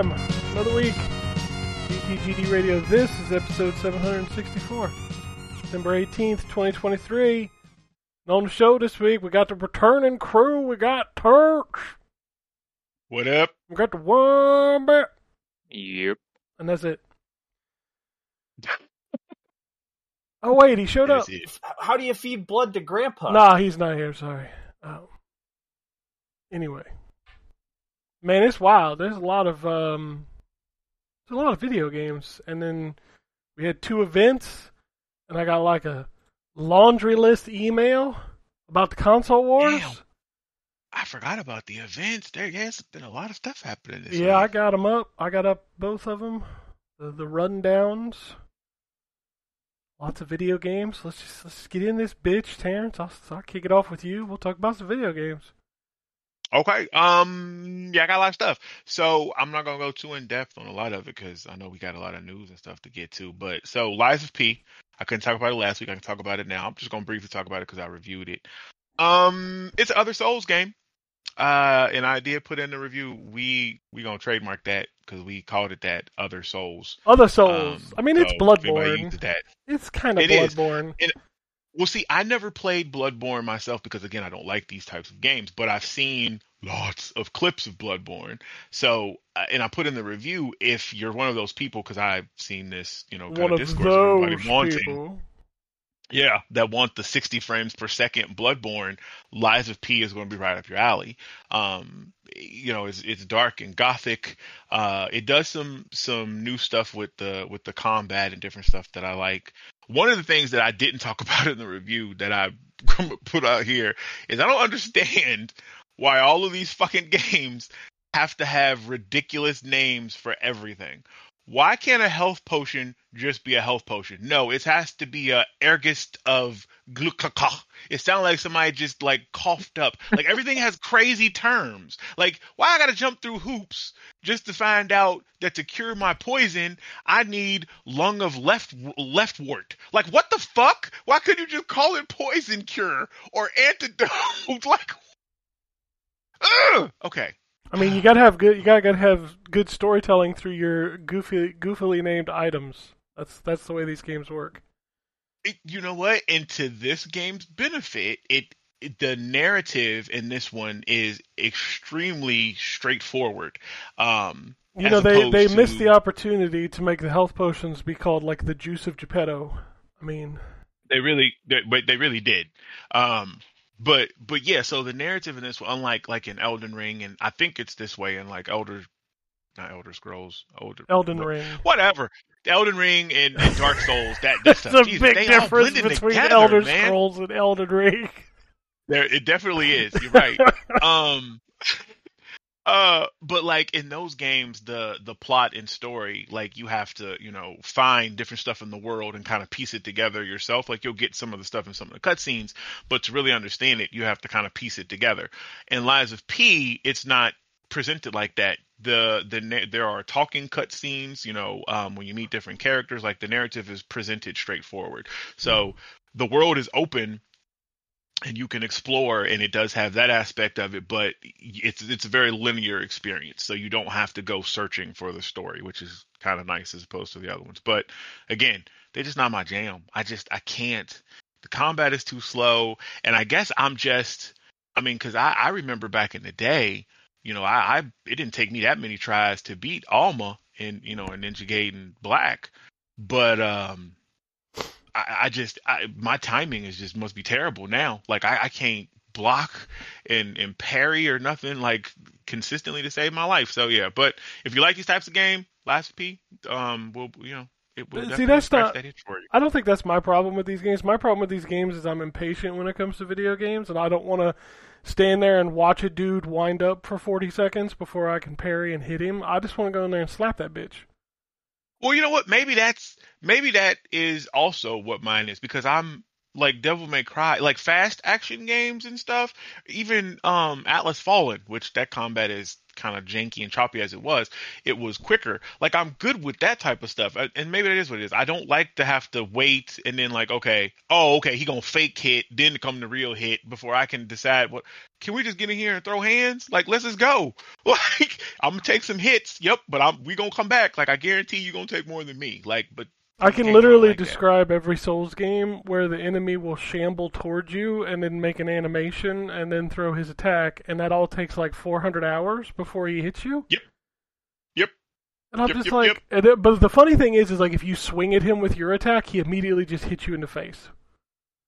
All right, it's time. Another week. ZTGD Radio. This is episode 764, December 18th, 2023. And on the show this week, we got the returning crew. We got Turks. What up? We got the Wombat. Yep. And that's it. oh, wait, he showed up. It. How do you feed blood to Grandpa? Nah, he's not here. Sorry. Oh. Anyway, man, it's wild. There's a lot of um, there's a lot of video games, and then we had two events, and I got like a laundry list email about the console wars. Damn. I forgot about the events. There, yeah, it's been a lot of stuff happening this year. Yeah, I got them up. I got up both of them. The, the rundowns. Lots of video games. Let's just let's just get in this bitch, Terrence. I'll, I'll kick it off with you. We'll talk about some video games. Okay. Um. Yeah, I got a lot of stuff. So I'm not gonna go too in depth on a lot of it because I know we got a lot of news and stuff to get to. But so Lies of P. I couldn't talk about it last week. I can talk about it now. I'm just gonna briefly talk about it because I reviewed it. Um. It's Other Souls game. Uh, and I did put in the review. We we gonna trademark that because we called it that. Other Souls. Other Souls. Um, I mean, it's so Bloodborne. that. It's kind of It. Bloodborne. Well, see, I never played Bloodborne myself because, again, I don't like these types of games. But I've seen lots of clips of Bloodborne. So, uh, and I put in the review if you're one of those people, because I've seen this, you know, kind One of discourse of everybody those wanting, people. yeah, that want the 60 frames per second Bloodborne. Lies of P is going to be right up your alley. Um, you know, it's it's dark and gothic. Uh, it does some some new stuff with the with the combat and different stuff that I like. One of the things that I didn't talk about in the review that I put out here is I don't understand why all of these fucking games have to have ridiculous names for everything. Why can't a health potion just be a health potion? No, it has to be a ergist of glukaka. It sounds like somebody just like coughed up. Like everything has crazy terms. Like why I gotta jump through hoops just to find out that to cure my poison I need lung of left leftwort. Like what the fuck? Why couldn't you just call it poison cure or antidote? like, ugh. okay. I mean, you gotta have good. You gotta, gotta have good storytelling through your goofy, goofily named items. That's that's the way these games work. it, you know what? And to this game's benefit, it, it the narrative in this one is extremely straightforward. Um, You know, they they to- missed the opportunity to make the health potions be called like the juice of Geppetto. I mean, They really, they, but they really did. Um, but but yeah, so the narrative in this, one, unlike like in Elden Ring, and I think it's this way in like Elder, not Elder Scrolls, Elder Elden Ring. whatever. Elden Ring and, and Dark Souls, that, that stuff, a Jesus, big difference between together, Elder man. Scrolls and Elden Ring. There, it definitely is. You're right. um, uh, but like in those games, the the plot and story, like you have to, you know, find different stuff in the world and kind of piece it together yourself. Like you'll get some of the stuff in some of the cutscenes, but to really understand it, you have to kind of piece it together. In Lies of P, it's not presented like that. The the there are talking cutscenes, you know, um, when you meet different characters, like the narrative is presented straightforward. So the world is open and you can explore and it does have that aspect of it but it's it's a very linear experience so you don't have to go searching for the story which is kind of nice as opposed to the other ones. But again they're just not my jam. I just i can't. The combat is too slow and i guess i'm just i mean because I, I remember back in the day you know I, I it didn't take me that many tries to beat alma in you know in ninja gaiden black but um I, I just I, my timing is just must be terrible now. Like I, I can't block and and parry or nothing like consistently to save my life. So yeah, but if you like these types of game, Last P, um, will you know it will see, that's not- that itch for you. I don't think that's my problem with these games. My problem with these games is I'm impatient when it comes to video games, and I don't want to stand there and watch a dude wind up for 40 seconds before I can parry and hit him. I just want to go in there and slap that bitch. Well, you know what? Maybe that's maybe that is also what mine is because I'm like Devil May Cry, like fast action games and stuff. Even um Atlas Fallen, which that combat is kind of janky and choppy as it was, it was quicker. Like I'm good with that type of stuff, and maybe that is what it is. I don't like to have to wait and then like, okay, oh, okay, he gonna fake hit, then come the real hit before I can decide what. Can we just get in here and throw hands? Like, let's just go. Like, I'm gonna take some hits. Yep, but I'm we gonna come back. Like, I guarantee you gonna take more than me. Like, but I can literally like that. describe every Souls game where the enemy will shamble towards you and then make an animation and then throw his attack, and that all takes like 400 hours before he hits you. Yep. Yep. And I'm Yep, just yep, like, yep. and it- but the funny thing is, is like if you swing at him with your attack, he immediately just hits you in the face.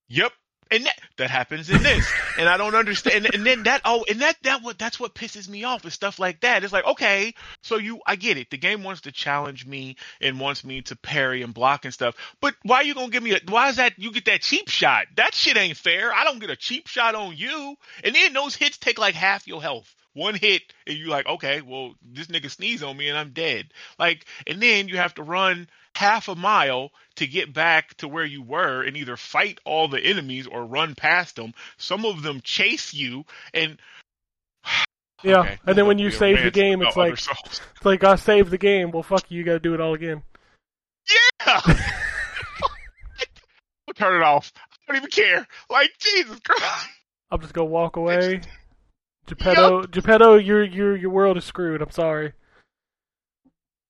Yep. And that, that happens in this, and I don't understand. And, and then that oh, and that that what that's what pisses me off is stuff like that. It's like okay, so you I get it. The game wants to challenge me and wants me to parry and block and stuff. But why you gonna give me a? Why is that you get that cheap shot? That shit ain't fair. I don't get a cheap shot on you. And then those hits take like half your health. One hit, and you're like okay, well this nigga sneeze on me and I'm dead. Like, and then you have to run half a mile to get back to where you were and either fight all the enemies or run past them. Some of them chase you and Yeah, Okay, and then when you save the game, it's like, it's like I saved the game. Well, fuck you, you got to do it all again. Yeah. I'll turn it off. I don't even care. Like Jesus Christ. I'm just gonna walk away. Geppetto, Geppetto, your your your world is screwed. I'm sorry.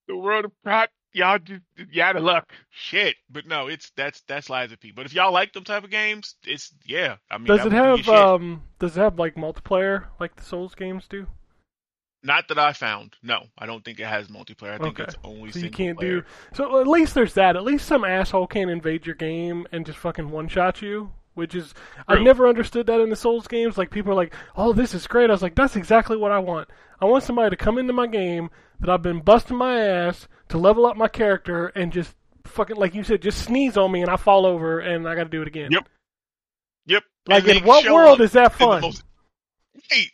The world of God, y'all just out of luck. Shit. But no, it's that's that's Lies of P. But if y'all like them type of games, it's yeah. I mean, Does it would be your have um? Does it have like multiplayer like the Souls games do? Not that I found. No, I don't think it has multiplayer. I think Okay. it's only So you can't player. do. So at least there's that. At least some asshole can't invade your game and just fucking one shot you. Which is I've never understood that in the Souls games. Like people are like, "Oh, this is great." I was like, "That's exactly what I want. I want somebody to come into my game that I've been busting my ass to level up my character and just fucking like you said, just sneeze on me and I fall over and I got to do it again." Yep. Yep. Like in what world is that in the fun? most-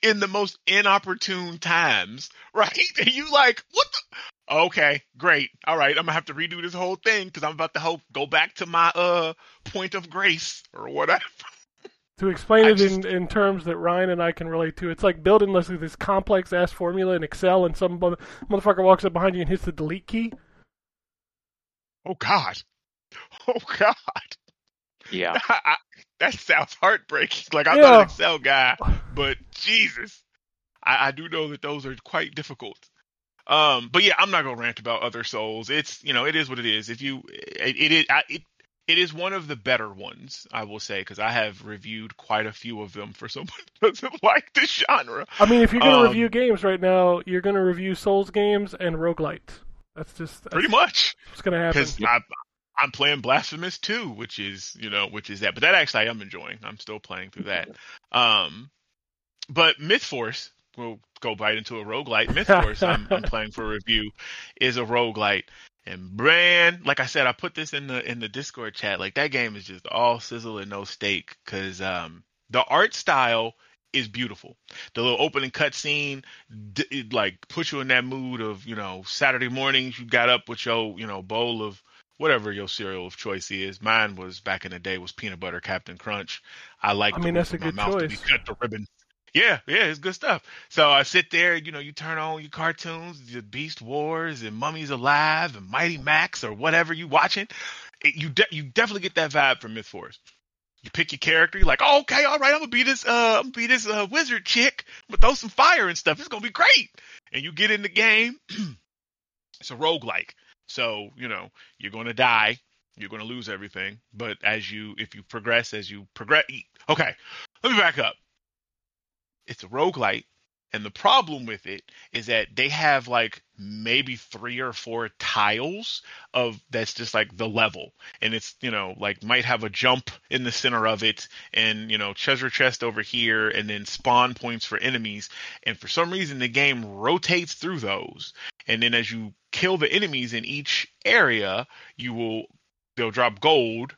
in the most inopportune times, right? And you like, what the? Okay, great. All right, I'm gonna have to redo this whole thing because I'm about to hope go back to my uh point of grace or whatever. To explain I it just- in, in terms that Ryan and I can relate to, it's like building this, this complex ass formula in Excel, and some motherfucker walks up behind you and hits the delete key. Oh God. Oh God. Yeah. I, that sounds heartbreaking. Like I'm Yeah. not an Excel guy, but Jesus, I, I do know that those are quite difficult. Um, but yeah, I'm not gonna rant about other souls. It's you know, it is what it is. If you, it it is I, it, it is one of the better ones, I will say, because I have reviewed quite a few of them for someone who doesn't like the genre. I mean, if you're going to Um, review games right now, you're going to review Souls games and roguelites. That's just that's Pretty much. what's going to happen. because I I'm playing Blasphemous 2, which is you know which is that, but that actually I am enjoying. I'm still playing through that. Um, but Myth Force, we'll go right into a roguelite. Myth Force, I'm, I'm playing for review, is a roguelite. And brand, like I said, I put this in the in the Discord chat. Like that game is just all sizzle and no steak because um, the art style is beautiful. The little opening cutscene, d- it, like puts you in that mood of you know Saturday mornings. You got up with your you know bowl of whatever your cereal of choice is. Mine was back in the day was peanut butter Captain Crunch. I like. I mean, that's a good my to be choice. cut the ribbon. Yeah, yeah, it's good stuff. So I sit there, you know, you turn on your cartoons, the Beast Wars and Mummies Alive and Mighty Max or whatever you watching. It, you de- you definitely get that vibe from Myth Force. You pick your character, you're like, oh, okay, all right, I'm gonna be this, uh, I'm gonna be this uh, wizard chick, throw some fire and stuff. It's gonna be great. And you get in the game. it's a roguelike. So, you know, you're gonna die, you're gonna lose everything. But as you, if you progress, as you progress, okay, let me back up. It's a roguelite. And the problem with it is that they have like maybe three or four tiles of that's just like the level. And it's, you know, like might have a jump in the center of it and, you know, treasure chest over here and then spawn points for enemies. And for some reason the game rotates through those. And then as you kill the enemies in each area, you will they'll drop gold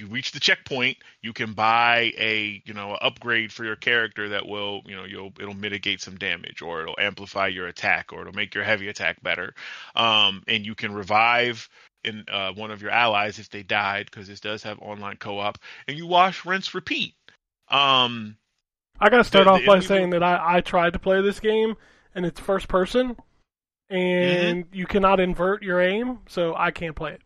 you reach the checkpoint, you can buy a you know upgrade for your character that will you know you'll it'll mitigate some damage or it'll amplify your attack or it'll make your heavy attack better. Um, and you can revive in uh, one of your allies if they died because this does have online co-op. And you wash, rinse, repeat. Um, I got to start the- off the by saying that I, I tried to play this game and it's first person, and you cannot invert your aim, so I can't play it.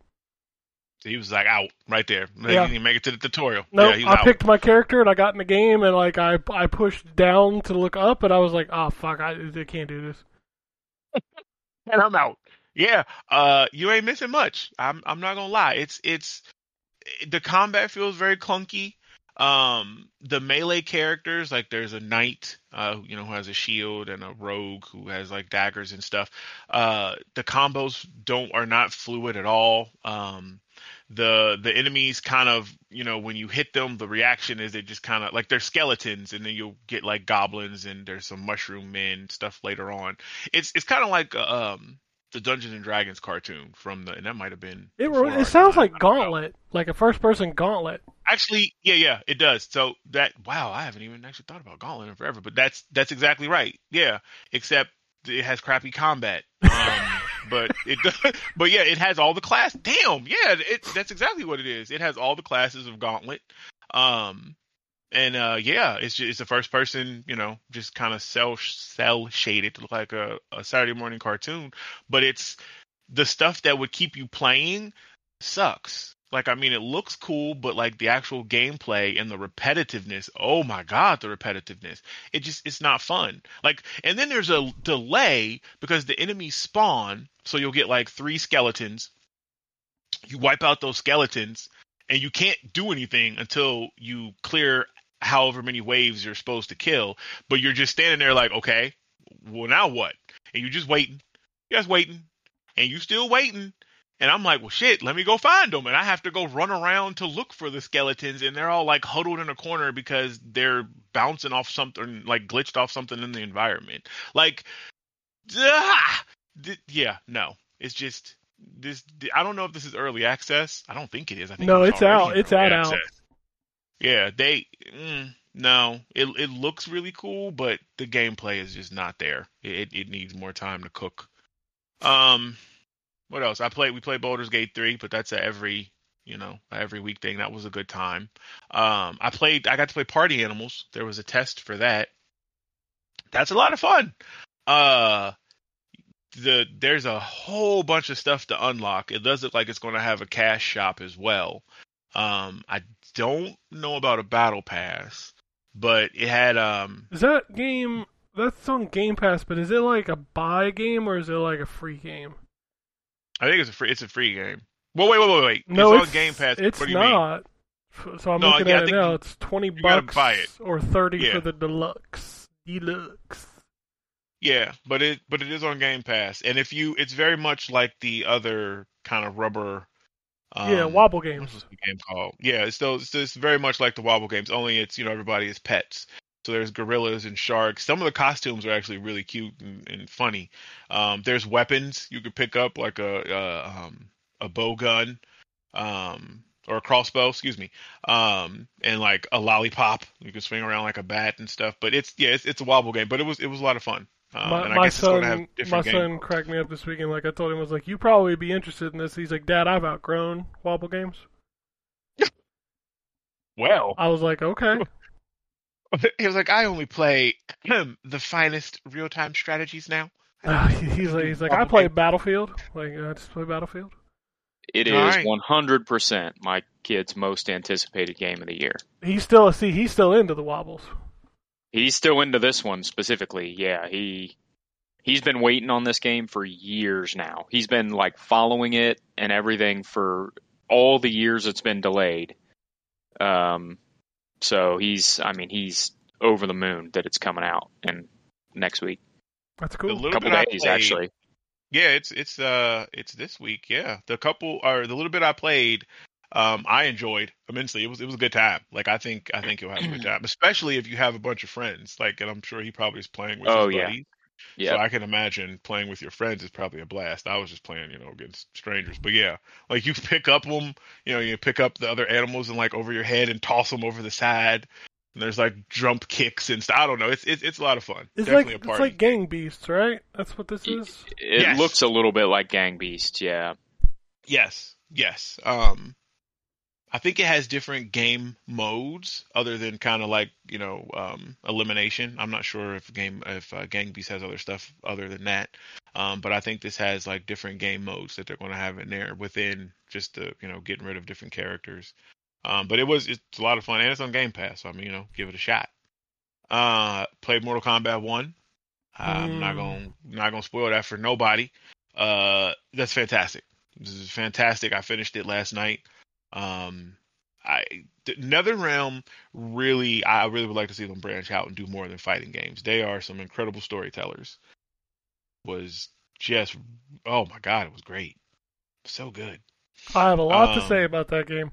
So he was like out right there. He Yeah. didn't make it to the tutorial. No, yeah, I out. picked my character and I got in the game and like I I pushed down to look up and I was like, oh fuck, I, I can't do this. and I'm out. Yeah, uh, you ain't missing much. I'm I'm not gonna lie. It's it's the combat feels very clunky. Um, the melee characters, like there's a knight, uh, you know, who has a shield, and a rogue who has like daggers and stuff. Uh, the combos don't are not fluid at all. Um, the the enemies kind of you know when you hit them the reaction is they just kind of like they're skeletons and then you'll get like goblins and there's some mushroom men stuff later on it's it's kind of like uh, um the dungeons and dragons cartoon from the and that might have been It it sounds time. like I don't know. Gauntlet, like a first person Gauntlet. actually yeah yeah it does so that wow i haven't even actually thought about gauntlet in forever but that's that's exactly right yeah except it has crappy combat um but it does, but yeah it has all the class damn yeah it that's exactly what it is. It has all the classes of gauntlet um and uh yeah it's just it's a first person you know just kind of cell cell shaded to look like a, a saturday morning cartoon but it's the stuff that would keep you playing sucks like i mean it looks cool but like the actual gameplay and the repetitiveness oh my god the repetitiveness. It just it's not fun. Like and then there's a delay because the enemies spawn so you'll get like three skeletons. You wipe out those skeletons and you can't do anything until you clear however many waves you're supposed to kill. But you're just standing there like okay well now what? And you're just waiting. You just waiting. And you still waiting and I'm like, well, shit, let me go find them. And I have to go run around to look for the skeletons. And they're all like huddled in a corner because they're bouncing off something, like glitched off something in the environment. Like, ah! Th- yeah, no. It's just, this. I don't know if this is early access. I don't think it is. I think No, it was it's out. It's out, out. Yeah, they. Mm, no, it it looks really cool, but the gameplay is just not there. It it needs more time to cook. Um, what else? I played. We played Baldur's Gate three, but that's every you know every week thing. That was a good time. Um, I played. I got to play Party Animals. There was a test for that. That's a lot of fun. Uh, the there's a whole bunch of stuff to unlock. It does look like it's going to have a cash shop as well. Um, I don't know about a battle pass, but it had um Is that game that's on Game Pass, but is it like a buy game or is it like a free game? I think it's a free it's a free game. Well, wait, wait, wait, wait. No, it's, it's on Game Pass. It's what do you mean? not. F- So I'm No, looking yeah, at it now. It's twenty bucks or thirty Yeah. for the deluxe. Deluxe. Yeah, but it but it is on Game Pass, and if you, it's very much like the other kind of rubber. Um, yeah, wobble games. game called? Yeah, it's still it's, it's very much like the wobble games. Only it's you know everybody is pets. So there's gorillas and sharks. Some of the costumes are actually really cute and, and funny. Um, there's weapons you could pick up like a a, um, a bow gun, um, or a crossbow. Excuse me. Um, and like a lollipop. You can swing around like a bat and stuff. But it's yeah, it's, it's a wobble game. But it was it was a lot of fun. Um, my and I my guess it's going to son, have my game. son cracked me up this weekend. Like I told him, I was like, "You probably be interested in this." He's like, "Dad, I've outgrown wobble games." Well, I was like, "Okay." he was like, I only play the finest real time strategies now. Uh, he's like, he's like, I play Battlefield. Like, I just play Battlefield. It is right. 100% my kid's most anticipated game of the year. He's still see, he's still into the wobbles. He's still into this one specifically. Yeah, he he's been waiting on this game for years now. He's been like following it and everything for all the years it's been delayed. Um so he's I mean he's over the moon that it's coming out and next week. That's cool. A couple days played- actually. Yeah, it's it's uh it's this week. Yeah, the couple or the little bit I played, um, I enjoyed immensely. It was it was a good time. Like I think I think you'll have a good time, especially if you have a bunch of friends. Like, and I'm sure he probably is playing with Oh, his yeah. buddies. Yeah. So I can imagine playing with your friends is probably a blast. I was just playing, you know, against strangers. But yeah, like you pick up them, you know, you pick up the other animals and like over your head and toss them over the side. And there's like jump kicks and stuff. I don't know. It's it's, it's a lot of fun. It's Definitely like a party. it's like Gang Beasts, right? That's what this is. It Yes. looks a little bit like Gang Beast, yeah. Yes, yes. Um, I think it has different game modes other than kind of like you know um, elimination. I'm not sure if game if uh, Gang Beast has other stuff other than that, um, but I think this has like different game modes that they're going to have in there within just the you know getting rid of different characters. Um, but it was it's a lot of fun and it's on Game Pass, so I mean you know give it a shot. Uh, played Mortal Kombat One. I'm not Mm. gonna not gonna spoil that for nobody. Uh, that's fantastic. This is fantastic. I finished it last night. Um, I the NetherRealm really, I really would like to see them branch out and do more than fighting games. They are some incredible storytellers. Was just, oh my god, it was great, so good. I have a lot to Um, say about that game.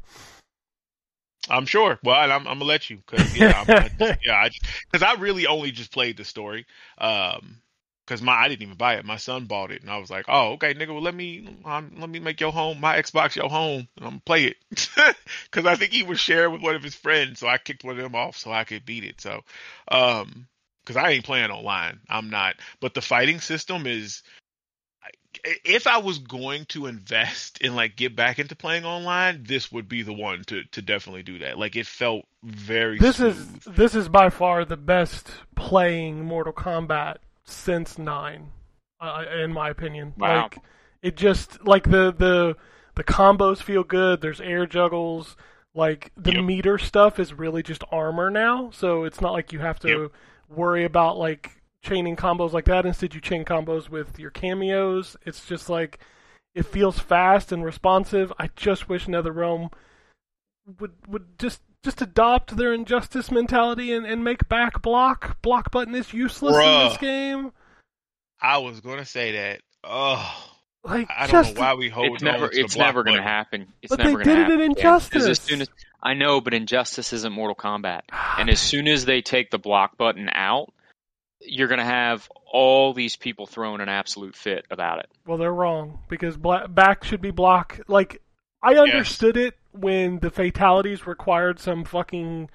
I'm sure. Well, I'm, I'm gonna let you because yeah, I'm, I just, yeah, I because I really only just played the story. Um, because my I didn't even buy it. My son bought it, and I was like, "Oh, okay, nigga. Well, let me um, let me make your home my Xbox your home, and I'm gonna play it." Because I think he was sharing with one of his friends, so I kicked one of them off so I could beat it. So, um, because I ain't playing online, I'm not. But the fighting system is. If I was going to invest and like get back into playing online, this would be the one to to definitely do that. Like it felt very. This is this is by far the best playing Mortal Kombat since nine, uh, in my opinion. Wow. Like it just like the the the combos feel good. There's air juggles. Like the Yep. meter stuff is really just armor now, so it's not like you have to Yep. worry about like chaining combos like that. Instead, you chain combos with your cameos. It's just like it feels fast and responsive. I just wish NetherRealm would would just just adopt their injustice mentality and, and make back block block button is useless in this game. I was gonna say that. Oh, Like I don't just know why we hold It's never on to it's the block never going to button. happen. It's But they never did gonna it in happen. Injustice. Because as soon as I know, but Injustice isn't Mortal Kombat, and as soon as they take the block button out, you're going to have all these people throwing an absolute fit about it. well, they're wrong because bla- back should be block. Like I understood it when the fatalities required some fucking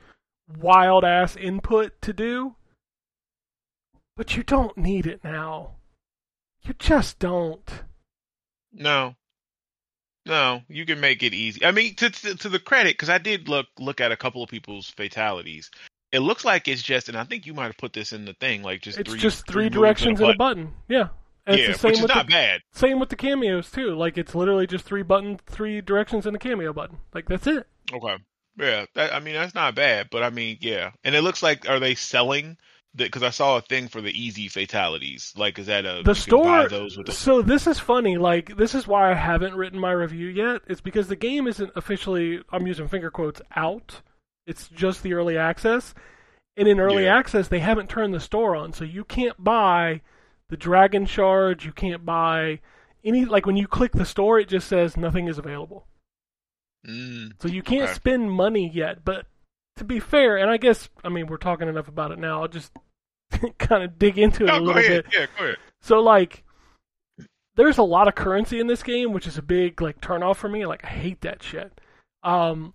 wild ass input to do, but you don't need it now. You just don't. No, no, you can make it easy. I mean, to to, to the credit, because I did look look at a couple of people's fatalities. It looks like it's just, and I think you might have put this in the thing, like just It's three, just three moves directions and and a button. Yeah. And yeah, it's the same which is not the, bad. Same with the cameos too. Like it's literally just three button, three directions, and a cameo button. Like that's it. Okay, yeah, that, I mean that's not bad, but I mean, yeah, and it looks like are they selling? Because I saw a thing for the easy fatalities. Like, is that a The you can buy store. the So this is funny. Like this is why I haven't written my review yet. It's because the game isn't officially. I'm using finger quotes out. It's just the early access, and in early Yeah. access they haven't turned the store on, so you can't buy the dragon shards. You can't buy any. Like when you click the store, it just says nothing is available. Mm, So you can't Okay. spend money yet. But to be fair, and I guess I mean we're talking enough about it now. I'll just kind of dig into it no, a little ahead. bit. Yeah, go ahead. So like, there's a lot of currency in this game, which is a big like turnoff for me. Like I hate that shit. Um,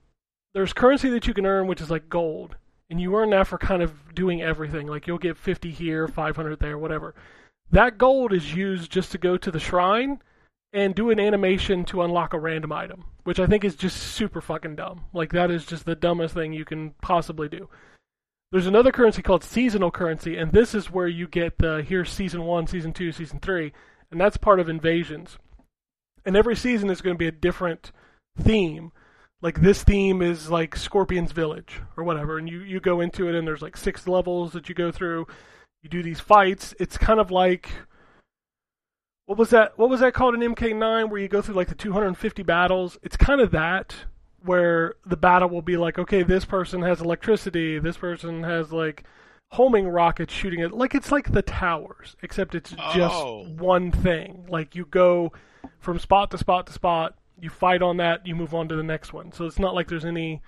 there's currency that you can earn, which is like gold, and you earn that for kind of doing everything. Like you'll get 50 here, 500 there, whatever. That gold is used just to go to the shrine and do an animation to unlock a random item, which I think is just super fucking dumb. Like that is just the dumbest thing you can possibly do. There's another currency called seasonal currency, and this is where you get the here's season one, season two, season three, and that's part of invasions. And every season is going to be a different theme. Like this theme is like Scorpion's Village or whatever, and you you go into it and there's like six levels that you go through. You do these fights. It's kind of like what was that? What was that called in MK9 where you go through like the 250 battles? It's kind of that where the battle will be like, okay, this person has electricity, this person has like homing rockets shooting it. Like it's like the towers, except it's just Oh. one thing. Like you go from spot to spot to spot, you fight on that, you move on to the next one. So it's not like there's any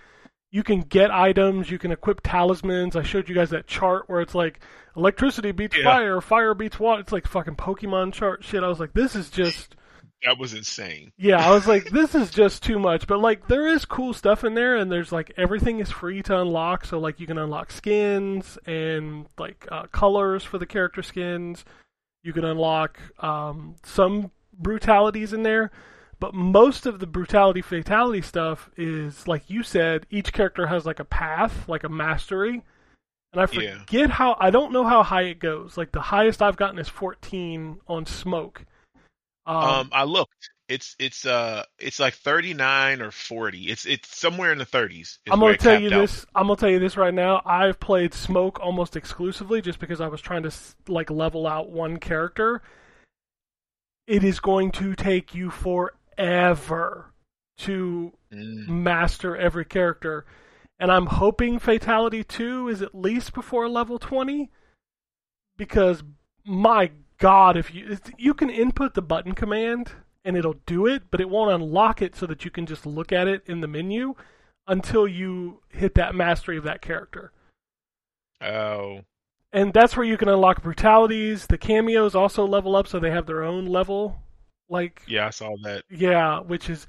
you can get items, you can equip talismans. I showed you guys that chart where it's like electricity beats Yeah. fire, fire beats water. It's like fucking Pokemon chart shit. I was like, this is just That was insane. yeah, I was like, this is just too much. But like, there is cool stuff in there, and there's like everything is free to unlock. So like, you can unlock skins and like uh, colors for the character skins. You can unlock um, some brutalities in there, But most of the brutality fatality stuff is like you said, each character has like a path, like a mastery. And I Yeah. forget how I don't know how high it goes. Like the highest I've gotten is 14 on smoke. Um, Um, I looked. It's it's uh it's like 39 or 40. It's it's somewhere in the 30s. I'm gonna tell capped you out. this. I'm gonna tell you this right now. I've played Smoke almost exclusively just because I was trying to like level out one character. It is going to take you forever to Mm. master every character, and I'm hoping Fatality Two is at least before level 20, because my God, if you you can input the button command and it'll do it, but it won't unlock it so that you can just look at it in the menu until you hit that mastery of that character. Oh, And that's where you can unlock brutalities. The cameos also level up so they have their own level. Like yeah, I saw that. yeah, which is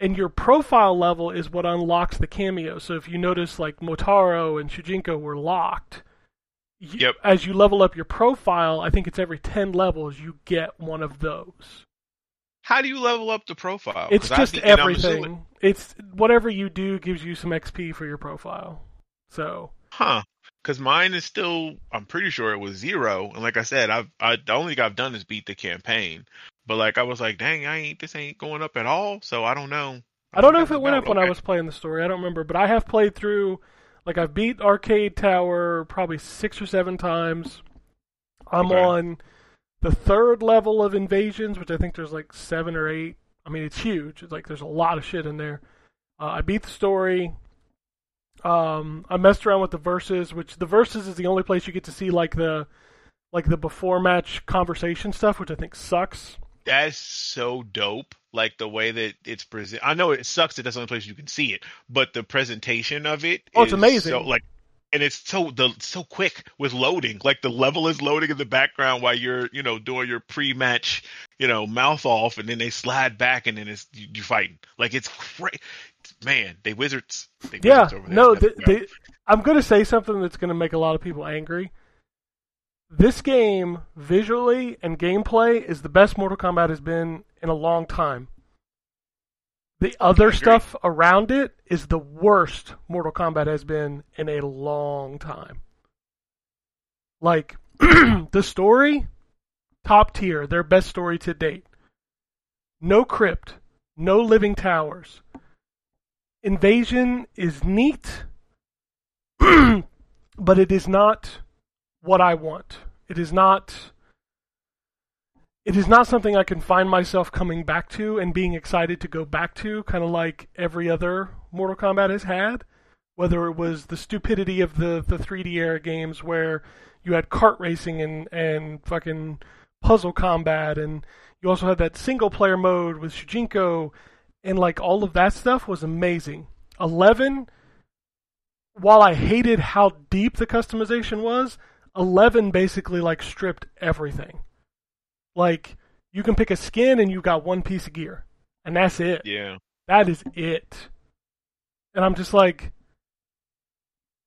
and your profile level is what unlocks the cameo. So if you notice like Motaro and Shujinko were locked, you, Yep. as you level up your profile, I think it's every 10 levels you get one of those. How do you level up the profile? It's just think- everything. It's whatever you do gives you some XP for your profile. So Huh? Because mine is still. I'm pretty sure it was zero. And like I said, I've I the only thing I've done is beat the campaign. But like I was like, dang, I ain't this ain't going up at all. So I don't know. I don't know if it went up when I was playing the story. I don't remember, but I have played through. Like I've beat Arcade Tower probably six or seven times. I'm Okay. on the third level of Invasions, which I think there's like seven or eight. I mean, it's huge. It's like there's a lot of shit in there. Uh, I beat the story. Um, I messed around with the verses, which the verses is the only place you get to see like the like the before match conversation stuff, which I think sucks. That's so dope. Like the way that it's presented. I know it sucks that that's the only place you can see it, but the presentation of it. Oh, it's amazing. So, like, and it's so the so quick with loading. Like the level is loading in the background while you're you know doing your pre-match you know mouth off, and then they slide back, and then it's you, you fighting. Like it's great. Man, they wizards. They Yeah, wizards over there. no, That's the, the, I'm going to say something that's going to make a lot of people angry. This game, visually and gameplay, is the best Mortal Kombat has been in a long time. The other stuff around it is the worst Mortal Kombat has been in a long time. Like, the story, top tier, their best story to date. No crypt, no living towers. Invasion is neat, but it is not what I want. It is not. It is not something I can find myself coming back to and being excited to go back to, kind of like every other Mortal Kombat has had. Whether it was the stupidity of the, the 3D era games where you had kart racing and, and fucking puzzle combat, and you also had that single player mode with Shujinko, and like all of that stuff was amazing. 11, while I hated how deep the customization was, 11 basically like stripped everything. Like you can pick a skin and you've got one piece of gear, and that's it. yeah. That is it. And I'm just like,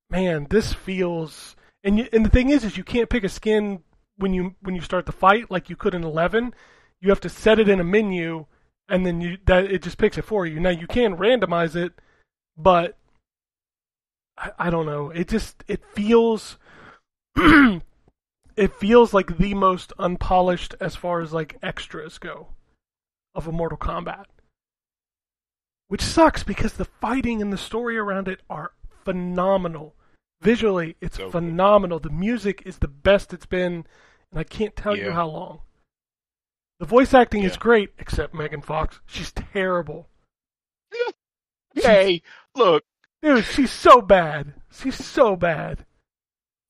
man, this feels. And you, and the thing is, is you can't pick a skin when you when you start the fight like you could in 11. You have to set it in a menu, and then you that it just picks it for you. Now you can randomize it, but I, I don't know. It just it feels. it feels like the most unpolished as far as like extras go of a Mortal Kombat which sucks because the fighting and the story around it are phenomenal. Visually, it's So phenomenal. The music is the best it's been, and I can't tell you how long. The voice acting is great, except Megan Fox. She's terrible. Hey, look, Dude, she's so bad. She's so bad.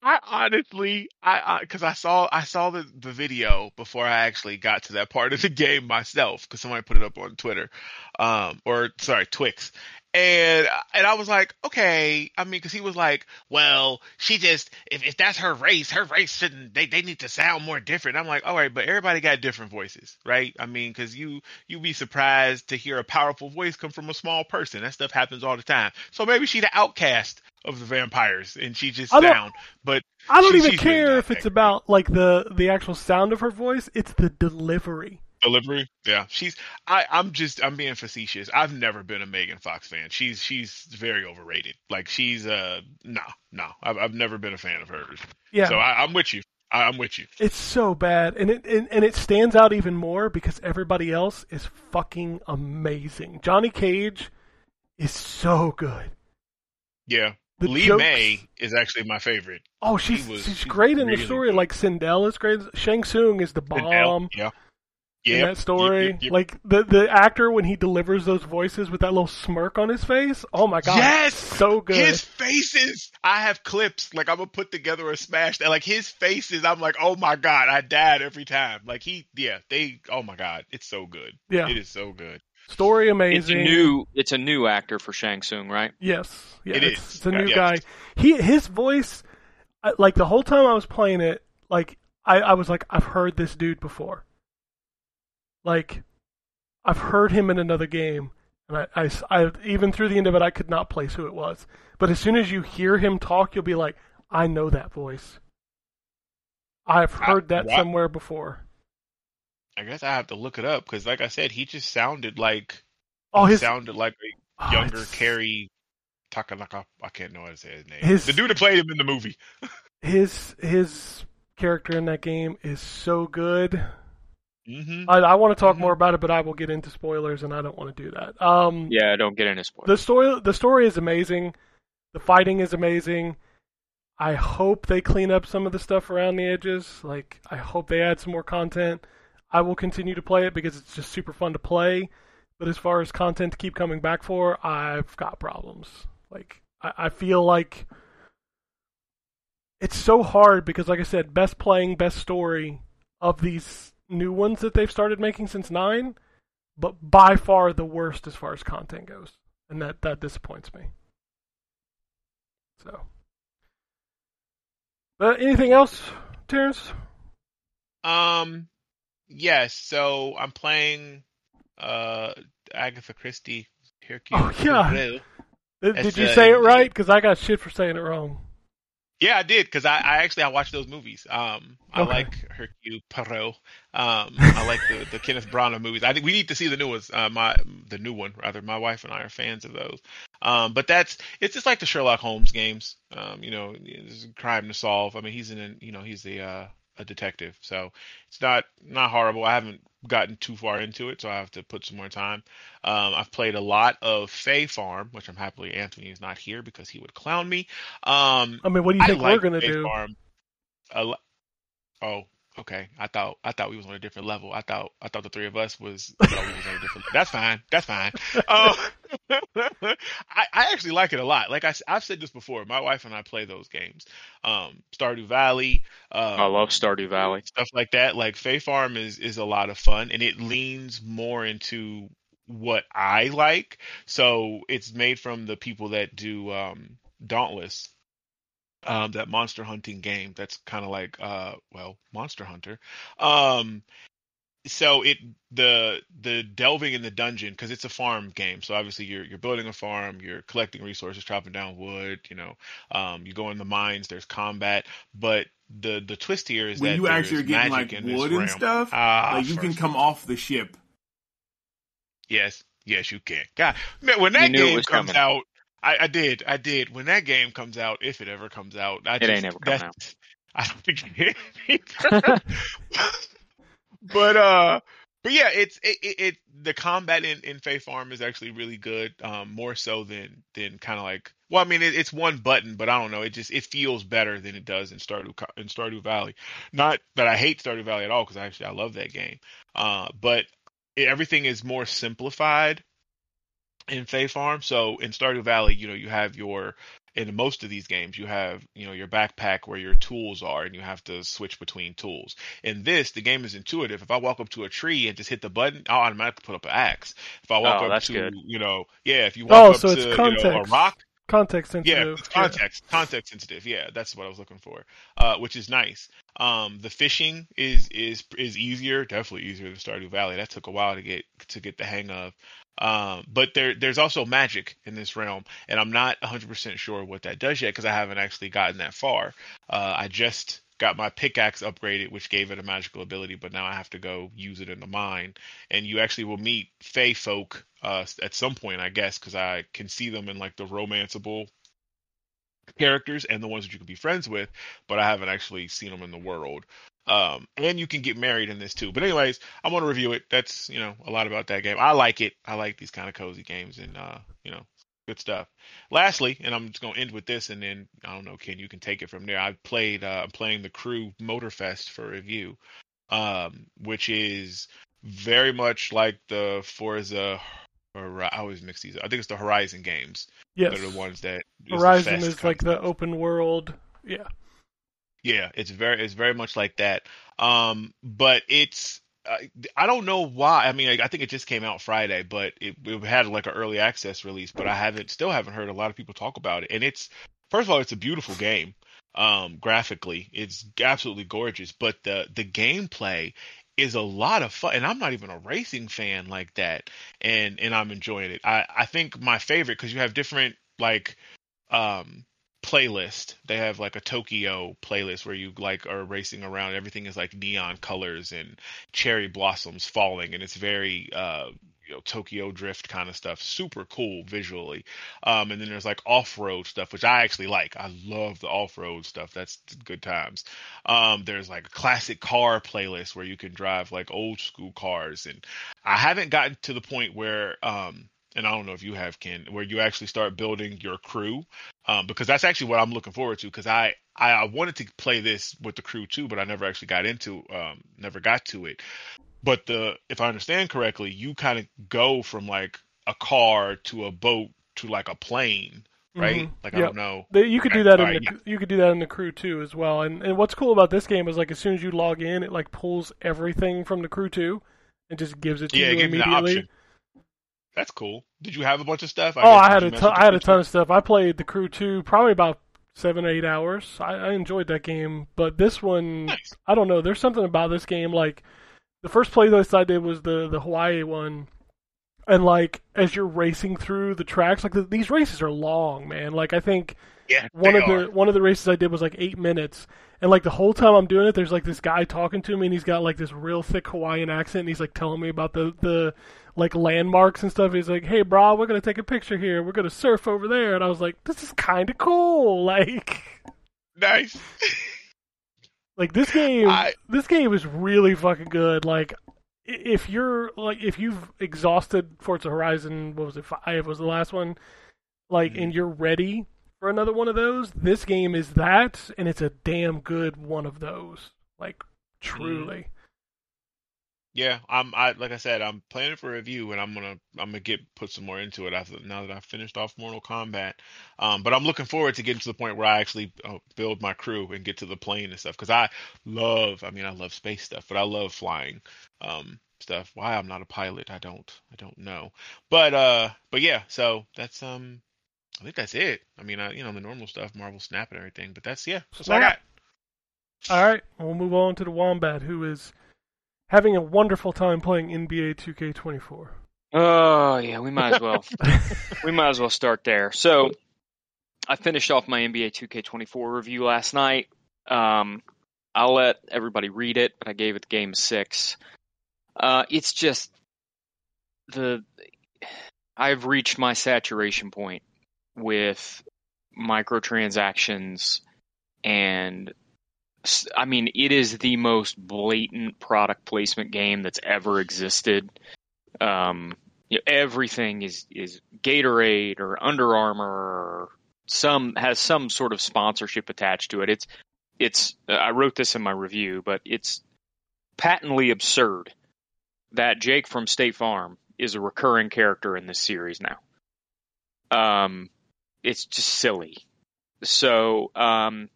I honestly, I because I, saw I saw the the video before I actually got to that part of the game myself because somebody put it up on Twitter, um, or sorry, Twix, and and I was like, okay, I mean, because he was like, well, she just if if that's her race, her race shouldn't they they need to sound more different. I'm like, all right, but everybody got different voices, right? I mean, because you you'd be surprised to hear a powerful voice come from a small person. That stuff happens all the time. So maybe she the outcast of the vampires, and she just sound, but I don't She- even she's really care if it's about like the the actual sound of her voice. It's the delivery. Delivery. Yeah, she's. I. I'm just. I'm being facetious. I've never been a Megan Fox fan. She's. She's very overrated. Like she's. Uh. No. No. I've. I've never been a fan of hers. Yeah, So I, I'm with you. I, I'm with you. it's so bad, and it and, and it stands out even more because everybody else is fucking amazing. Johnny Cage is so good. Yeah. The Lee jokes- May is actually my favorite. Oh, she's was- she's she's great in the story. good. Like Sindel is great. Shang Tsung is the bomb. Elle, yeah. In Yeah. that story. Yep, yep, yep. Like the the actor when he delivers those voices with that little smirk on his face. Oh my god, Yes! so good. His faces. I have clips. Like I'm gonna put together a smash. That like his faces. I'm like, oh my god, I died every time. Like he, yeah, they. Oh my god, it's so good. yeah, It is so good. story amazing. It's a new. It's a new actor for Shang Tsung, right? Yes, yeah, It it's, is. it's a new Yes. guy. He his voice, like the whole time I was playing it, like I I was like I've heard this dude before. Like, I've heard him in another game, and I, I, I- even through the end of it, I could not place who it was. But as soon as you hear him talk, you'll be like, I know that voice. I've I- heard that what? somewhere before. I guess I have to look it up because, like I said, he just sounded like Oh, he his sounded like a oh, younger it's- Carrie Takanaka. I can't know how to say his name. His- the dude that played him in the movie. His his character in that game is so good. Hmm I, I want to talk Mhm. more about it, but I will get into spoilers, and I don't want to do that. Um, Yeah, don't get into spoilers. the story the story is amazing. The fighting is amazing. I hope they clean up some of the stuff around the edges. Like I hope they add some more content. I will continue to play it because it's just super fun to play. But as far as content to keep coming back for, I've got problems. Like I, I feel like it's so hard because, like I said, best playing, best story of these new ones that they've started making since nine, but by far the worst as far as content goes, and that that disappoints me. So, but anything else, Terrence? Um, yes. So I'm playing uh Agatha Christie. Hercule Oh, yeah. Did, did you uh, say it right? Because I got shit for saying it wrong. Yeah, I did because I, I actually I watched those movies. Um, I Okay. like Hercule Poirot. Um, I like the, the Kenneth Branagh movies. I think we need to see the new ones. Uh, my the new one rather. My wife and I are fans of those. Um, but that's it's just like the Sherlock Holmes games. Um, you know, there's a crime to solve. I mean, he's in you know he's the uh, a detective, so it's not not horrible. I haven't gotten too far into it, so I have to put some more time. Um, I've played a lot of Fae Farm, which I'm happily Anthony is not here because he would clown me. Um, I mean, what do you think like we're gonna Faith do? Farm. lo- oh, okay. I thought I thought we was on a different level. I thought I thought the three of us was. I thought we was on a different. That's fine. That's fine. Oh, I I actually like it a lot. Like I have said this before. My wife and I play those games. Um, Stardew Valley. Um, I love Stardew Valley. stuff like that. Like Fae Farm is is a lot of fun, and it leans more into what I like. So it's made from the people that do um, Dauntless, um, that monster hunting game. That's kind of like uh, well, Monster Hunter. Um, so it the the delving in the dungeon because it's a farm game. So obviously you're you're building a farm, you're collecting resources, chopping down wood. You know, um, you go in the mines. There's combat, but the the twist here is when that you actually are getting like wood and stuff, Ah, like you for can come off the ship. Yes, yes, you can. God, man, when that You knew it game comes coming. out, I, I did, I did. When that game comes out, if it ever comes out, I It just, ain't ever coming that- I don't think it either. but uh, but yeah, it's it, it, it the combat in in Fae Farm is actually really good. Um, more so than than kind of like. Well, I mean, it, it's one button, but I don't know. It just it feels better than it does in Stardew in Stardew Valley. Not that I hate Stardew Valley at all, because actually I love that game. Uh, but everything is more simplified in Fae Farm. So in Stardew Valley, you know, you have your in most of these games, you have you know your backpack where your tools are, and you have to switch between tools. In this, the game is intuitive. If I walk up to a tree and just hit the button, I'll automatically put up an axe. If I walk Oh, up that's to good. you know, yeah, if you Oh, walk up so to it's you know, a context. rock, Context yeah, sensitive. it's context, context sensitive. Yeah, that's what I was looking for, uh, which is nice. Um, the fishing is is is easier, definitely easier than Stardew Valley. That took a while to get to get the hang of. Um, but there there's also magic in this realm, and I'm not 100% sure what that does yet because I haven't actually gotten that far. Uh, I just got my pickaxe upgraded, which gave it a magical ability, but now I have to go use it in the mine. And you actually will meet Fey folk uh, at some point, I guess, because I can see them in like the romanceable characters and the ones that you can be friends with, but I haven't actually seen them in the world. Um, and you can get married in this too. But anyways, I want to review it. That's you know a lot about that game. I like it. I like these kind of cozy games, and uh, you know, good stuff. Lastly, and I'm just gonna end with this, and then I don't know, Ken, you can take it from there. I played. Uh, I'm playing the Crew Motorfest for review, um, which is very much like the Forza. Or I always mix these. I think it's the Horizon games. Yes. They're the ones that Horizon is like the open world. Yeah. Yeah, it's very it's very much like that. Um, but it's I, I don't know why. I mean, I, I think it just came out Friday, but it, it had like an early access release. But I haven't still haven't heard a lot of people talk about it. And it's first of all, it's a beautiful game. Um, graphically, it's absolutely gorgeous. But the the gameplay is a lot of fun and i'm not even a racing fan like that and and i'm enjoying it i i think my favorite because you have different like um playlist. They have like a Tokyo playlist where you like are racing around. Everything is like neon colors and cherry blossoms falling, and it's very uh, you know Tokyo drift kind of stuff. Super cool visually. Um, and then there's like off road stuff, which I actually like. I love the off road stuff. That's good times. Um, there's like a classic car playlist where you can drive like old school cars, and I haven't gotten to the point where um and I don't know if you have Ken, where you actually start building your crew, um, because that's actually what I'm looking forward to. Because I, I wanted to play this with the crew too, but I never actually got into, um, never got to it. But the if I understand correctly, you kind of go from like a car to a boat to like a plane, right? Mhm. Like I don't know. You could Okay, do that in the you could do that in the crew too as well. And and what's cool about this game is like as soon as you log in, it like pulls everything from the crew two and just gives it to Yeah, you the immediately. option. That's cool. Did you have a bunch of stuff? oh, I had a ton, I had a ton of stuff. I played the crew two probably about seven or eight hours. I, I enjoyed that game, but this one Nice. I don't know. There's something about this game. Like the first playlist I did was the the Hawaii one, and like as you're racing through the tracks, like the, these races are long, man. Like I think Yeah, one of are. the one of the races I did was like eight minutes, and like the whole time I'm doing it, there's like this guy talking to me, and he's got like this real thick Hawaiian accent, and he's like telling me about the the like landmarks and stuff. He's like, "Hey, bro, we're gonna take a picture here. We're gonna surf over there," and I was like, "This is kind of cool." Like. nice. Like this game, I- this game is really fucking good. Like, if you're like, if you've exhausted Forza Horizon, what was it? Five was the last one. Like, Mhm. and you're ready for another one of those. This game is that, and it's a damn good one of those. Like, truly. Yeah, I'm. I like I said, I'm planning for a review, and I'm gonna I'm gonna get put some more into it after now that I've finished off Mortal Kombat. Um, but I'm looking forward to getting to the point where I actually uh, build my crew and get to the plane and stuff because I love. I mean, I love space stuff, but I love flying um stuff. Why I'm not a pilot, I don't. I don't know. But uh, but yeah. So that's um. I think that's it. I mean, I, you know, the normal stuff, Marvel Snap and everything. But that's yeah. That's what I got. All right, we'll move on to the Wombat, who is having a wonderful time playing NBA 2K24. Oh yeah, we might as well. we might as well start there. So, I finished off my NBA 2K24 review last night. Um, I'll let everybody read it, but I gave it the game six. Uh, it's just the I've reached my saturation point with microtransactions and I mean it is the most blatant product placement game that's ever existed. Um, you know, everything is is Gatorade or Under Armour or some has some sort of sponsorship attached to it. It's it's uh, I wrote this in my review, but it's patently absurd that Jake from State Farm is a recurring character in this series now. Um, it's just silly. So, um,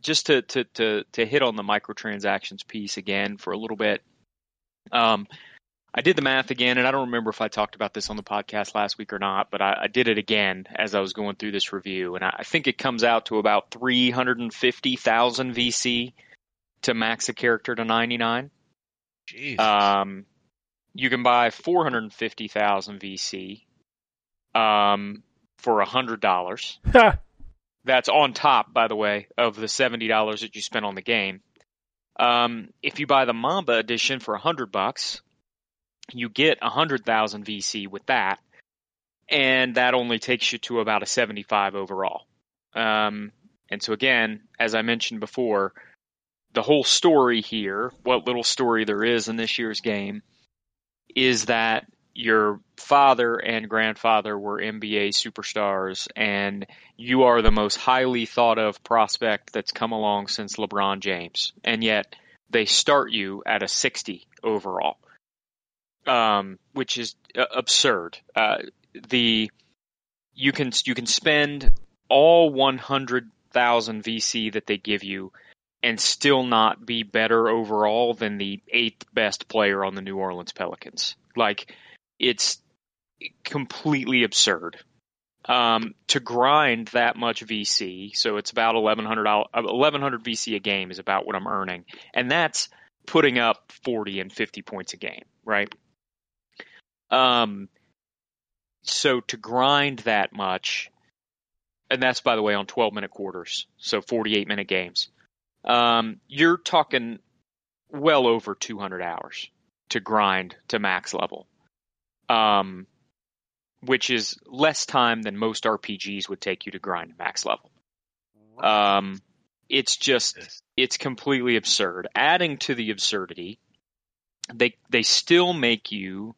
just to, to, to, to hit on the microtransactions piece again for a little bit. Um, I did the math again, and I don't remember if I talked about this on the podcast last week or not, but I, I did it again as I was going through this review, and I, I think it comes out to about 350,000 VC to max a character to 99. Jeez. Um, you can buy 450,000 VC um, for $100. That's on top, by the way, of the seventy dollars that you spent on the game. Um, if you buy the Mamba edition for a hundred bucks, you get a hundred thousand VC with that, and that only takes you to about a seventy-five overall. Um, and so again, as I mentioned before, the whole story here, what little story there is in this year's game, is that your father and grandfather were NBA superstars, and you are the most highly thought of prospect that's come along since LeBron James. And yet they start you at a 60 overall, um, which is uh, absurd. Uh, the you can you can spend all 100,000 VC that they give you and still not be better overall than the eighth best player on the New Orleans Pelicans. Like it's completely absurd. Um, to grind that much VC, so it's about 1100 1100 VC a game is about what I'm earning, and that's putting up 40 and 50 points a game, right? Um, so to grind that much, and that's by the way on 12 minute quarters, so 48 minute games. Um, you're talking well over 200 hours to grind to max level um, which is less time than most RPGs would take you to grind max level. Um, it's just it's completely absurd. Adding to the absurdity, they they still make you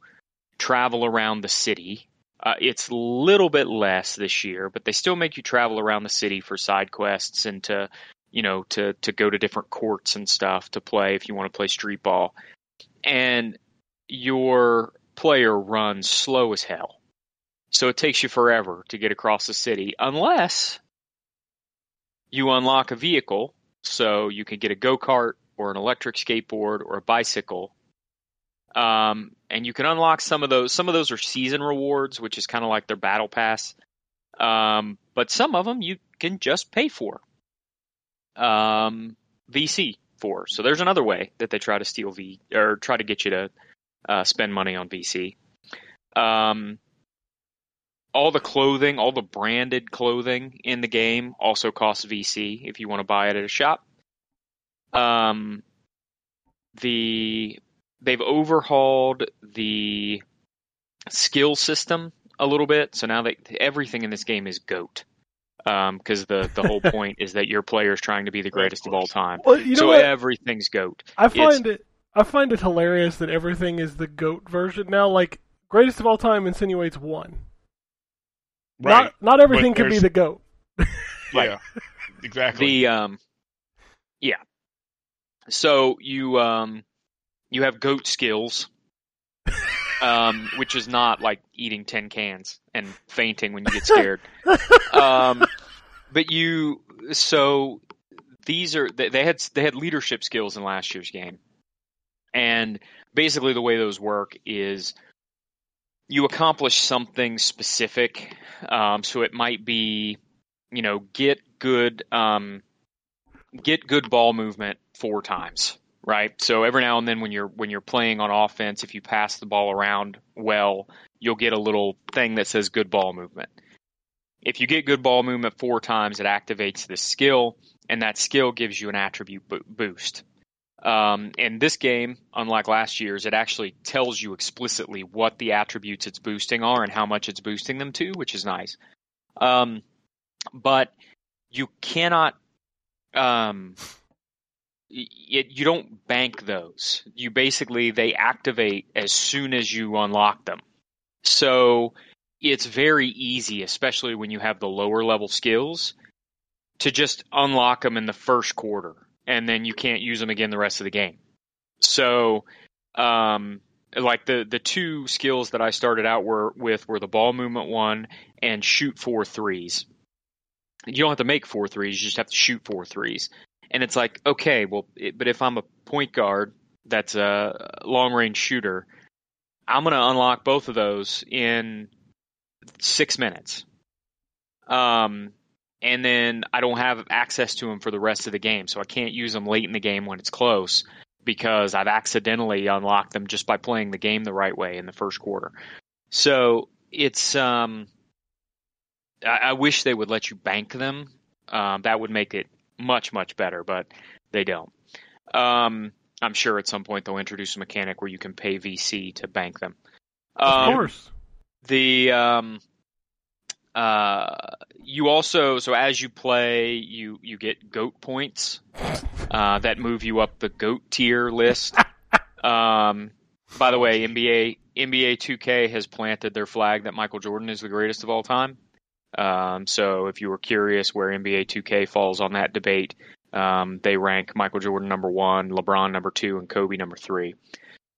travel around the city. Uh, it's a little bit less this year, but they still make you travel around the city for side quests and to you know to to go to different courts and stuff to play if you want to play street ball. And your player runs slow as hell. So it takes you forever to get across the city unless you unlock a vehicle so you can get a go-kart or an electric skateboard or a bicycle. Um, and you can unlock some of those. Some of those are season rewards, which is kind of like their battle pass. Um, but some of them you can just pay for. Um, VC for. So there's another way that they try to steal V or try to get you to uh, spend money on VC. Um, all the clothing, all the branded clothing in the game also costs VC if you want to buy it at a shop. Um, the they've overhauled the skill system a little bit, so now that everything in this game is goat. Because um, the the whole point is that your player is trying to be the greatest of, of all time. Well, you know so what? everything's goat. I find it's, it I find it hilarious that everything is the goat version now. Like greatest of all time insinuates one. Right. Not not everything can be the goat. yeah, exactly. The um, yeah. So you um, you have goat skills, um, which is not like eating ten cans and fainting when you get scared. um, but you so these are they had they had leadership skills in last year's game and basically, the way those work is you accomplish something specific. Um, so it might be, you know, get good, um, get good ball movement four times, right? So every now and then, when you're when you're playing on offense, if you pass the ball around well, you'll get a little thing that says good ball movement. If you get good ball movement four times, it activates this skill, and that skill gives you an attribute boost. Um, in this game, unlike last year's, it actually tells you explicitly what the attributes it's boosting are and how much it's boosting them to, which is nice. Um, but you cannot, um, it, you don't bank those. You basically, they activate as soon as you unlock them. So it's very easy, especially when you have the lower level skills, to just unlock them in the first quarter and then you can't use them again the rest of the game. So, um, like the the two skills that I started out were with were the ball movement one and shoot four threes. You don't have to make four threes; you just have to shoot four threes. And it's like, okay, well, it, but if I'm a point guard that's a long range shooter, I'm going to unlock both of those in six minutes. Um, and then I don't have access to them for the rest of the game, so I can't use them late in the game when it's close because I've accidentally unlocked them just by playing the game the right way in the first quarter. So it's um, I, I wish they would let you bank them Um, that would make it much much better, but they don't. Um, I'm sure at some point they'll introduce a mechanic where you can pay VC to bank them. Of Um, course. the um uh you also so as you play you you get goat points. Uh that move you up the goat tier list. Um by the way nba nba 2k has planted their flag that michael jordan is the greatest of all time. Um so if you were curious where nba 2k falls on that debate um they rank michael jordan number one lebron number two and kobe number three.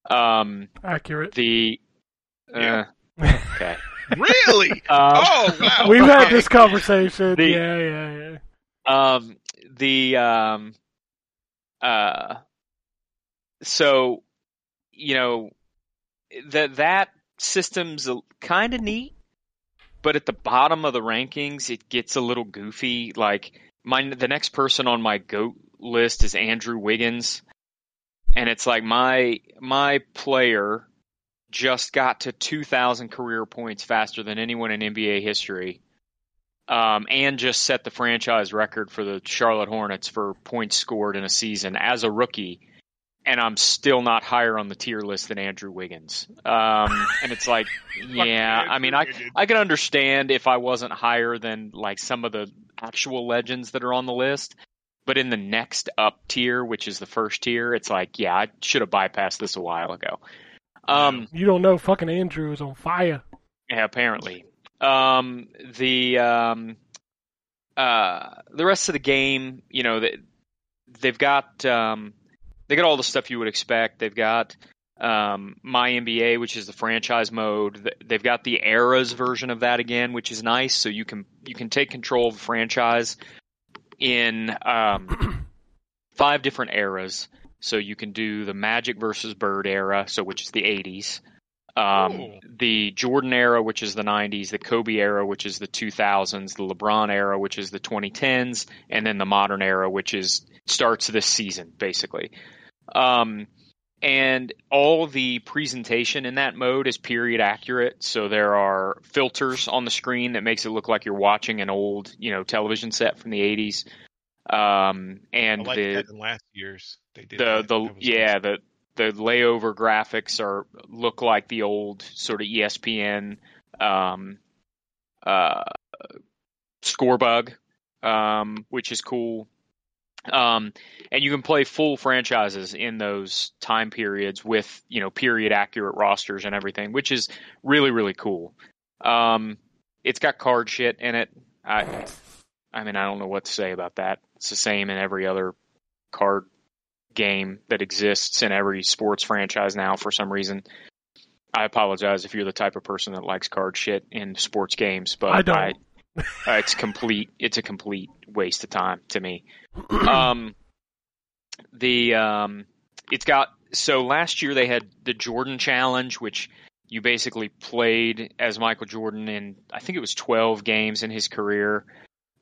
Um Accurate. the Yeah. uh, okay Really? um, oh wow. We've had this conversation. The- yeah, yeah, yeah. um the um uh so you know that that system's kind of neat but at the bottom of the rankings it gets a little goofy like my the next person on my goat list is Andrew Wiggins and it's like my my player just got to 2000 career points faster than anyone in NBA history um, and just set the franchise record for the Charlotte Hornets for points scored in a season as a rookie. And I'm still not higher on the tier list than Andrew Wiggins. Um, and it's like, yeah, I mean, I I can understand if I wasn't higher than like some of the actual legends that are on the list. But in the next up tier, which is the first tier, it's like, yeah, I should have bypassed this a while ago. Um, You don't know fucking Andrew is on fire. yeah, apparently. Um, the um, uh, the rest of the game, you know, they, they've got um, they got all the stuff you would expect. They've got um, my NBA, which is the franchise mode. They've got the eras version of that again, which is nice. So you can you can take control of a franchise in um, five different eras. So you can do the Magic versus Bird era, so which is the 80s. Um, the Jordan era, which is the 90s, the Kobe era, which is the 2000s, the LeBron era, which is the 2010s, and then the modern era, which is starts this season basically. Um, and all the presentation in that mode is period accurate. So there are filters on the screen that makes it look like you're watching an old, you know, television set from the 80s. Um, I and like the that in last year's they did the that. the That yeah nice. the the layover graphics are look like the old sort of ESPN um, uh, score bug, um, which is cool. Um, and you can play full franchises in those time periods with you know period accurate rosters and everything, which is really really cool. Um, it's got card shit in it. I I mean I don't know what to say about that. It's the same in every other card game that exists in every sports franchise now for some reason. I apologize if you're the type of person that likes card shit in sports games, but I don't. uh, it's complete. It's a complete waste of time to me. Um, the um, it's got so last year they had the Jordan Challenge, which you basically played as Michael Jordan in I think it was 12 games in his career,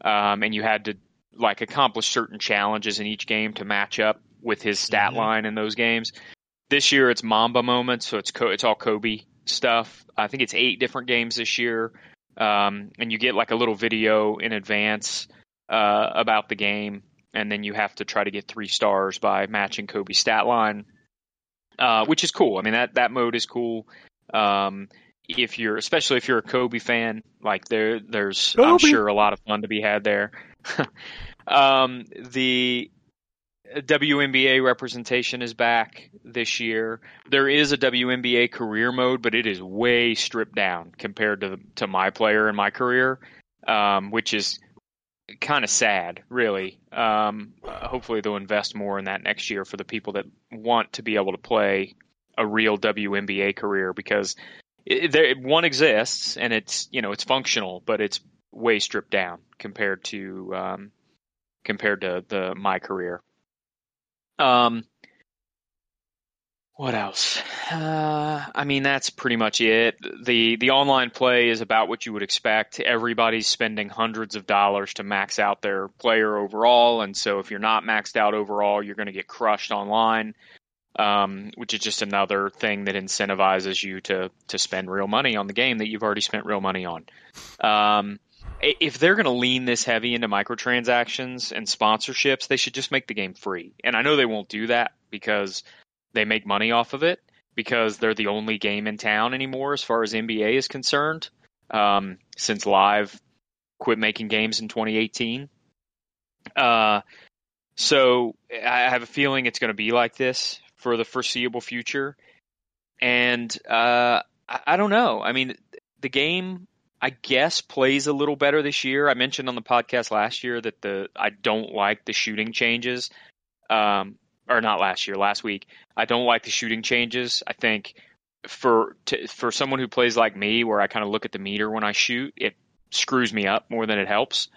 um, and you had to like accomplish certain challenges in each game to match up with his stat Mhm. line in those games. This year it's Mamba moments, so it's co- it's all Kobe stuff. I think it's eight different games this year, um, and you get like a little video in advance uh, about the game, and then you have to try to get three stars by matching Kobe's stat line, uh, which is cool. I mean that that mode is cool. Um, if you're, especially if you're a Kobe fan, like there, there's I'm sure a lot of fun to be had there. um, the WNBA representation is back this year. There is a WNBA career mode, but it is way stripped down compared to to my player and my career, um, which is kind of sad, really. Um, hopefully, they'll invest more in that next year for the people that want to be able to play a real WNBA career because it, there, one exists and it's you know it's functional, but it's way stripped down compared to um, compared to the my career. Um, what else? Uh, I mean, that's pretty much it. the The online play is about what you would expect. Everybody's spending hundreds of dollars to max out their player overall, and so if you're not maxed out overall, you're going to get crushed online. Um, which is just another thing that incentivizes you to to spend real money on the game that you've already spent real money on. Um, if they're going to lean this heavy into microtransactions and sponsorships, they should just make the game free. And I know they won't do that because they make money off of it because they're the only game in town anymore as far as NBA is concerned. Um, since Live quit making games in 2018. Uh, so I have a feeling it's going to be like this for the foreseeable future. And uh, I, I don't know. I mean, the game I guess plays a little better this year. I mentioned on the podcast last year that the I don't like the shooting changes. Um, or not last year, last week. I don't like the shooting changes. I think for to, for someone who plays like me, where I kind of look at the meter when I shoot, it screws me up more than it helps.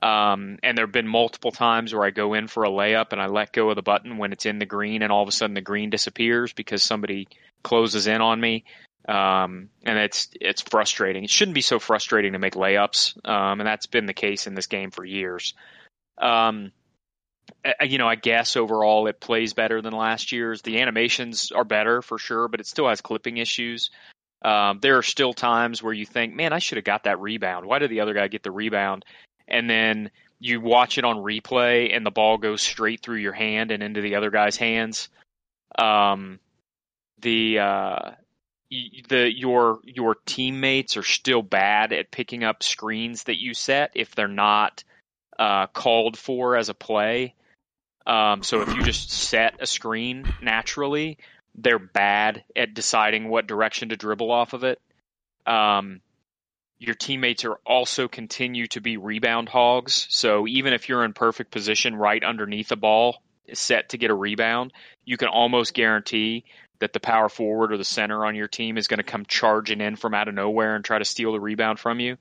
Um, and there have been multiple times where I go in for a layup and I let go of the button when it's in the green, and all of a sudden the green disappears because somebody closes in on me. Um, and it's it's frustrating. It shouldn't be so frustrating to make layups, um, and that's been the case in this game for years. Um, you know, I guess overall it plays better than last year's. The animations are better for sure, but it still has clipping issues. Um, there are still times where you think, man, I should have got that rebound. Why did the other guy get the rebound? And then you watch it on replay and the ball goes straight through your hand and into the other guy's hands. Um, the uh, the your your teammates are still bad at picking up screens that you set if they're not uh, called for as a play. Um, so if you just set a screen naturally, they're bad at deciding what direction to dribble off of it. Um, your teammates are also continue to be rebound hogs. So even if you're in perfect position right underneath the ball, set to get a rebound, you can almost guarantee that the power forward or the center on your team is going to come charging in from out of nowhere and try to steal the rebound from you.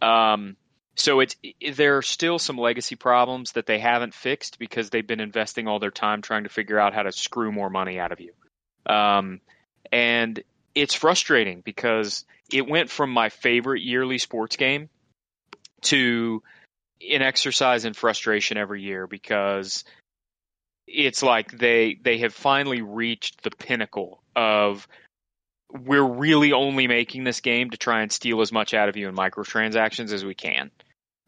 Um, so it's there are still some legacy problems that they haven't fixed because they've been investing all their time trying to figure out how to screw more money out of you. Um, and it's frustrating because it went from my favorite yearly sports game to an exercise in frustration every year because it's like they they have finally reached the pinnacle of we're really only making this game to try and steal as much out of you in microtransactions as we can.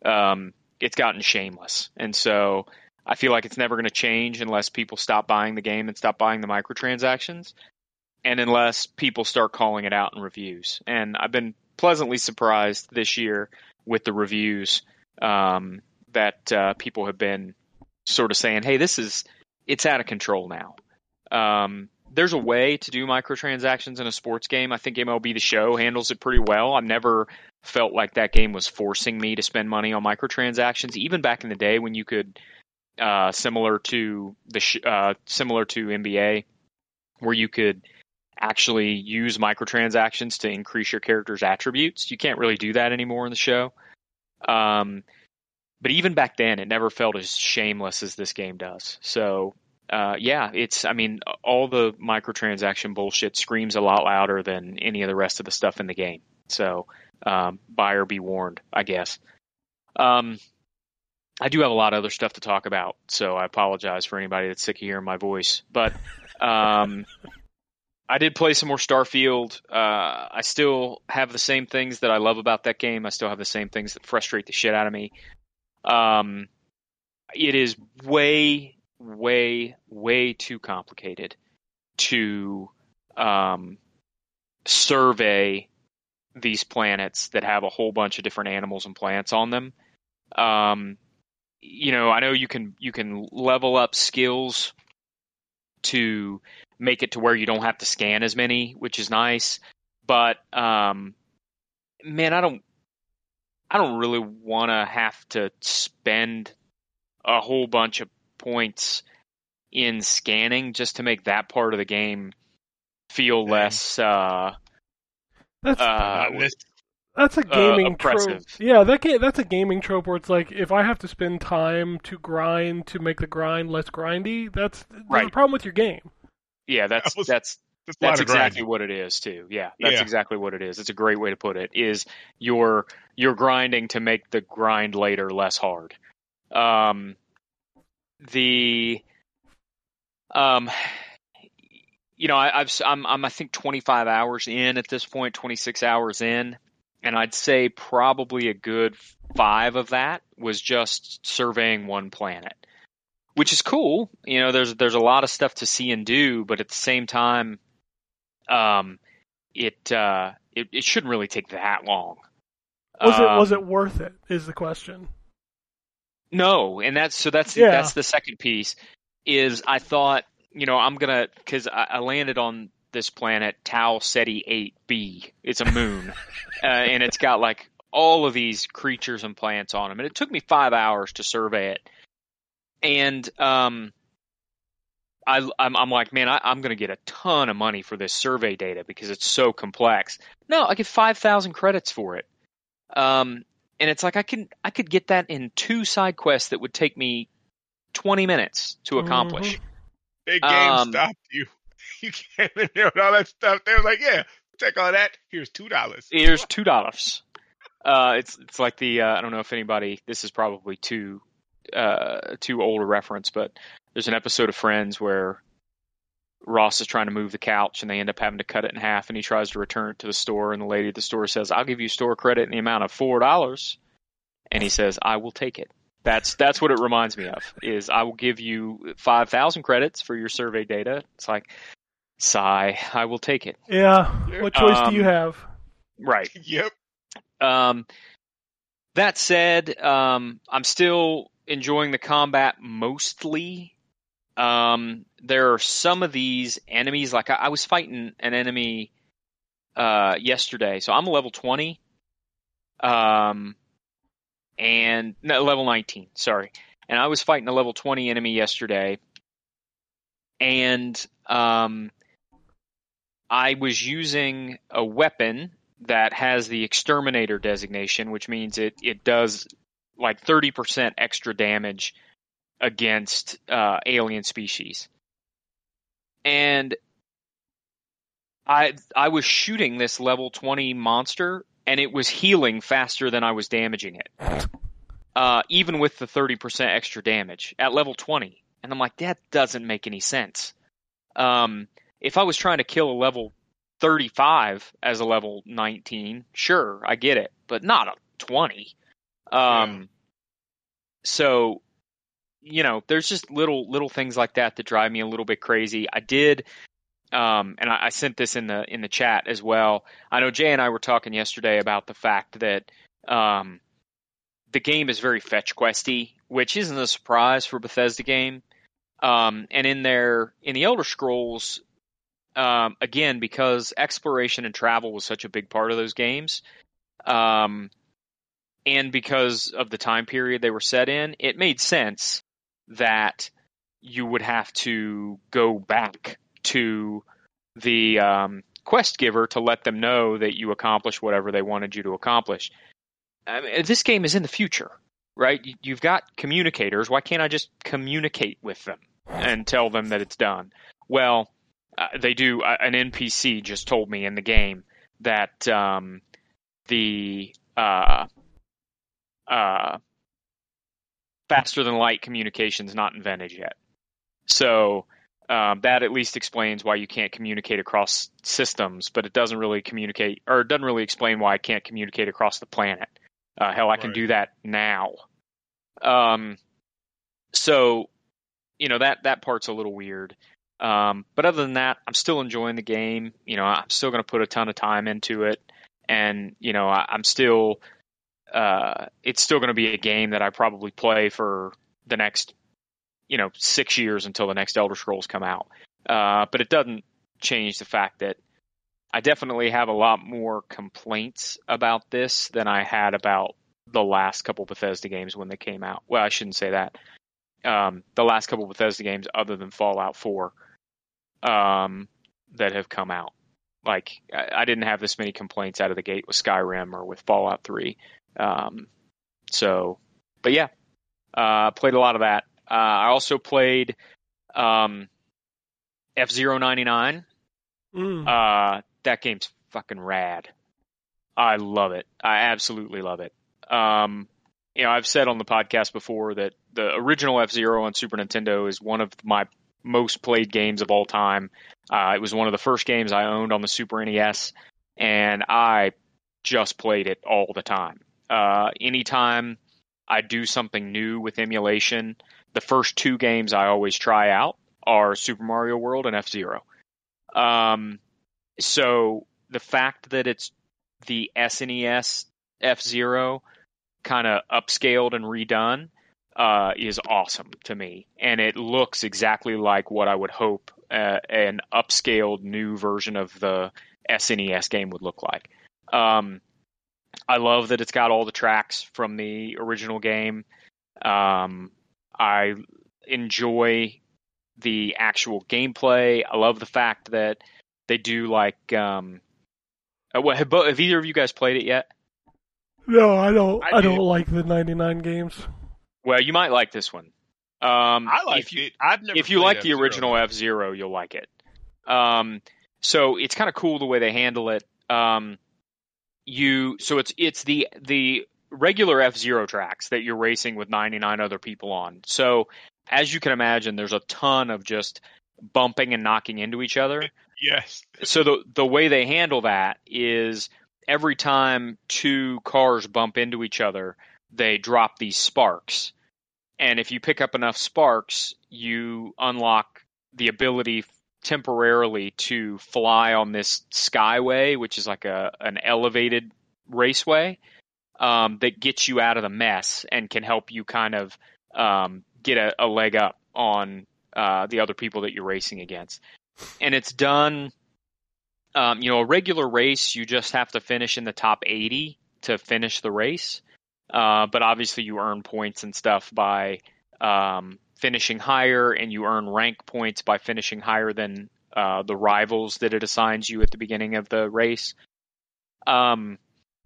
Um, it's gotten shameless, and so I feel like it's never going to change unless people stop buying the game and stop buying the microtransactions, and unless people start calling it out in reviews. And I've been pleasantly surprised this year with the reviews um, that uh, people have been sort of saying, "Hey, this is it's out of control now. Um, there's a way to do microtransactions in a sports game. I think MLB The Show handles it pretty well. I've never felt like that game was forcing me to spend money on microtransactions. Even back in the day when you could, uh, similar to the sh- uh, similar to NBA, where you could actually use microtransactions to increase your character's attributes. You can't really do that anymore in the show. Um, but even back then, it never felt as shameless as this game does. So, uh, yeah, it's, I mean, all the microtransaction bullshit screams a lot louder than any of the rest of the stuff in the game. So, um, buyer be warned, I guess. Um, I do have a lot of other stuff to talk about, so I apologize for anybody that's sick of hearing my voice. But um, I did play some more Starfield. Uh, I still have the same things that I love about that game. I still have the same things that frustrate the shit out of me. Um, it is way, way, way too complicated to um, survey these planets that have a whole bunch of different animals and plants on them. Um, you know, I know you can you can level up skills to make it to where you don't have to scan as many, which is nice. But um, man, I don't I don't really want to have to spend a whole bunch of points in scanning just to make that part of the game feel less uh, that's uh, that's a gaming uh, trope. Yeah, that game, that's a gaming trope where it's like if I have to spend time to grind to make the grind less grindy, that's, that's right. a problem with your game. Yeah, that's was, that's that's exactly what it is too. Yeah, that's yeah. exactly what it is. It's a great way to put it. Is you're you're grinding to make the grind later less hard. Um, the um, you know, I, I've I'm I'm I think 25 hours in at this point, 26 hours in. and I'd say probably a good five of that was just surveying one planet, which is cool. You know, there's there's a lot of stuff to see and do, but at the same time, um, it uh, it, it shouldn't really take that long. Was it was Um, it worth it? Is the question. No, and that's so that's Yeah. that's the second piece. Is I thought you know I'm gonna because I, I landed on this planet Tau Ceti Eight B. It's a moon, uh, and it's got like all of these creatures and plants on them, and it took me five hours to survey it. And um, I I'm, I'm like, man, I, I'm gonna get a ton of money for this survey data because it's so complex. No, I get five thousand credits for it. Um, and it's like I can I could get that in two side quests that would take me 20 minutes to accomplish. They game Um, stopped you. You came in there with all that stuff. They were like, "Yeah, take all that. Here's two dollars." Here's two dollars. Uh, it's it's like the uh, I don't know if anybody this is probably too uh, too old a reference, but there's an episode of Friends where Ross is trying to move the couch and they end up having to cut it in half, and he tries to return it to the store, and the lady at the store says, "I'll give you store credit in the amount of four dollars," and he says, "I will take it." That's that's what it reminds me of. Is I will give you five thousand credits for your survey data. It's like, sigh, I will take it. Yeah. What choice do you Um, have? Right. Yep. Um, that said, um, I'm still enjoying the combat mostly. Um, there are some of these enemies, like I, I was fighting an enemy uh, yesterday, so I'm a level 20. Um, and no, level 19, sorry. And I was fighting a level 20 enemy yesterday, and um, I was using a weapon that has the exterminator designation, which means it it does like 30% extra damage against uh, alien species. And I I was shooting this level 20 monster and it was healing faster than I was damaging it. Uh, even with the 30% extra damage at level 20. And I'm like, that doesn't make any sense. Um, if I was trying to kill a level 35 as a level 19, sure, I get it, but not a 20. Um, so, you know, there's just little little things like that that drive me a little bit crazy. I did, um, and I, I sent this in the in the chat as well. I know Jay and I were talking yesterday about the fact that um, the game is very fetch questy, which isn't a surprise for Bethesda game. Um, and in their in the Elder Scrolls, um, again because exploration and travel was such a big part of those games, um, and because of the time period they were set in, it made sense that you would have to go back to the um, quest giver to let them know that you accomplished whatever they wanted you to accomplish. I mean, this game is in the future, right? You- You've got communicators. Why can't I just communicate with them and tell them that it's done? Well, uh, they do. Uh, an NPC just told me in the game that um, the uh, uh, faster than light communication is not invented yet. So um, that at least explains why you can't communicate across systems, but it doesn't really communicate, or it doesn't really explain why I can't communicate across the planet. Uh, hell, I can do that now. Um, so you know that that part's a little weird. Um, but other than that, I'm still enjoying the game. You know, I'm still going to put a ton of time into it, and you know, I, I'm still. Uh, it's still going to be a game that I probably play for the next, you know, six years until the next Elder Scrolls come out. Uh, but it doesn't change the fact that I definitely have a lot more complaints about this than I had about the last couple Bethesda games when they came out. Well, I shouldn't say that. Um, the last couple Bethesda games, other than Fallout 4, um, that have come out. Like, I, I didn't have this many complaints out of the gate with Skyrim or with Fallout 3. Um, so, but yeah, uh, played a lot of that. Uh, I also played um, F Zero ninety nine. Mm. Uh, that game's fucking rad. I love it. I absolutely love it. Um, you know, I've said on the podcast before that the original F Zero on Super Nintendo is one of my most played games of all time. Uh, it was one of the first games I owned on the Super NES, and I just played it all the time. Uh, anytime I do something new with emulation, the first two games I always try out are Super Mario World and F Zero. Um, so the fact that it's the SNES F Zero kind of upscaled and redone uh, is awesome to me, and it looks exactly like what I would hope uh, an upscaled new version of the SNES game would look like. Um, I love that it's got all the tracks from the original game. Um, I enjoy the actual gameplay. I love the fact that they do like. Um, uh, what, have, have either of you guys played it yet? No, I don't. I I, don't like the 99 games. Well, you might like this one. Um, I like if you, it. I've never. if you like the F-Zero. original F Zero, you'll like it. Um, so it's kind of cool the way they handle it. Um, you so it's it's the the regular F Zero tracks that you're racing with 99 other people on. So as you can imagine, there's a ton of just bumping and knocking into each other. yes, So the the way they handle that is every time two cars bump into each other, they drop these sparks. And if you pick up enough sparks, you unlock the ability temporarily to fly on this skyway, which is like a an elevated raceway um, that gets you out of the mess and can help you kind of um, get a, a leg up on uh, the other people that you're racing against. And it's done. Um, you know, a regular race, you just have to finish in the top 80 to finish the race. Uh, but obviously, you earn points and stuff by um, finishing higher, and you earn rank points by finishing higher than uh, the rivals that it assigns you at the beginning of the race. Um,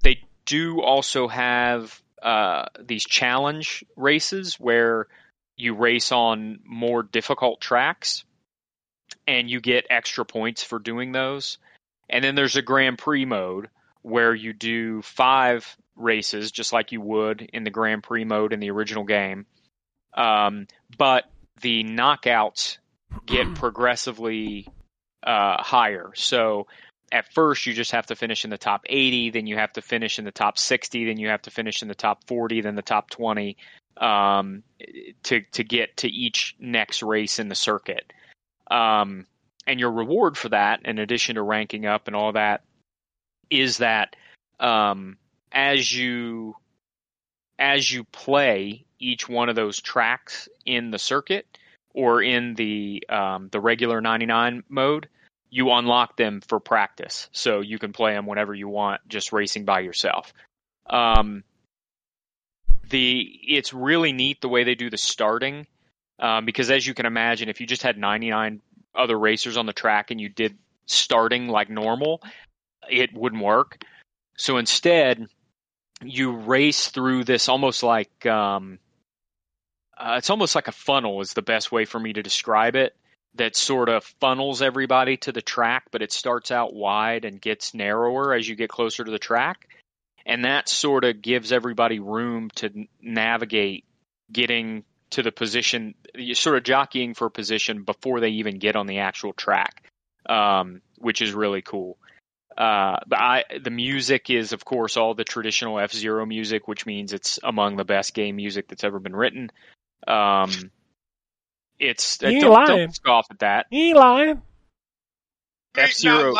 they do also have uh, these challenge races where you race on more difficult tracks, and you get extra points for doing those. And then there's a Grand Prix mode where you do five races, just like you would in the Grand Prix mode in the original game. Um, but the knockouts get progressively uh, higher. So at first, you just have to finish in the top 80, then you have to finish in the top 60, then you have to finish in the top 40, then the top 20 um, to to get to each next race in the circuit. Um, and your reward for that, in addition to ranking up and all that, is that um, as you as you play each one of those tracks in the circuit or in the um, the regular 99 mode, you unlock them for practice, so you can play them whenever you want, just racing by yourself. Um, the it's really neat the way they do the starting, um, because as you can imagine, if you just had 99 other racers on the track and you did starting like normal, it wouldn't work. So instead, you race through this almost like um, uh, it's almost like a funnel is the best way for me to describe it. That sort of funnels everybody to the track, but it starts out wide and gets narrower as you get closer to the track, and that sort of gives everybody room to navigate getting to the position. You're sort of jockeying for position before they even get on the actual track, um, which is really cool. Uh, but I, the music is, of course, all the traditional F Zero music, which means it's among the best game music that's ever been written. Um, it's uh, You don't, lying. don't scoff at that. You ain't lying. F-Zero-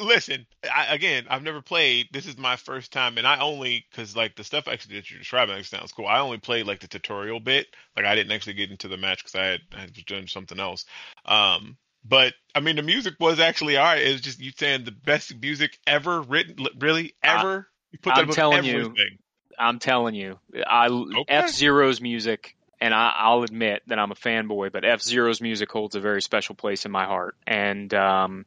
listen, I, again, I've never played. This is my first time, and I only because like the stuff actually that you're describing actually sounds cool. I only played like the tutorial bit. Like I didn't actually get into the match because I had I was doing something else. Um, but I mean, the music was actually all right. It was just you saying the best music ever written, really ever. You put that I'm above telling you. I'm telling you, I F Zero's music, and I, I'll admit that I'm a fanboy, but F Zero's music holds a very special place in my heart, and um,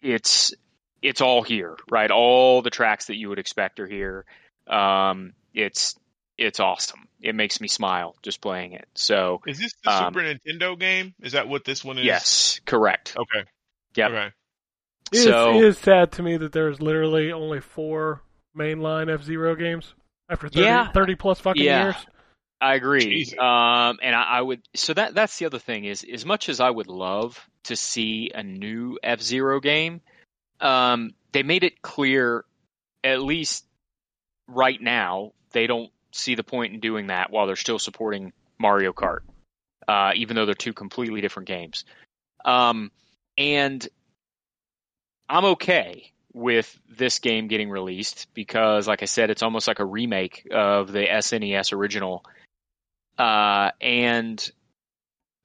it's it's all here, right? All the tracks that you would expect are here. Um, it's it's awesome. It makes me smile just playing it. So Is this the um, Super Nintendo game? Is that what this one is? yes, correct. Okay. Yeah. Okay. It is, So- it is sad to me that there's literally only four mainline F Zero games after 30, Yeah. 30 plus fucking Yeah. years. I agree. Um, and I, I would so that that's the other thing is as much as I would love to see a new F Zero game, um, they made it clear at least right now, they don't see the point in doing that while they're still supporting Mario Kart, uh, even though they're two completely different games. Um, and I'm okay with this game getting released because, like I said, it's almost like a remake of the SNES original. Uh, and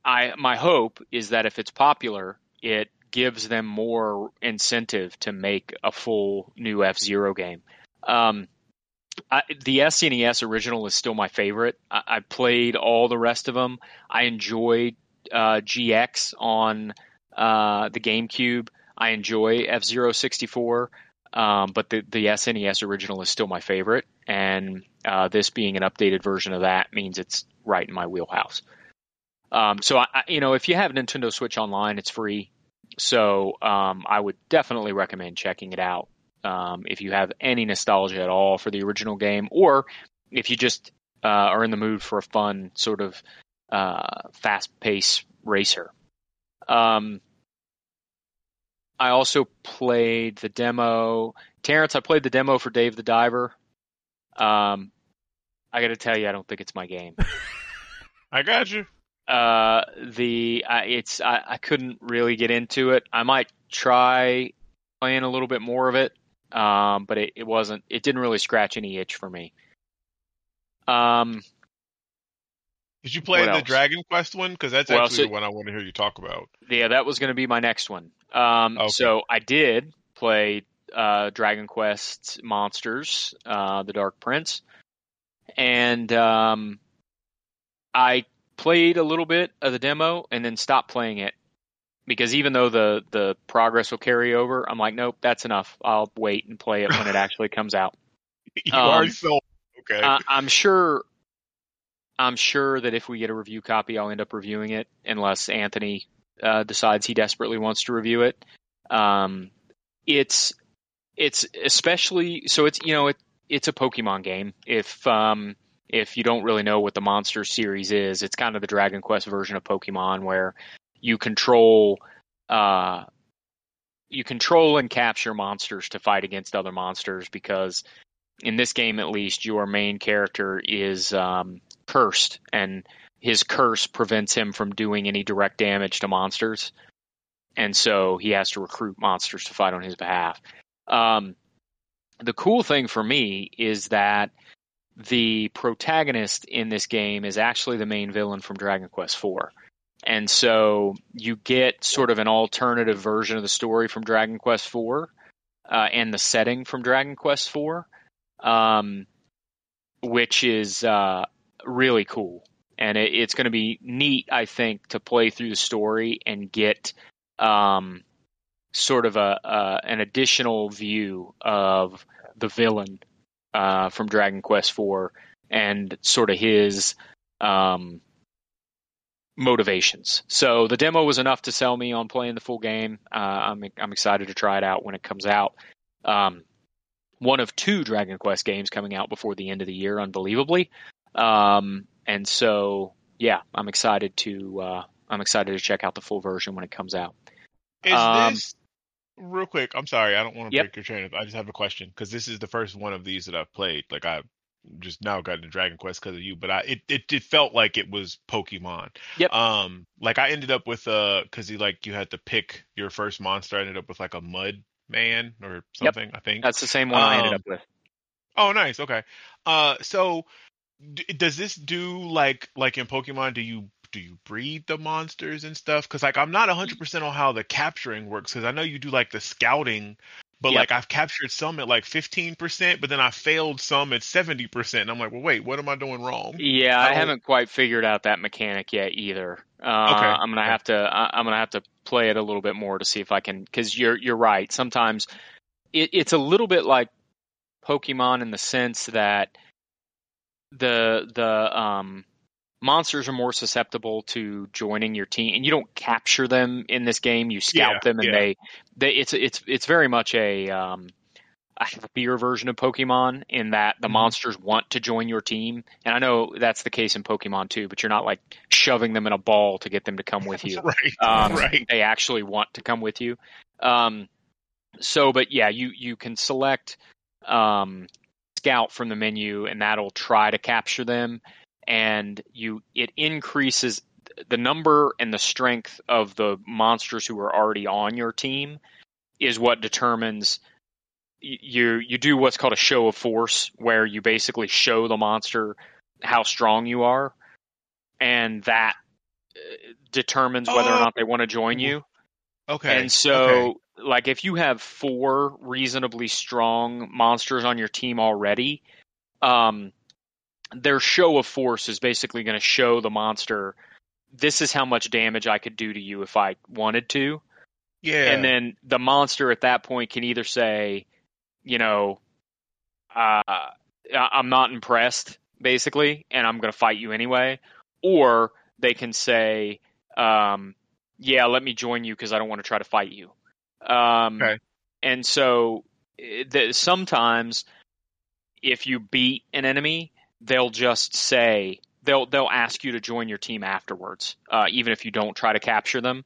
I my hope is that if it's popular, it gives them more incentive to make a full new F Zero game. Um, I, the SNES original is still my favorite. I, I, played all the rest of them. I enjoyed uh, GX on uh, the GameCube. I enjoy F Zero 64, um, but the, the SNES original is still my favorite. And uh, this being an updated version of that means it's right in my wheelhouse. Um, so, I, you know, if you have Nintendo Switch Online, it's free. So um, I would definitely recommend checking it out um, if you have any nostalgia at all for the original game, or if you just uh, are in the mood for a fun sort of uh, fast-paced racer. Um, I also played the demo. Terrence, I played the demo for Dave the Diver. Um, I got to tell you, I don't think it's my game. I got you. Uh, the uh, it's I, I couldn't really get into it. I might try playing a little bit more of it, um, but it, it wasn't. It didn't really scratch any itch for me. Um, did you play the else? Dragon Quest one? Because that's Well, actually so- the one I want to hear you talk about. yeah, that was going to be my next one. Um, Okay. so I did play uh, Dragon Quest Monsters, uh, the Dark Prince, and um, I played a little bit of the demo and then stopped playing it because even though the the progress will carry over, I'm like, nope, that's enough. I'll wait and play it when it actually comes out. You Um, already sold. Okay. I, I'm sure. I'm sure that if we get a review copy, I'll end up reviewing it, unless Anthony uh, decides he desperately wants to review it. Um, it's it's especially so it's you know it it's a Pokemon game. If um, if you don't really know what the Monster series is, it's kind of the Dragon Quest version of Pokemon, where you control uh, you control and capture monsters to fight against other monsters because in this game at least your main character is um, cursed and his curse prevents him from doing any direct damage to monsters and so he has to recruit monsters to fight on his behalf um, the cool thing for me is that the protagonist in this game is actually the main villain from dragon quest IV. and so you get sort of an alternative version of the story from dragon quest IV uh, and the setting from dragon quest IV um, which is uh, really cool. And it, it's going to be neat, I think, to play through the story and get um, sort of a, a an additional view of the villain uh, from Dragon Quest IV and sort of his um, motivations. So the demo was enough to sell me on playing the full game. Uh, I'm I'm excited to try it out when it comes out. Um, one of two Dragon Quest games coming out before the end of the year, unbelievably. Um, and so, yeah, I'm excited to uh, I'm excited to check out the full version when it comes out. Is um, this real quick? I'm sorry, I don't want to Yep. break your train. I just have a question because this is the first one of these that I've played. Like I just now got into Dragon Quest because of you, but I it, it it felt like it was Pokemon. Yep. Um, like I ended up with uh, because you like you had to pick your first monster. I ended up with like a Mud Man or something. I think. That's the same one I ended Um, up with. Oh, nice. Okay. Uh, so d- does this do like like in Pokemon? Do you do you breed the monsters and stuff? Because like I'm not 100 percent on how the capturing works. Because I know you do like the scouting, but Yep. like I've captured some at like 15 percent, but then I failed some at 70 percent. And I'm like, well, wait, what am I doing wrong? Yeah, I how- haven't quite figured out that mechanic yet either. Uh, Okay. I'm gonna have to I, I'm gonna have to play it a little bit more to see if I can because you're you're right. Sometimes it, it's a little bit like Pokemon in the sense that the the um, monsters are more susceptible to joining your team, and you don't capture them in this game. You scout Yeah, them, and yeah. they they it's it's it's very much a um, a happier version of Pokemon in that the Mhm. monsters want to join your team. And I know that's the case in Pokemon too, but you're not like shoving them in a ball to get them to come with you. right. Um, right. They actually want to come with you. Um, so, but yeah, you you can select um, scout from the menu, and that'll try to capture them. And you, it increases the number and the strength of the monsters who are already on your team is what determines you you do what's called a show of force where you basically show the monster how strong you are and that uh, determines whether or Oh. not they want to join you Okay. and so like if you have four reasonably strong monsters on your team already um their show of force is basically going to show the monster this is how much damage I could do to you if I wanted to yeah. and then the monster at that point can either say, you know, uh, I'm not impressed, basically, and I'm going to fight you anyway, or they can say, um, yeah, let me join you because I don't want to try to fight you. Um, Okay. And so eh, the, sometimes if you beat an enemy, they'll just say they'll they'll ask you to join your team afterwards, uh, even if you don't try to capture them.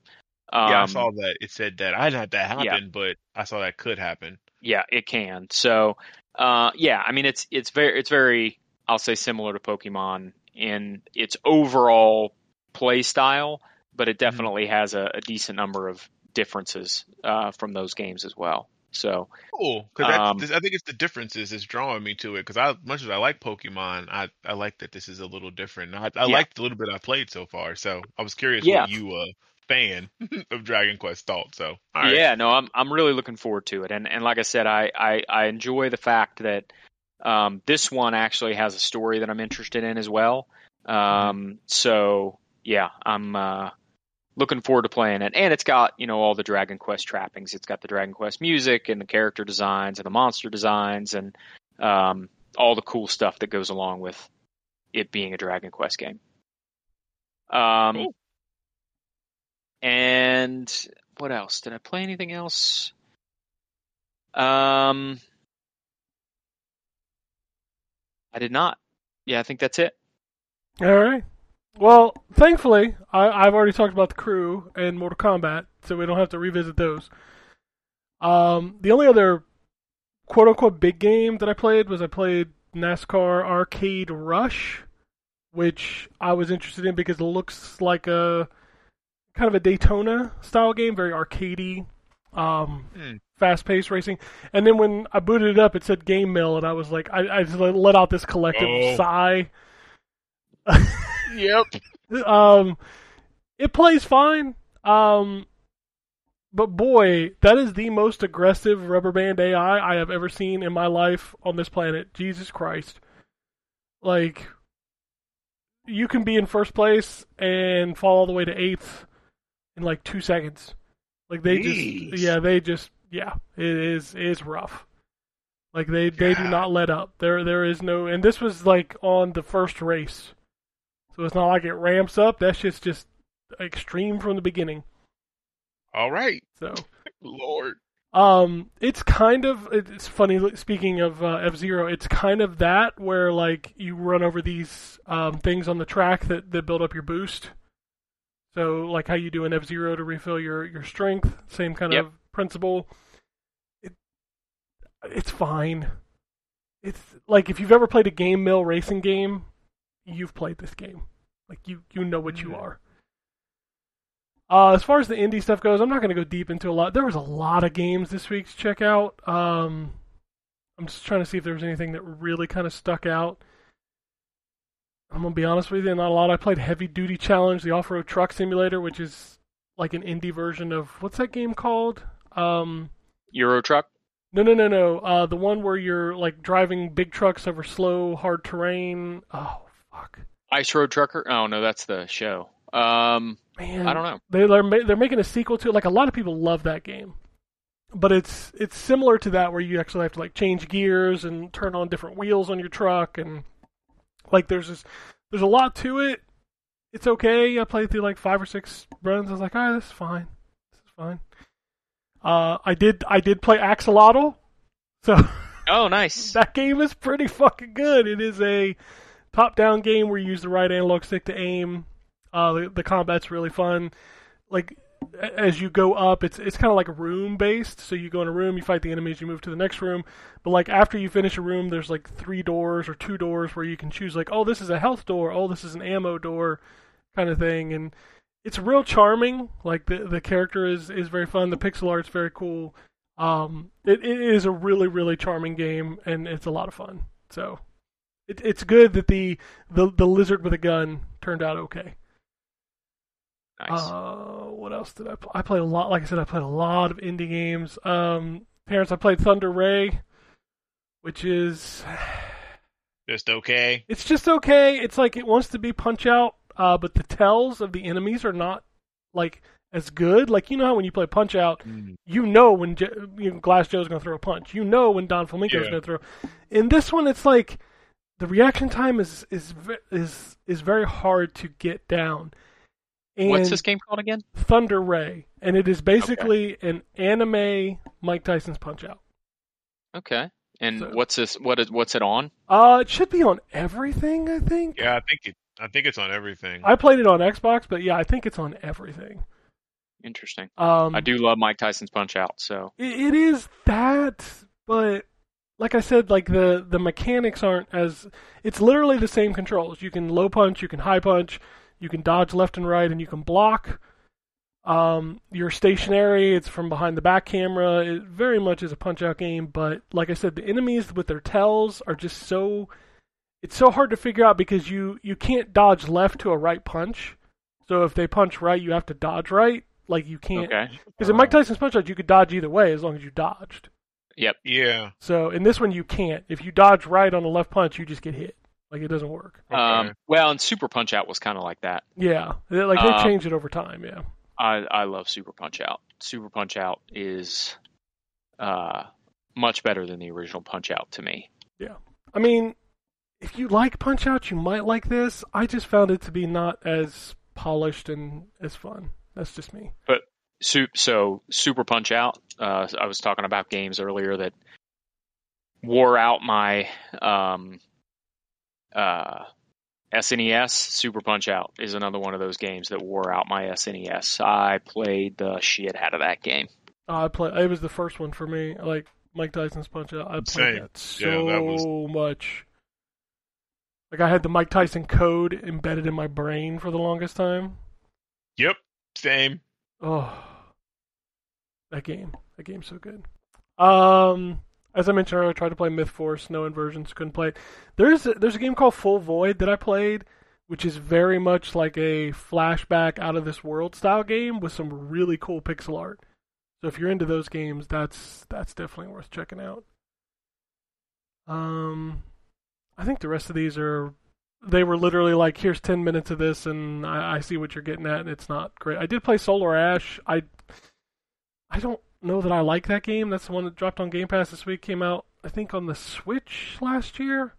Um, yeah, I saw that. It said that. I had that happen, Yeah. but I saw that could happen. yeah, it can. So, uh, yeah, I mean, it's it's very it's very I'll say similar to Pokemon in its overall play style, but it definitely has a, a decent number of differences uh, from those games as well. So, Cool, because Um, I think it's the differences that's drawing me to it. Because I, much as I like Pokemon, I, I like that this is a little different. I, I Yeah. liked the little bit I played so far, so I was curious Yeah. what you, uh, fan of Dragon Quest, thought. So, all right. yeah, no, I'm I'm really looking forward to it, and and like I said, I I, I enjoy the fact that um, this one actually has a story that I'm interested in as well. Um, so yeah, I'm uh, looking forward to playing it, and it's got you know all the Dragon Quest trappings. It's got the Dragon Quest music and the character designs and the monster designs and um, all the cool stuff that goes along with it being a Dragon Quest game. Um, Cool. and what else? Did I play anything else? Um, I did not. Yeah, I think that's it. All right. Well, thankfully, I, I've already talked about the crew and Mortal Kombat, so we don't have to revisit those. Um, the only other quote unquote big game that I played was I played NASCAR Arcade Rush, which I was interested in because it looks like a kind of a Daytona style game, very arcadey, um, Hmm. fast paced racing. And then when I booted it up, it said Game Mill, and I was like, I, I just let let out this collective Oh. sigh. Yep. um, it plays fine. Um, but boy, that is the most aggressive rubber band AI I have ever seen in my life on this planet. Jesus Christ! Like, you can be in first place and fall all the way to eighth in like two seconds. Like they Jeez. just, yeah, they just, yeah, it is it's rough. Like they they do not let up. There there is no, and this was like on the first race. So it's not like it ramps up. That shit's just extreme from the beginning. All right. So, Lord. um, it's kind of it's funny. Speaking of uh, F Zero, it's kind of that where like you run over these um, things on the track that that build up your boost. So like how you do in F Zero to refill your your strength, same kind Yep. of principle. It it's fine. It's like if you've ever played a game mill racing game, you've played this game. Like you you know what you Mhm. are. Uh, as far as the indie stuff goes, I'm not going to go deep into a lot. There was a lot of games this week to check out. Um, I'm just trying to see if there was anything that really kind of stuck out. I'm gonna be honest with you, not a lot. I played Heavy Duty Challenge, the off-road truck simulator, which is like an indie version of what's that game called? Um, Euro Truck. no, no, no, no. Uh, the one where you're like driving big trucks over slow, hard terrain. Oh, fuck, Ice Road Trucker. Oh no, that's the show. Um, man. I don't know. They, they're they're making a sequel to it. Like a lot of people love that game, but it's it's similar to that where you actually have to like change gears and turn on different wheels on your truck and like there's this there's a lot to it. It's okay. I played through like five or six runs. I was like, all right, this is fine. This is fine. Uh, I did I did play Axolotl, so Oh, nice. that game is pretty fucking good. It is a top-down game where you use the right analog stick to aim. Uh, the, the combat's really fun. Like as you go up, it's it's kind of like room based. So you go in a room, you fight the enemies, you move to the next room. But like after you finish a room, there's like three doors or two doors where you can choose like, oh, this is a health door, oh, this is an ammo door, kind of thing. And it's real charming. Like the the character is is very fun. The pixel art's very cool. Um, it, it is a really really charming game, and it's a lot of fun. So it, it's good that the, the the lizard with a gun turned out okay. Nice. Uh, what else did I play? I played a lot. Like I said, I played a lot of indie games. Um, parents, I played Thunder Ray, which is Just okay. it's just okay. It's like it wants to be Punch Out, uh, but the tells of the enemies are not like as good. Like you know how when you play Punch Out, you know when J- you know, Glass Joe's going to throw a punch. You know when Don Flamenco's Yeah. going to throw. In this one, it's like the reaction time is is is is very hard to get down. And What's this game called again? Thunder Ray, and it is basically an anime Mike Tyson's Punch Out. Okay. And So- what's this? What is what's it on? Uh, it should be on everything. I think. Yeah, I think it. I think it's on everything. I played it on Xbox, but yeah, I think it's on everything. Interesting. Um, I do love Mike Tyson's Punch Out. So It, it is that, but like I said, like the the mechanics aren't as. It's literally the same controls. You can low punch, you can high punch, you can dodge left and right, and you can block. Um, you're stationary. It's from behind the back camera. It very much is a punch out game, but like I said, the enemies with their tells are just so. It's so hard to figure out because you you can't dodge left to a right punch. So if they punch right, you have to dodge right. Like you can't because okay. because in Mike Tyson's Punch Out, you could dodge either way as long as you dodged. Yeah. So in this one, you can't. If you dodge right on a left punch, you just get hit. Like it doesn't work. Okay. Um, well, and Super Punch Out was kind of like that. Yeah, like they Um, changed it over time. Yeah. I I love Super Punch Out. Super Punch Out is uh much better than the original Punch Out to me. Yeah. I mean, if you like Punch Out, you might like this. I just found it to be not as polished and as fun. That's just me. Su- so Super Punch Out. Uh, I was talking about games earlier that wore out my um, uh, SNES. Super Punch Out is another one of those games that wore out my SNES. I played the shit out of that game. I play. It was the first one for me. Like Mike Tyson's Punch Out. I played Same. that so Yeah, that was- much. Like I had the Mike Tyson code embedded in my brain for the longest time. Yep. Same. Oh, that game. That game's so good. Um, as I mentioned earlier, I tried to play Myth Force, no inversions, couldn't play it. There's a, there's a game called Full Void that I played, which is very much like a flashback out of this world style game with some really cool pixel art. So if you're into those games, that's that's definitely worth checking out. Um, I think the rest of these are they were literally like, here's 10 minutes of this, and I, I see what you're getting at, and it's not great. I did play Solar Ash. I I don't know that I like that game. That's the one that dropped on Game Pass this week. Came out, I think, on the Switch last year.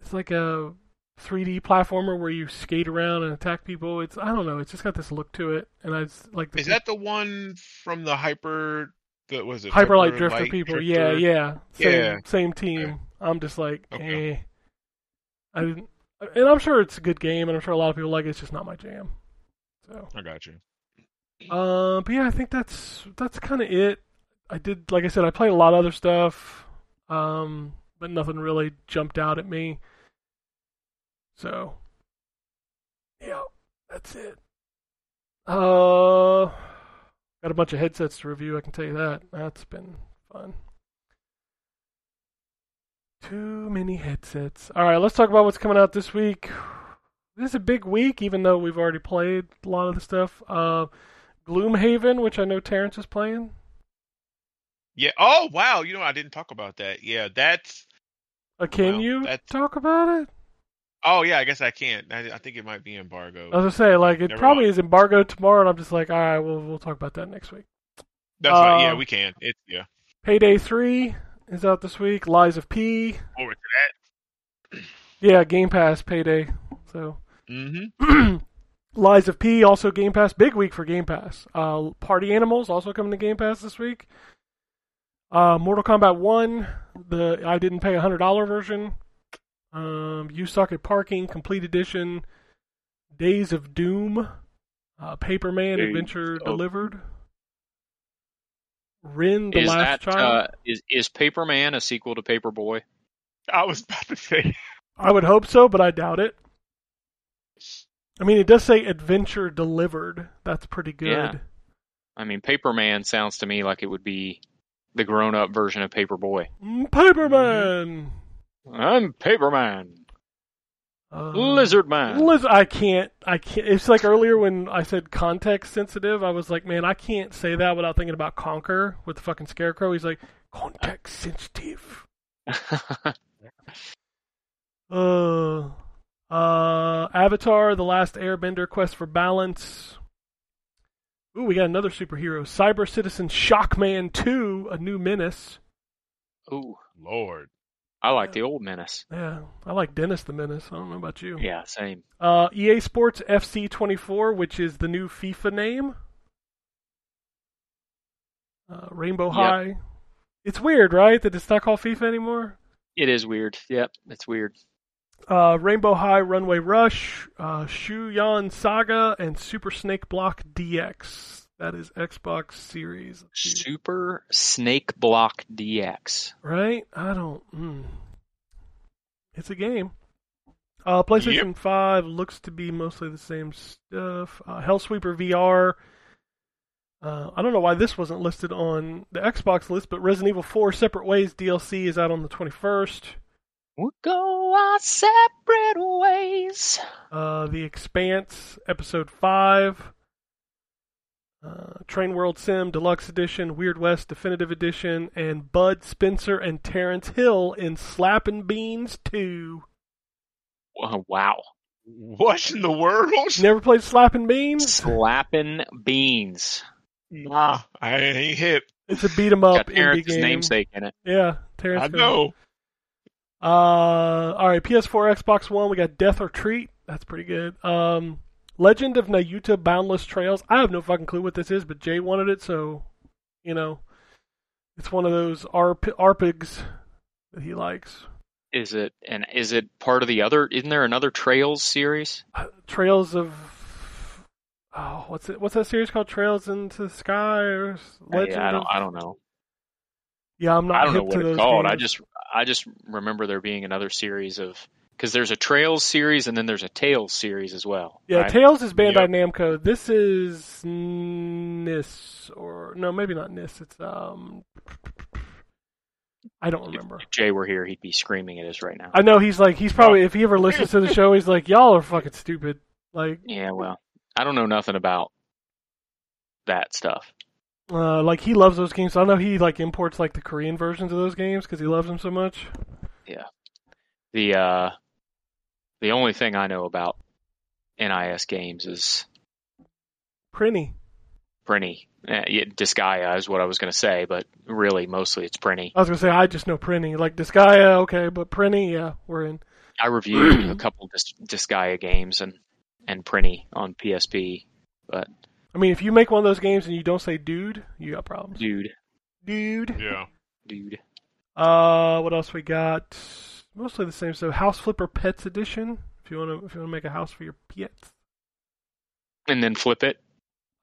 It's like a 3D platformer where you skate around and attack people. It's I don't know. It's just got this look to it, and I just like the Is that the one from the hyper? The was it Hyper Light Drifter Light people? Drifter? Yeah, yeah, same Yeah. same team. I'm just like, Okay. eh. I didn't, and I'm sure it's a good game, and I'm sure a lot of people like it. It's just not my jam. So. I got you. Um, but yeah, I think that's that's kind of it. I did, like I said, I played a lot of other stuff, um, but nothing really jumped out at me. So, yeah, that's it. Uh, got a bunch of headsets to review. I can tell you that. That's been fun. Too many headsets. All right, let's talk about what's coming out this week. This is a big week, even though we've already played a lot of the stuff. Uh, Gloomhaven, which I know Terrence is playing. Yeah. Oh wow. You know I didn't talk about that. Yeah. That's. Uh, can Well, you that's- talk about it? Oh yeah. I guess I can't. I, I think it might be embargo. I was gonna say, like, it Never probably mind. is embargoed tomorrow, and I'm just like, all right, we'll we'll talk about that next week. That's right. Yeah, we can. It's yeah. Payday three is out this week. Lies of P, Forward to that. yeah, Game Pass Payday. So. Mm-hmm. Lies of P also Game Pass. Big week for Game Pass. Uh, Party Animals also coming to Game Pass this week. Uh, Mortal Kombat One, the I didn't pay a hundred dollar version. Um, You Suck at Parking Complete Edition. Days of Doom. Uh, Paperman Hey, Adventure oh. Delivered. Rin the is Last that Child. uh, is is Paperman a sequel to Paperboy? I was about to say. I would hope so, but I doubt it. I mean, it does say Adventure Delivered. That's pretty good. Yeah. I mean, Paperman sounds to me like it would be the grown-up version of Paperboy. Mm, Paperman. I'm Paperman, Uh, Lizard Man. Liz, I can't. I can't. It's like earlier when I said context sensitive. I was like, man, I can't say that without thinking about Conker with the fucking scarecrow. He's like context sensitive. Uh, uh, Avatar: The Last Airbender: Quest for Balance. Ooh, we got another superhero, Cyber Citizen Shockman 2, a new menace. Ooh, Lord. I like the old Menace. Yeah, I like Dennis the Menace. I don't know about you. Yeah, same. Uh, EA Sports FC 24, which is the new FIFA name. Uh, Rainbow Yep. High. It's weird, right? That it's not called FIFA anymore. It is weird. Yep, it's weird. Uh, Rainbow High Runway Rush, uh, Shuyan Saga, and Super Snake Block DX. That is Xbox Series. Super Snake Block DX. Right? I don't. Mm. It's a game. Uh, PlayStation 5 looks to be mostly the same stuff. Uh, Hellsweeper VR. Uh, I don't know why this wasn't listed on the Xbox list, but Resident Evil 4 Separate Ways DLC is out on the 21st. We'll go our separate ways. Uh, the Expanse Episode 5. Uh, Train World Sim Deluxe Edition, Weird West Definitive Edition, and Bud Spencer and Terence Hill in Slappin' Beans 2. Oh, wow. What in the world? Never played Slappin' Beans? Slapping beans. Nah, I ain't hip. It's a beat 'em up Got indie game. namesake in it. Yeah, Terrence. I Hill. know. Uh, all right, PS4, Xbox One. We got Death or Treat. That's pretty good. Um, Legend of Nayuta Boundless Trails. I have no fucking clue what this is, but Jay wanted it, so you know, it's one of those RP- RPGs that he likes. Is it and is it part of the other? Isn't there another Trails series? Uh, Trails of oh, what's it? What's that series called? Trails into the Sky or Legend? Yeah, I don't. of, I don't know. yeah, I'm not. I don't know what it's called. I just I just remember there being another series of because there's a Trails series and then there's a Tales series as well. Yeah, right? Tales is Bandai Yep. Namco. This is NIS or no, maybe not NIS. It's um, I don't remember. If Jay were here, he'd be screaming at us right now. I know he's like he's probably if he ever listens to the show, he's like y'all are fucking stupid. Like Yeah, well, I don't know nothing about that stuff. Uh, like he loves those games. I know he like imports like the Korean versions of those games because he loves them so much. Yeah. The uh, the only thing I know about NIS games is Prinny. Prinny. Eh, yeah, Disgaea is what I was going to say, but really, mostly it's Prinny. I was gonna say I just know Prinny. Like Disgaea, okay, but Prinny, yeah, we're in. I reviewed a couple Dis- Disgaea games and and Prinny on PSP, but I mean, if you make one of those games and you don't say dude, you got problems. dude, Dude. Yeah. dude, Uh, what else we got? Mostly the same stuff. House Flipper Pets Edition. If you want to, if you want to make a house for your pets. and then flip it.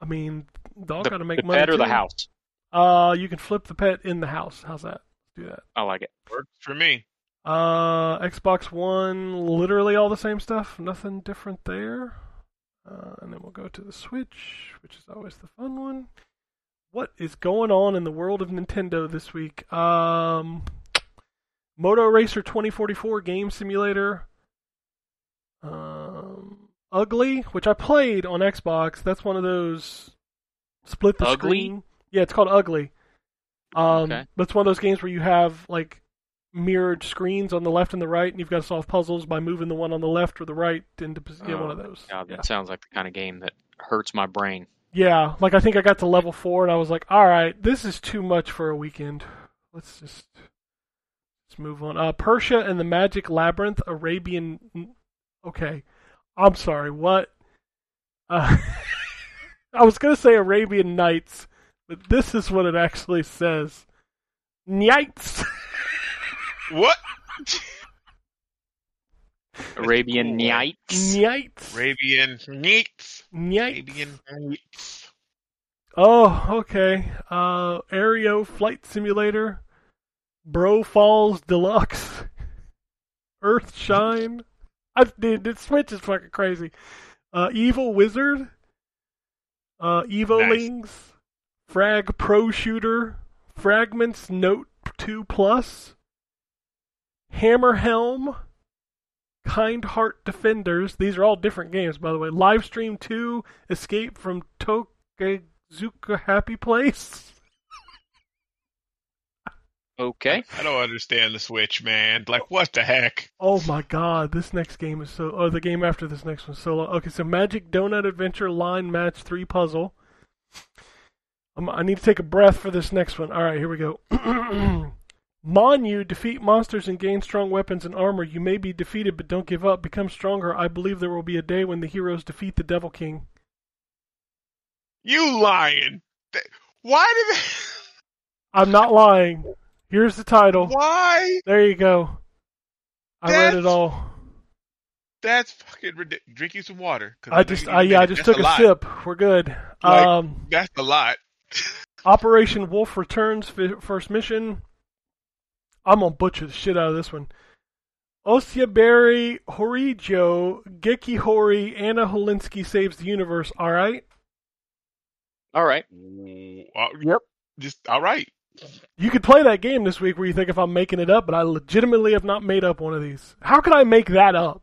I mean, dog The, got to make the money. pet or the house. Uh, you can flip the pet in the house. How's that? Do that. I like it. Works for me. Uh, Xbox One, literally all the same stuff. Nothing different there. Uh, and then we'll go to the Switch, which is always the fun one. What is going on in the world of Nintendo this week? Um, Moto Racer 2044 game simulator. Um, Ugly, which I played on Xbox. That's one of those split the Ugly? screen. Yeah, it's called Ugly. Um, Okay. but it's one of those games where you have like mirrored screens on the left and the right, and you've got to solve puzzles by moving the one on the left or the right into yeah, one of Oh, those. God, yeah. that sounds like the kind of game that hurts my brain. yeah, like I think I got to level four, and I was like, all right, this is too much for a weekend. Let's just let's move on. Uh, Persia and the Magic Labyrinth, Arabian. Okay, I'm sorry. What? Uh, I was gonna say Arabian Nights, but this is what it actually says. Nights. What? Arabian. Nights. Nights. Arabian Nights. Nights. Arabian Nights. Oh, okay. Uh, Aereo Flight Simulator, Bro Falls Deluxe, Earthshine. I dude, this Switch is fucking crazy. Uh, Evil Wizard, uh, Evolings, Frag Pro Shooter, Fragments Note 2 Plus, Hammer Helm, Kind Heart Defenders. These are all different games, by the way. Livestream 2, Escape from Togaezuka Happy Place. Okay. I don't understand the Switch, man. Like, what the heck? Oh my god, this next game is so. Oh, the game after this next one's so long. Okay, so Magic Donut Adventure Line Match 3 Puzzle. Um, I need to take a breath for this next one. Alright, here we go. Monu, defeat monsters and gain strong weapons and armor. You may be defeated, but don't give up. Become stronger. I believe there will be a day when the heroes defeat the Devil King. You lying? Why did? I'm not lying. Here's the title. Why? There you go. I read it all. That's fucking ridiculous. Drink you some water. I just, I, yeah, I just took a, lot. sip. We're good. Like- um, That's a lot. Operation Wolf returns fi- first mission. I'm gonna butcher the shit out of this one. Osiaberi Horijo Geki Hori Anna Holinsky saves the universe. All right, All right. Uh, yep. Just all right. you could play that game this week where you think if I'm making it up, but I legitimately have not made up one of these. How could I make that up?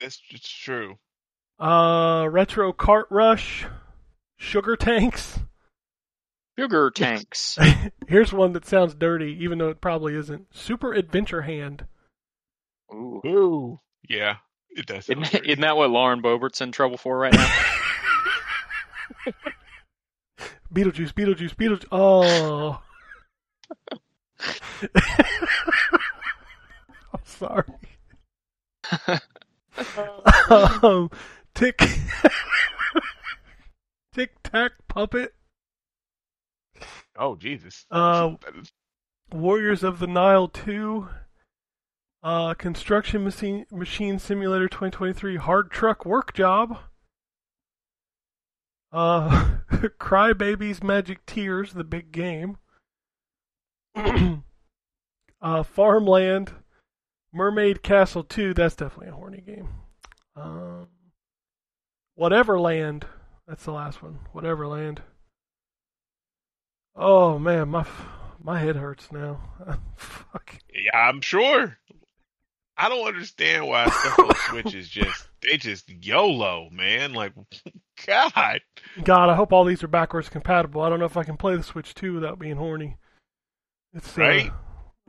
That's it's true. Uh, Retro cart Rush, Sugar Tanks. Sugar tanks. Here's one that sounds dirty, even though it probably isn't. Super Adventure Hand. Ooh. Ooh. Yeah. It does. sound Isn't, dirty. isn't that what Lauren Boebert's in trouble for right now? Beetlejuice, Beetlejuice, Beetlejuice. Oh. I'm sorry. um, tick. Tic Tac Puppet. Oh Jesus. Uh, is- Warriors of the Nile 2. Uh, Construction Machine, Machine Simulator 2023 Hard Truck Work Job. Uh, Crybabies Magic Tears, the big game. uh, Farmland. Mermaid Castle 2, that's definitely a horny game. Um, Whatever Land, that's the last one. Whatever Land. Oh man, my my head hurts now. Fuck. Yeah, I'm sure. I don't understand why stuff on Switch is just they just YOLO, man. Like God. God, I hope all these are backwards compatible. I don't know if I can play the Switch 2 without being horny. It's uh, Right.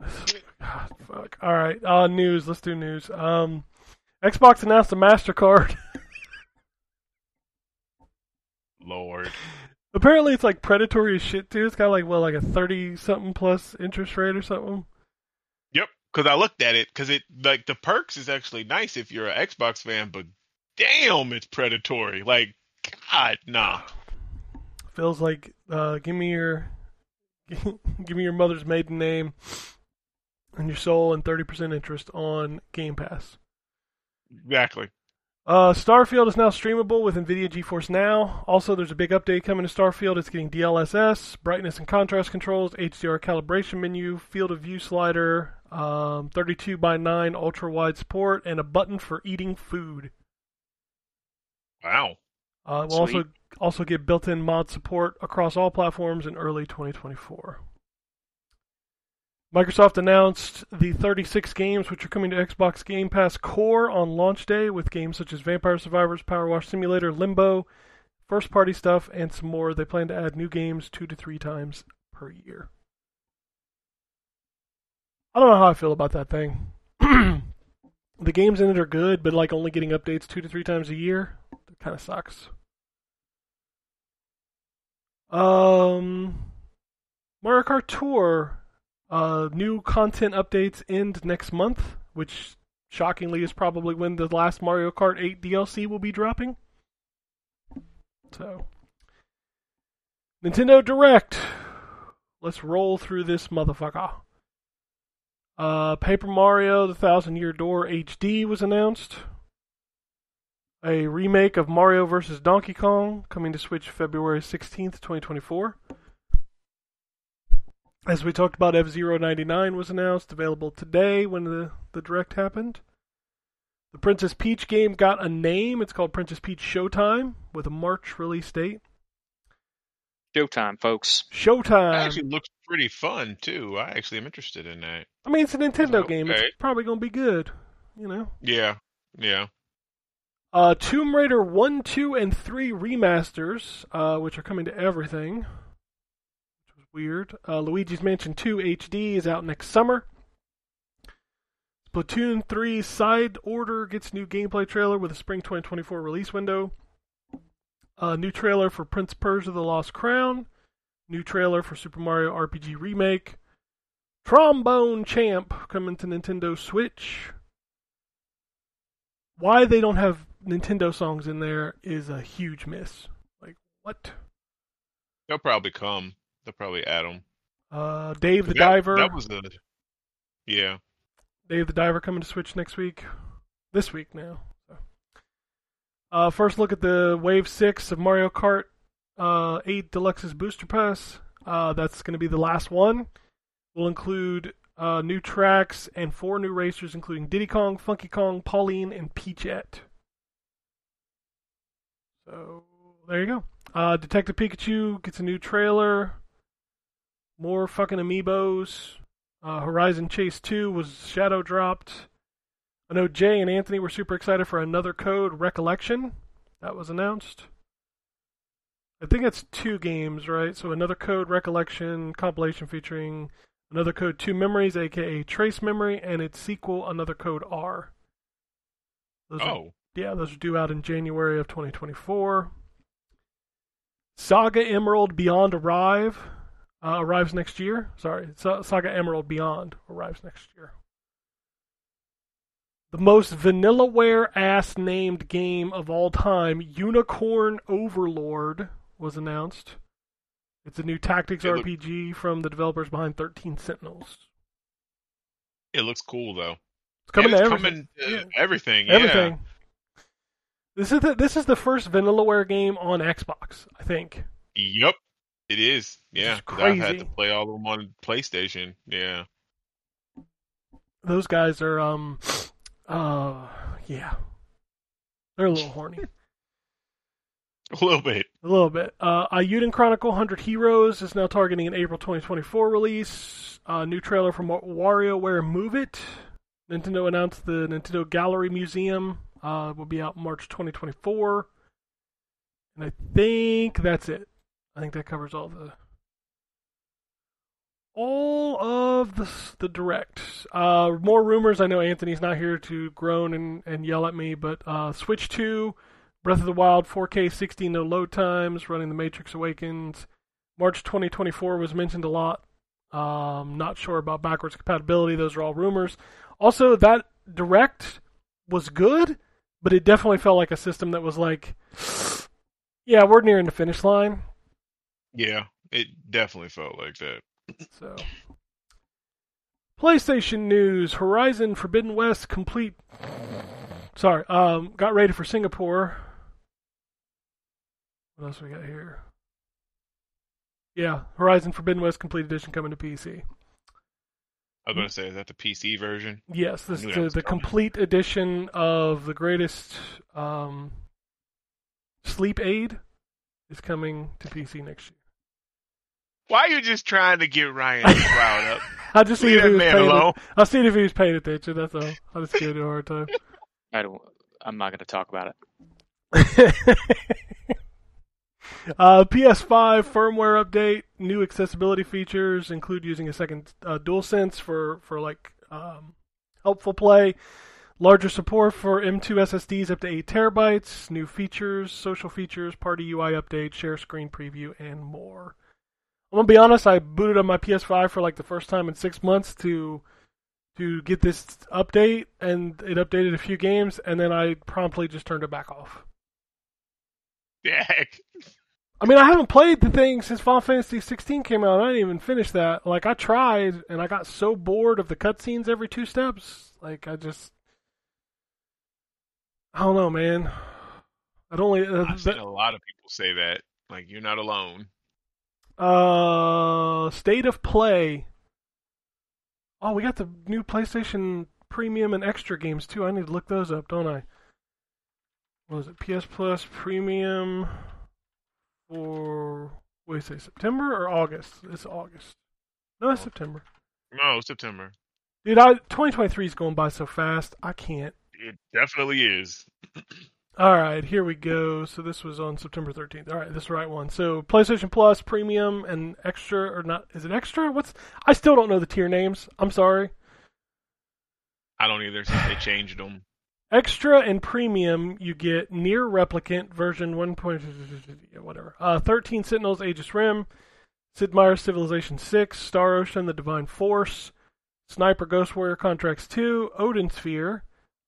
God, fuck. All right. Uh, news. Let's do news. Um, Xbox announced a Mastercard. Lord. Apparently, it's like predatory as shit too. It's got like well, like a thirty something plus interest rate or something. Yep. Because I looked at it because it like the perks is actually nice if you're an Xbox fan, but damn, it's predatory. Like God, nah. Feels like uh, give me your give me your mother's maiden name and your soul and thirty percent interest on Game Pass. Exactly. Uh, Starfield is now streamable with NVIDIA GeForce Now. Also, there's a big update coming to Starfield. It's getting DLSS, brightness and contrast controls, HDR calibration menu, field of view slider, um, 32 by 9 ultra wide support, and a button for eating food. Wow. Uh, we'll also also get built-in mod support across all platforms in early 2024. Microsoft announced the 36 games which are coming to Xbox Game Pass Core on launch day, with games such as Vampire Survivors, Power Wash Simulator, Limbo, first-party stuff, and some more. They plan to add new games two to three times per year. I don't know how I feel about that thing. the games in it are good, but like only getting updates two to three times a year, that kind of sucks. Um, Mario Kart Tour, uh, new content updates end next month, which shockingly is probably when the last Mario Kart 8 DLC will be dropping. So, Nintendo Direct. Let's roll through this motherfucker. Uh, Paper Mario: The Thousand Year Door HD was announced. A remake of Mario vs. Donkey Kong coming to Switch February 16th, 2024. As we talked about, F Zero 99 was announced, available today when the, the direct happened. The Princess Peach game got a name. It's called Princess Peach Showtime with a March release date. Showtime, folks. That Showtime. actually looks pretty fun too. I actually am interested in that. I mean, it's a Nintendo Okay. game. It's probably going to be good. You know. Yeah, yeah. Uh, Tomb Raider 1, 2, and 3 remasters, uh, which are coming to everything. Weird. Uh, Luigi's Mansion 2 HD is out next summer. Splatoon 3 Side Order gets new gameplay trailer with a spring 2024 release window. Uh, new trailer for Prince Persia The Lost Crown. New trailer for Super Mario RPG Remake. Trombone Champ coming to Nintendo Switch. Why they don't have Nintendo songs in there is a huge miss. Like, what? They'll probably come. They'll probably add them. Uh, Dave the That- Diver. That was the. Yeah. Dave the Diver coming to Switch next week. This week now. Uh, first look at the Wave 6 of Mario Kart uh, 8 Deluxe's Booster Pass. Uh, that's going to be the last one. Will include uh, new tracks and four new racers, including Diddy Kong, Funky Kong, Pauline, and Peachette. So there you go. Uh, Detective Pikachu gets a new trailer. More fucking amiibos. Uh, Horizon Chase 2 was shadow dropped. I know Jay and Anthony were super excited for another code, Recollection. That was announced. I think that's two games, right? So another code, Recollection, compilation featuring another code, Two Memories, aka Trace Memory, and its sequel, Another Code R. Those are Oh. yeah, those are due out in January of 2024. Saga Emerald Beyond arrive uh, arrives next year. Sorry, Sa- Saga Emerald Beyond arrives next year. The most vanillaware ass named game of all time, Unicorn Overlord, was announced. It's a new tactics It look- RPG from the developers behind 13 Sentinels. It looks cool though. It's coming And to everything. coming to Yeah. everything. Everything. This is the this is the first Vanillaware game on Xbox, I think. Yep. It is. Yeah. I've had to play all of them on PlayStation. Yeah. Those guys are um uh yeah. They're a little horny. A little bit. A little bit. Uh Eiyuden Chronicle 100 Heroes is now targeting an April 2024 release. Uh, new trailer from Wa- WarioWare Move It. Nintendo announced the Nintendo Gallery Museum uh, will be out March 2024. And I think that's it. I think that covers all the all of the the direct. Uh, more rumors. I know Anthony's not here to groan and, and yell at me, but uh, Switch 2, Breath of the Wild, 4K 60 no load times, running The Matrix Awakens. March 2024 was mentioned a lot. Um, not sure about backwards compatibility. Those are all rumors. Also, that direct was good, but it definitely felt like a system that was like, yeah, we're nearing the finish line. Yeah. It definitely felt like that. So, PlayStation news: Horizon Forbidden West complete. Sorry, um, got rated for Singapore. What else we got here? Yeah, Horizon Forbidden West Complete Edition coming to PC. I was going to say, is that the PC version? Yes, this is the, the complete edition of the greatest um, sleep aid is coming to PC next year. Why are you just trying to get Ryan riled up? I'll just see if he that was man paying. alone. I'll see if he was paying attention. That's all. I'll just give him a hard time. I don't. I'm not going to talk about it. uh, PS5 firmware update. New accessibility features include using a second uh, DualSense for for like um, helpful play. Larger support for M2 SSDs up to 8 terabytes. New features, social features, party UI update, share screen preview, and more. I'm gonna be honest. I booted up my PS5 for like the first time in six months to to get this update, and it updated a few games, and then I promptly just turned it back off. Heck. I mean, I haven't played the thing since Final Fantasy 16 came out. I didn't even finish that. Like, I tried, and I got so bored of the cutscenes every two steps. Like, I just, I don't know, man. I'd only uh, I've seen a lot of people say that. Like you're not alone. uh, state of play. Oh, we got the new PlayStation Premium and Extra games too. I need to look those up, don't I? What was it? PS Plus Premium for wait, say September or August? It's August. No, it's September. No, September. Dude, I 2023 is going by so fast. I can't. It definitely is. All right, here we go. So this was on September 13th. All right, this is the right one. So PlayStation Plus, Premium, and Extra, or not? Is it Extra? What's? I still don't know the tier names. I'm sorry. I don't either since they changed them. Extra and Premium, you get NieR Replicant version 1. Point, whatever. Uh, 13 Sentinels, Aegis Rim, Sid Meier's Civilization 6, Star Ocean, The Divine Force, Sniper Ghost Warrior Contracts 2, Odin Sphere,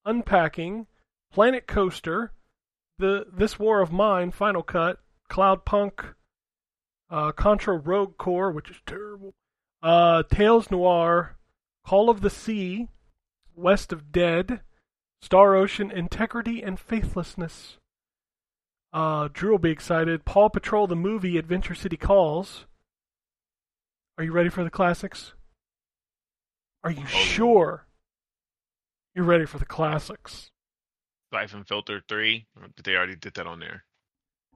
Unpacking, Planet Coaster, the This War of Mine Final Cut, Cloud Punk, uh, Contra Rogue Corps, which is terrible, uh, Tails Noir, Call of the Sea, West of Dead, Star Ocean, Integrity and Faithlessness. Uh, Drew will be excited. Paw Patrol the movie, Adventure City Calls. Are you ready for the classics? Are you sure you're ready for the classics? Siphon Filter three. Did They already did that on there.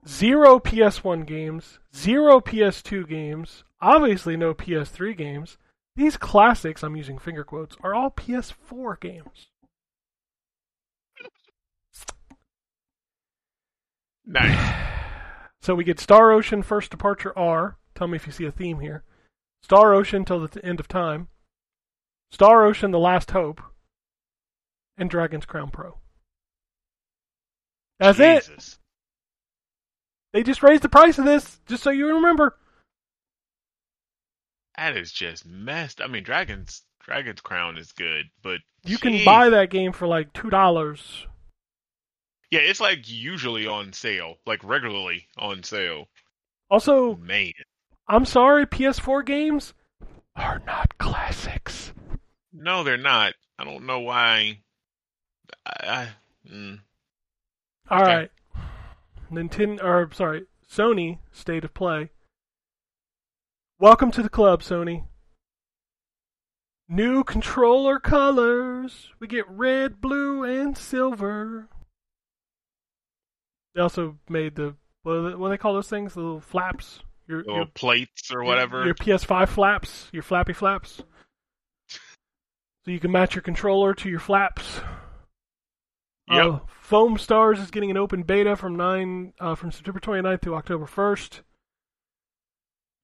Zero PS1 games, zero PS2 games, obviously no PS3 games. These classics, I'm using finger quotes, are all PS4 games. Nice. So we get Star Ocean First Departure R. Tell me if you see a theme here. Star Ocean till the end of time. Star Ocean The Last Hope. And Dragon's Crown Pro. That's it. They just raised the price of this, just so you remember. That is just messed. I mean, Dragon's Dragon's Crown is good, but You can buy that game for like two dollars. Yeah, it's like usually on sale, like regularly on sale. Also, Man, I'm sorry, PS4 games are not classics. no, they're not. I don't know why. I, I mm. All Okay. right, Nintendo or sorry, Sony State of Play. Welcome to the club, Sony. New controller colors. We get red, blue, and silver. They also made the what do they, what do they call those things? The little flaps. Your, little your plates or whatever. Your PS5 flaps, your flappy flaps. So you can match your controller to your flaps. Yep. Uh, Foam Stars is getting an open beta from nine uh, from September 29th through October 1st.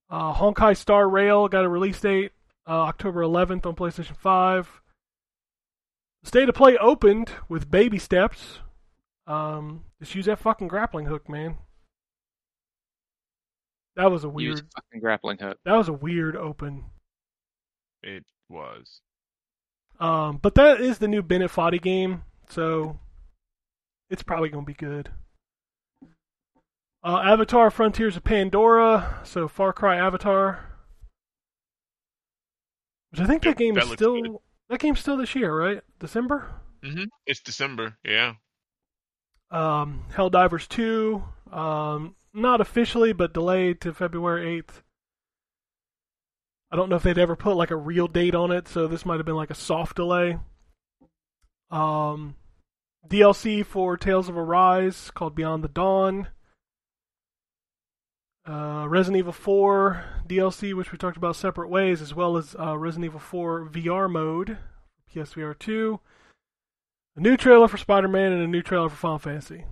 Uh, Honkai Star Rail got a release date uh, October 11th on PlayStation 5. State of Play opened with baby steps. Um, just use that fucking grappling hook, man. That was a weird. a fucking grappling hook. That was a weird open. It was. Um, but that is the new Bennett Foddy game, so it's probably going to be good. Uh, Avatar: Frontiers of Pandora, so Far Cry Avatar, which I think that game that is still good. that game's still this year, right? December. hmm It's December. Yeah. Um, Helldivers 2, um, not officially, but delayed to February 8th. I don't know if they'd ever put like a real date on it, so this might have been like a soft delay. Um, DLC for Tales of Arise called Beyond the Dawn. Uh, Resident Evil 4 DLC, which we talked about separate ways, as well as uh, Resident Evil 4 VR mode, PSVR 2 a new trailer for Spider-Man and a new trailer for Final Fantasy.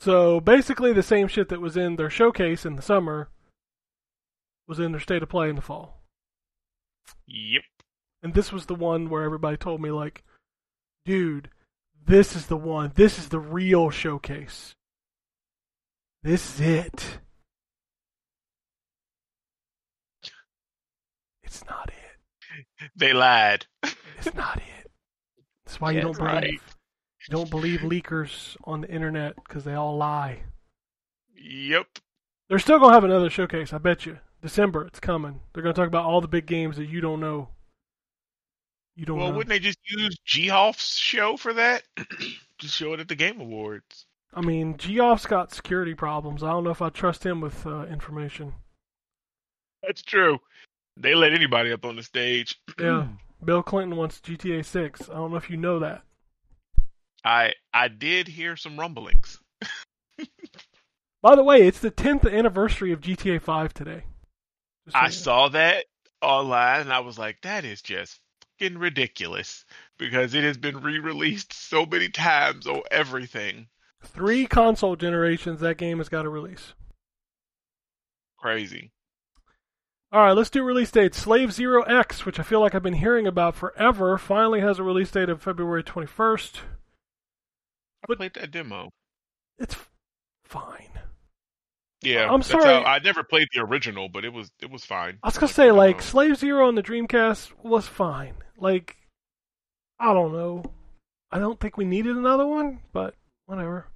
So basically, the same shit that was in their showcase in the summer was in their state of play in the fall. Yep. And this was the one where everybody told me, like, dude, this is the one. This is the real showcase. This is it. It's not it. They lied. It's not it. That's why you Yeah, don't believe. right. You don't believe leakers on the internet because they all lie. Yep. They're still gonna have another showcase. I bet you. December, it's coming. They're gonna talk about all the big games that you don't know. You don't Well, know. wouldn't they just use Geoff's show for that? just show it at the Game Awards. I mean, Geoff's got security problems. I don't know if I trust him with uh, information. That's true. They let anybody up on the stage. Yeah. Bill Clinton wants GTA 6. I don't know if you know that. I I did hear some rumblings. By the way, it's the 10th anniversary of GTA 5 today. I saw that online and I was like, that is just fucking ridiculous because it has been re-released so many times on everything. Three console generations that game has got to release. Crazy. All right, let's do release dates. Slave Zero X, which I feel like I've been hearing about forever, finally has a release date of February 21st. I But- played that demo. It's fine. Yeah, I'm sorry. I never played the original, but it was it was fine. I was gonna say like. Slave Zero on the Dreamcast was fine. Like I don't know. I don't think we needed another one, but whatever.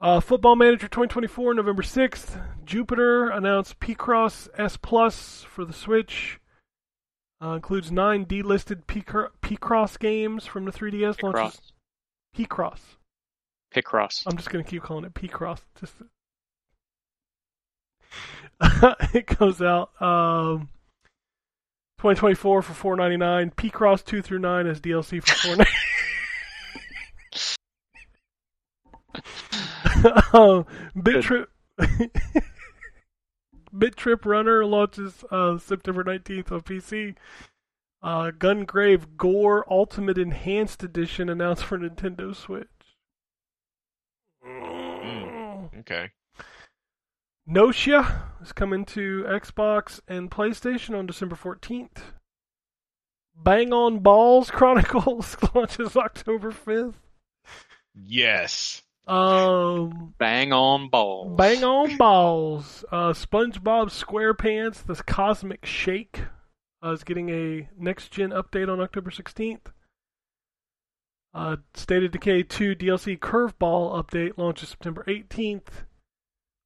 Uh, Football Manager 2024, November 6th. Jupiter announced P-Cross S Plus for the Switch. Uh, includes nine delisted P- P-Cross games from the 3DS launches. Picross. P-Cross. Picross. I'm just gonna keep calling it P-Cross. Just it goes out um 2024 for 4.99. P-Cross 2 through 9 as DLC for 4.99. um, Bit Trip Runner launches uh, September 19th on PC. Uh, Gungrave Gore Ultimate Enhanced Edition announced for Nintendo Switch. Okay. Notia is coming to Xbox and PlayStation on December 14th. Bang on Balls Chronicles launches October 5th. Yes. Um, Bang on balls. Bang on Balls. Uh, SpongeBob SquarePants, The Cosmic Shake, uh, is getting a next gen update on October 16th. Uh, State of Decay 2 DLC Curveball update launches September 18th.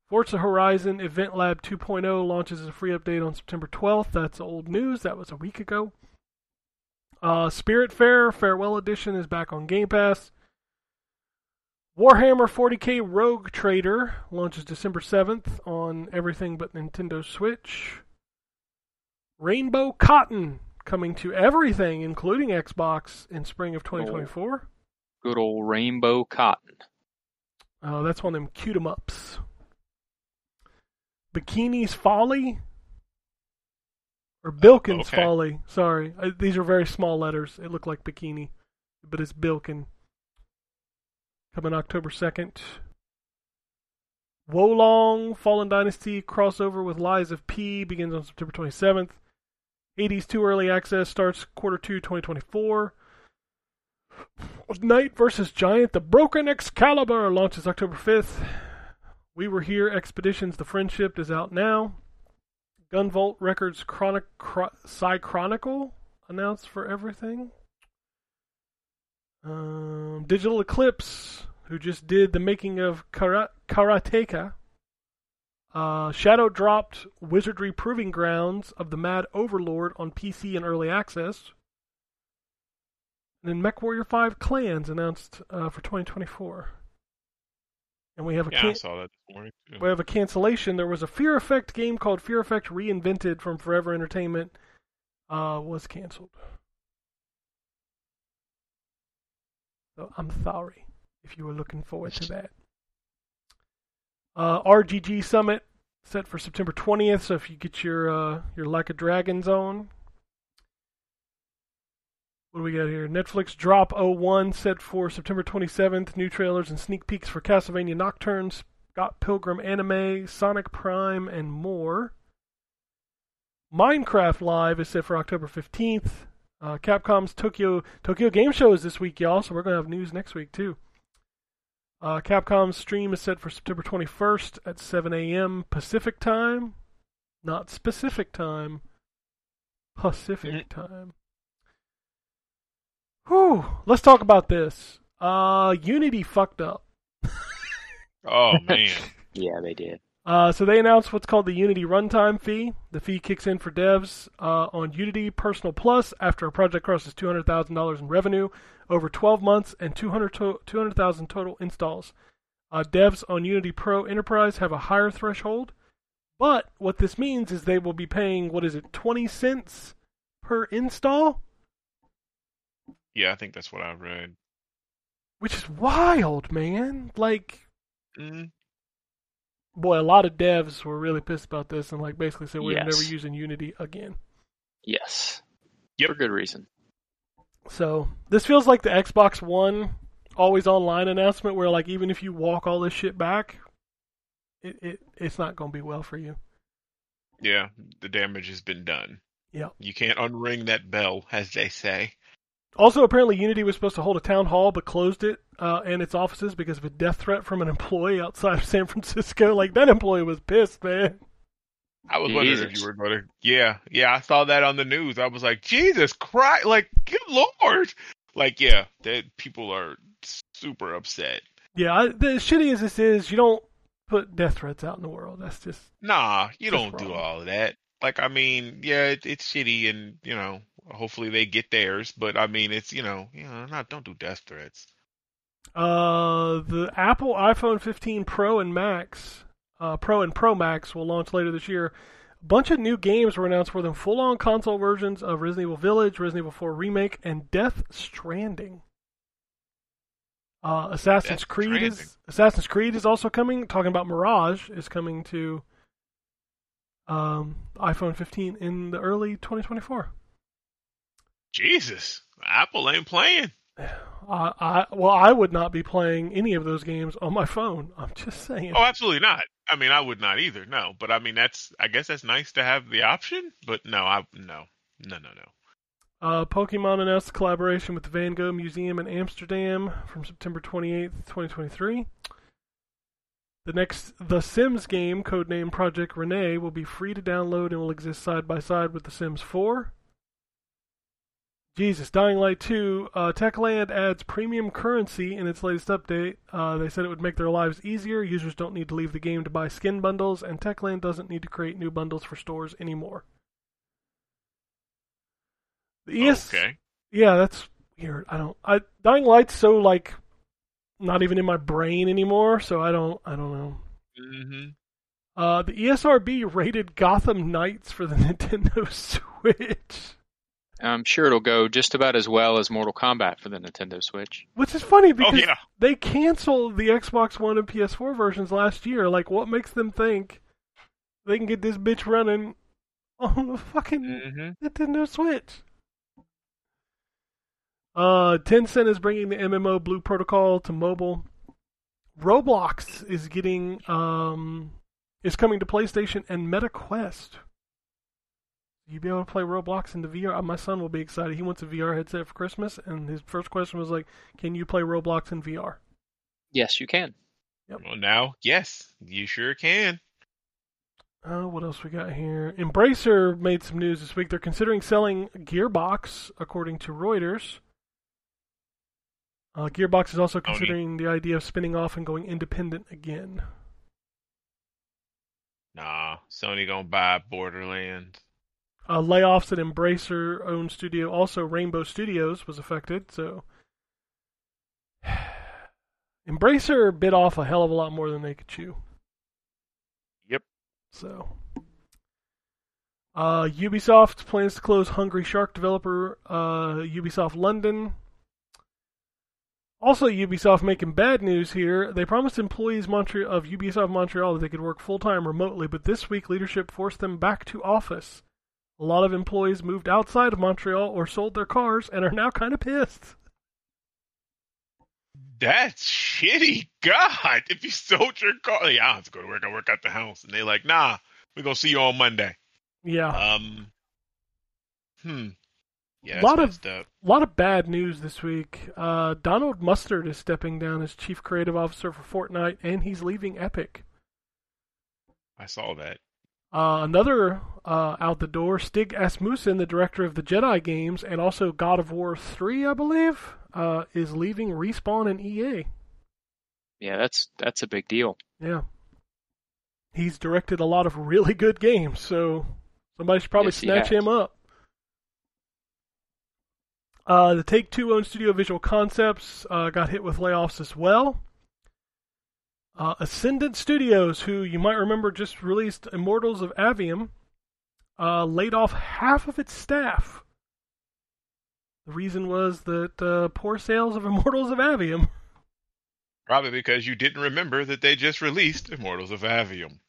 Forza Horizon Event Lab 2.0 launches as a free update on September 12th. That's old news. That was a week ago. Uh, Spiritfarer Farewell Edition is back on Game Pass. Warhammer 40k Rogue Trader launches December 7th on everything but Nintendo Switch. Rainbow Cotton coming to everything, including Xbox, in spring of 2024. Good old rainbow cotton. Uh, that's one of them cute 'em ups. Bikini's Folly? Or Bilkin's okay. Folly. Sorry. These are very small letters. It looked like bikini, but it's Bilkin. Coming October 2nd. Wolong Fallen Dynasty crossover with Lies of P begins on September 27th. 80s 2 early access starts quarter 2 2024. Knight versus Giant The Broken Excalibur launches October 5th. We Were Here Expeditions The Friendship is out now. Gunvolt Records Chronic Chro- Psy Chronicle announced for everything. Um, Digital Eclipse, who just did the making of Kara- Karateka. Uh, Shadow dropped Wizardry Proving Grounds of the Mad Overlord on PC and early access. And then MechWarrior 5 Clans announced uh, for 2024. And we have a Yeah, I saw that this morning too. we have a cancellation. There was a Fear Effect game called Fear Effect Reinvented from Forever Entertainment. Uh, was canceled. So I'm sorry if you were looking forward to that. Uh, RGG Summit set for September 20th. So if you get your uh, your Like a Dragons on, what do we got here? Netflix Drop 01 set for September 27th. New trailers and sneak peeks for Castlevania Nocturnes, Scott Pilgrim Anime, Sonic Prime, and more. Minecraft Live is set for October 15th. Uh, Capcom's Tokyo Tokyo Game Show is this week, y'all, so we're going to have news next week, too. Uh, Capcom's stream is set for September 21st at 7 a.m. Pacific time. Not specific time. Pacific time. Whew. Let's talk about this. Uh, Unity fucked up. Oh man. Yeah, they did. Uh, so they announced what's called the Unity Runtime Fee. The fee kicks in for devs uh, on Unity Personal Plus after a project crosses $200,000 in revenue over 12 months and 200 to- 200,000 total installs. Uh, devs on Unity Pro Enterprise have a higher threshold, but what this means is they will be paying, what is it, 20 cents per install? Yeah, I think that's what I read. Which is wild, man. Like, Mm, boy, a lot of devs were really pissed about this and like basically said we're Yes. never using Unity again. Yes. Yep. For good reason. So this feels like the Xbox One always online announcement where like even if you walk all this shit back, it, it it's not gonna be well for you. yeah, the damage has been done. Yep. You can't unring that bell, as they say. Also, apparently Unity was supposed to hold a town hall but closed it uh, and its offices because of a death threat from an employee outside of San Francisco. Like that employee was pissed, man. I was wondering if you were going to. Yeah, yeah, I saw that on the news. I was like, Jesus Christ! Like, good lord! Like, yeah, that people are super upset. Yeah, I, the shitty as this is, you don't put death threats out in the world. That's just Nah, you don't do all of that. Like, I mean, yeah, it, it's shitty, and you know, hopefully they get theirs. But I mean, it's you know, you know, not don't do death threats. Uh, the Apple iPhone 15 Pro and Max, uh, Pro and Pro Max will launch later this year. A bunch of new games were announced for them: full-on console versions of Resident Evil Village, Resident Evil 4 Remake, and Death Stranding. Uh, Assassin's Death Creed Stranding. is Assassin's Creed is also coming. Talking about Mirage is coming to um, iPhone 15 in the early 2024. Jesus, Apple ain't playing. I, I well, I would not be playing any of those games on my phone. I'm just saying. Oh, absolutely not. I mean, I would not either. No, but I mean, that's I guess that's nice to have the option. But no, I no, no, no, no. Uh, Pokemon announced a collaboration with the Van Gogh Museum in Amsterdam from September 28th, 2023. The next The Sims game, codenamed Project Renee, will be free to download and will exist side by side with The Sims 4. Jesus, Dying Light 2. Uh, Techland adds premium currency in its latest update. Uh, they said it would make their lives easier. Users don't need to leave the game to buy skin bundles, and Techland doesn't need to create new bundles for stores anymore. The ES- Okay. yeah, that's weird. I don't. I Dying Light's so like not even in my brain anymore, so I don't. I don't know. hmm Uh, the ESRB rated Gotham Knights for the Nintendo Switch, I'm sure it'll go just about as well as Mortal Kombat for the Nintendo Switch. which is funny Oh because yeah. they canceled the Xbox One and PS4 versions last year. Like, what makes them think they can get this bitch running on the fucking hmm Nintendo Switch. Uh, Tencent is bringing the MMO Blue Protocol to mobile. Roblox is getting um is coming to PlayStation and MetaQuest. You be able to play Roblox in the VR. Uh, My son will be excited. He wants a VR headset for Christmas, and his first question was like, "Can you play Roblox in VR?" Yes, you can. Well, now, yes, you sure can. Uh, what else we got here? Embracer made some news this week. They're considering selling Gearbox, according to Reuters. Uh, Gearbox is also Sony. considering the idea of spinning off and going independent again. Nah, Sony gonna buy Borderlands. Uh, layoffs at Embracer owned studio, also Rainbow Studios, was affected. So, Embracer bit off a hell of a lot more than they could chew. Yep. So, uh, Ubisoft plans to close Hungry Shark developer uh, Ubisoft London. Also, Ubisoft making bad news here. They promised employees Montre- of Ubisoft Montreal that they could work full time remotely, but this week leadership forced them back to office. A lot of employees moved outside of Montreal or sold their cars and are now kind of pissed. That's shitty. God, if you sold your car, yeah, I have to go to work. I work at the house, and they're like, "Nah, we're gonna see you on Monday." Yeah. Um, hmm. Yeah, a Lot of-. A lot of bad news this week. Uh, Donald Mustard is stepping down as chief creative officer for Fortnite, and he's leaving Epic. I saw that. Uh, another uh, out the door, Stig Asmussen, the director of the Jedi games and also God of War 3, I believe, uh, is leaving Respawn and EA. Yeah, that's that's a big deal. Yeah. he's directed a lot of really good games, so somebody should probably Yes, snatch him up. Uh, the Take Two owned studio Visual Concepts uh, got hit with layoffs as well. Uh, Ascendant Studios, who you might remember just released Immortals of Aveum, uh, laid off half of its staff. The reason was that uh, poor sales of Immortals of Aveum. Probably because you didn't remember that they just released Immortals of Aveum.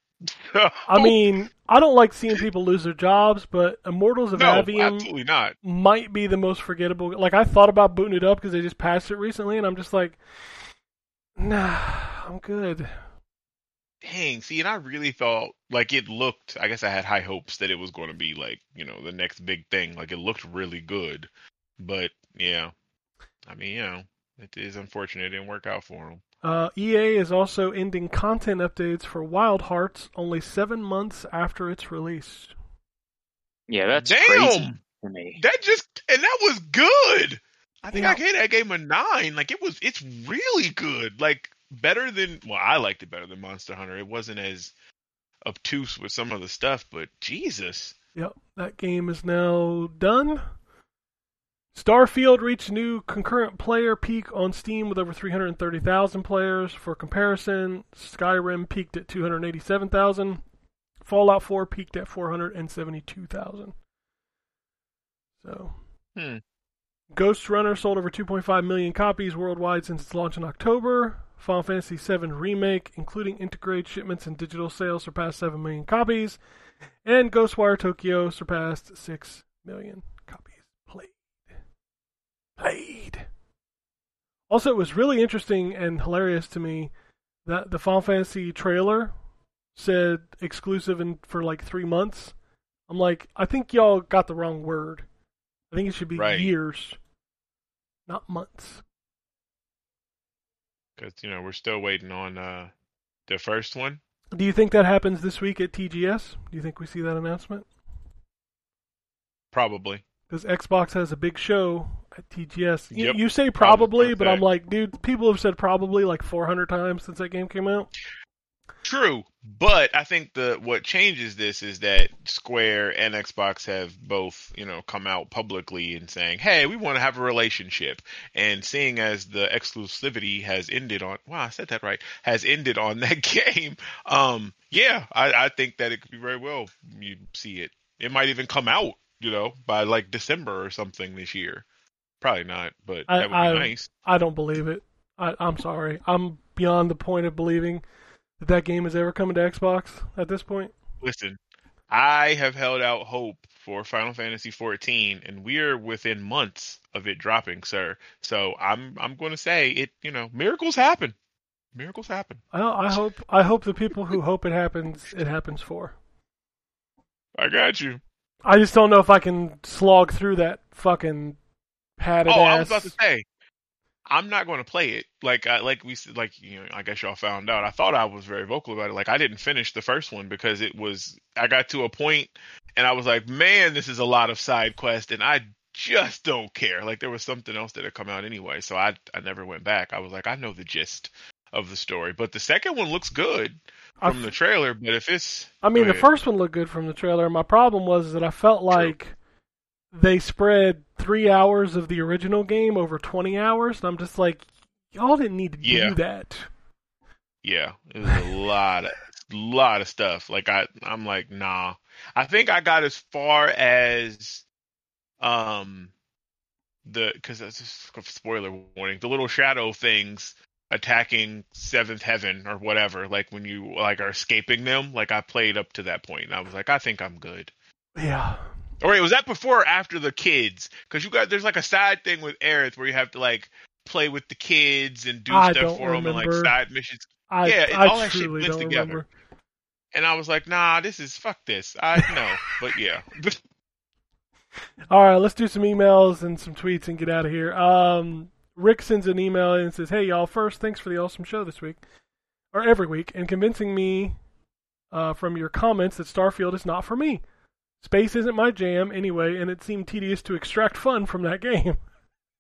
I mean, I don't like seeing people lose their jobs, but Immortals of no, Aveum absolutely not. might be the most forgettable. Like I thought about booting it up because they just patched it recently, and I'm just like, nah, I'm good. Dang, see, and I really thought like it looked. I guess I had high hopes that it was going to be like you know the next big thing. Like it looked really good, but yeah, I mean, you know, it is unfortunate it didn't work out for them. Uh, EA is also ending content updates for Wild Hearts only seven months after its release. Yeah, that's Damn! crazy to me. That just and that was good. I think Yeah. I gave that game a nine. Like it was, it's really good. Like better than well, I liked it better than Monster Hunter. It wasn't as obtuse with some of the stuff, but Jesus, Yep, that game is now done. Starfield reached new concurrent player peak on Steam with over 330,000 players. For comparison, Skyrim peaked at 287,000. Fallout 4 peaked at 472,000. So, Hmm. Ghost Runner sold over 2.5 million copies worldwide since its launch in October. Final Fantasy VII Remake, including integrated shipments and digital sales, surpassed 7 million copies. And Ghostwire Tokyo surpassed 6 million copies played. Played. Also, it was really interesting and hilarious to me that the Final Fantasy trailer said exclusive and for like three months. I'm like, I think y'all got the wrong word. I think it should be Right. years, not months. Because you know we're still waiting on uh the first one. Do you think that happens this week at TGS? Do you think we see that announcement? Probably. Because Xbox has a big show at TGS. You, Yep. you say probably, Probably. but I'm like, dude, people have said probably like 400 times since that game came out. True, but I think the what changes this is that Square and Xbox have both, you know, come out publicly and saying, "Hey, we want to have a relationship." And seeing as the exclusivity has ended on, wow, I said that right, has ended on that game. Um, yeah, I, I think that it could be very well you see it. It might even come out, you know, by like December or something this year. Probably not, but I- that would be I- nice. I don't believe it. I, I'm sorry. I'm beyond the point of believing that that game is ever coming to Xbox at this point. Listen, I have held out hope for Final Fantasy 14, and we're within months of it dropping, sir. So I'm I'm going to say it. You know, miracles happen. Miracles happen. I, I hope I hope the people who hope it happens, it happens for. I got you. I just don't know if I can slog through that fucking padded Oh, ass. I was about to say, I'm not going to play it. Like, I, like we, like you know, I guess y'all found out. I thought I was very vocal about it. Like, I didn't finish the first one because it was. I got to a point, and I was like, man, this is a lot of side quest, and I just don't care. Like, there was something else that had come out anyway, so I, I never went back. I was like, I know the gist of the story, but the second one looks good I from the trailer. But if it's, I mean, the first one looked good from the trailer. My problem was that I felt like they spread three hours of the original game over 20 hours, and I'm just like, y'all didn't need to Yeah. do that. Yeah, it was a lot of lot of stuff. Like I, I'm like, nah. I think I got as far as, um, the because that's just a spoiler warning. The little shadow things attacking seventh heaven or whatever. Like when you like are escaping them. Like I played up to that point, and I was like, I think I'm good. Yeah. Or wait, was that before or after the kids? Because you got there's like a side thing with Aerith where you have to like play with the kids and do I stuff for them and like remember. side missions. I, Yeah, it- I all truly blends together. remember. And I was like, nah, this is fuck this. I know, but yeah. All right, let's do some emails and some tweets and get out of here. Um, Rick sends an email and says, "Hey y'all, first thanks for the awesome show this week, or every week, and convincing me uh, from your comments that Starfield is not for me. Space isn't my jam anyway, and it seemed tedious to extract fun from that game.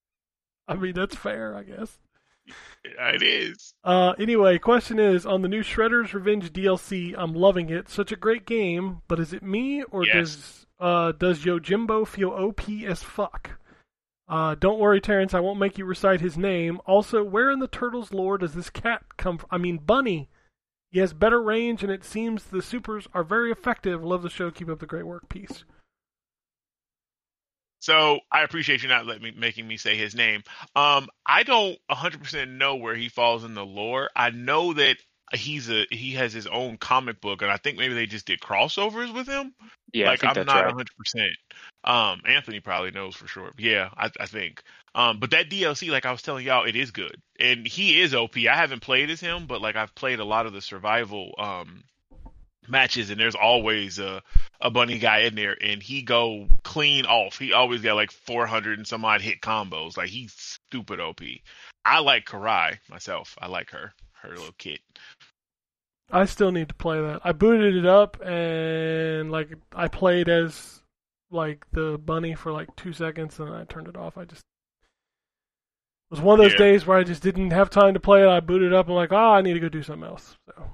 I mean, that's fair, I guess. It is. Uh, anyway, question is on the new Shredder's Revenge DLC. I'm loving it. Such a great game, but is it me or Yes. does uh, does Yojimbo feel OP as fuck? Uh, don't worry, Terence. I won't make you recite his name. Also, where in the Turtles lore does this cat come from? I mean, Bunny. He has better range, and it seems the supers are very effective. Love the show. Keep up the great work. Peace. So I appreciate you not letting me making me say his name. Um, I don't 100% know where he falls in the lore. I know that he's a he has his own comic book, and I think maybe they just did crossovers with him. Yeah, like I think I'm that's not right. 100. percent Um, Anthony probably knows for sure. Yeah, I, I think. Um, but that DLC, like I was telling y'all, it is good, and he is OP. I haven't played as him, but like I've played a lot of the survival um matches, and there's always a a bunny guy in there, and he go clean off. He always got like 400 and some odd hit combos. Like he's stupid OP. I like Karai myself. I like her, her little kit. I still need to play that. I booted it up and like I played as like the bunny for like two seconds and I turned it off. I just it was one of those Yeah. days where I just didn't have time to play it. I booted up and like, oh, I need to go do something else. So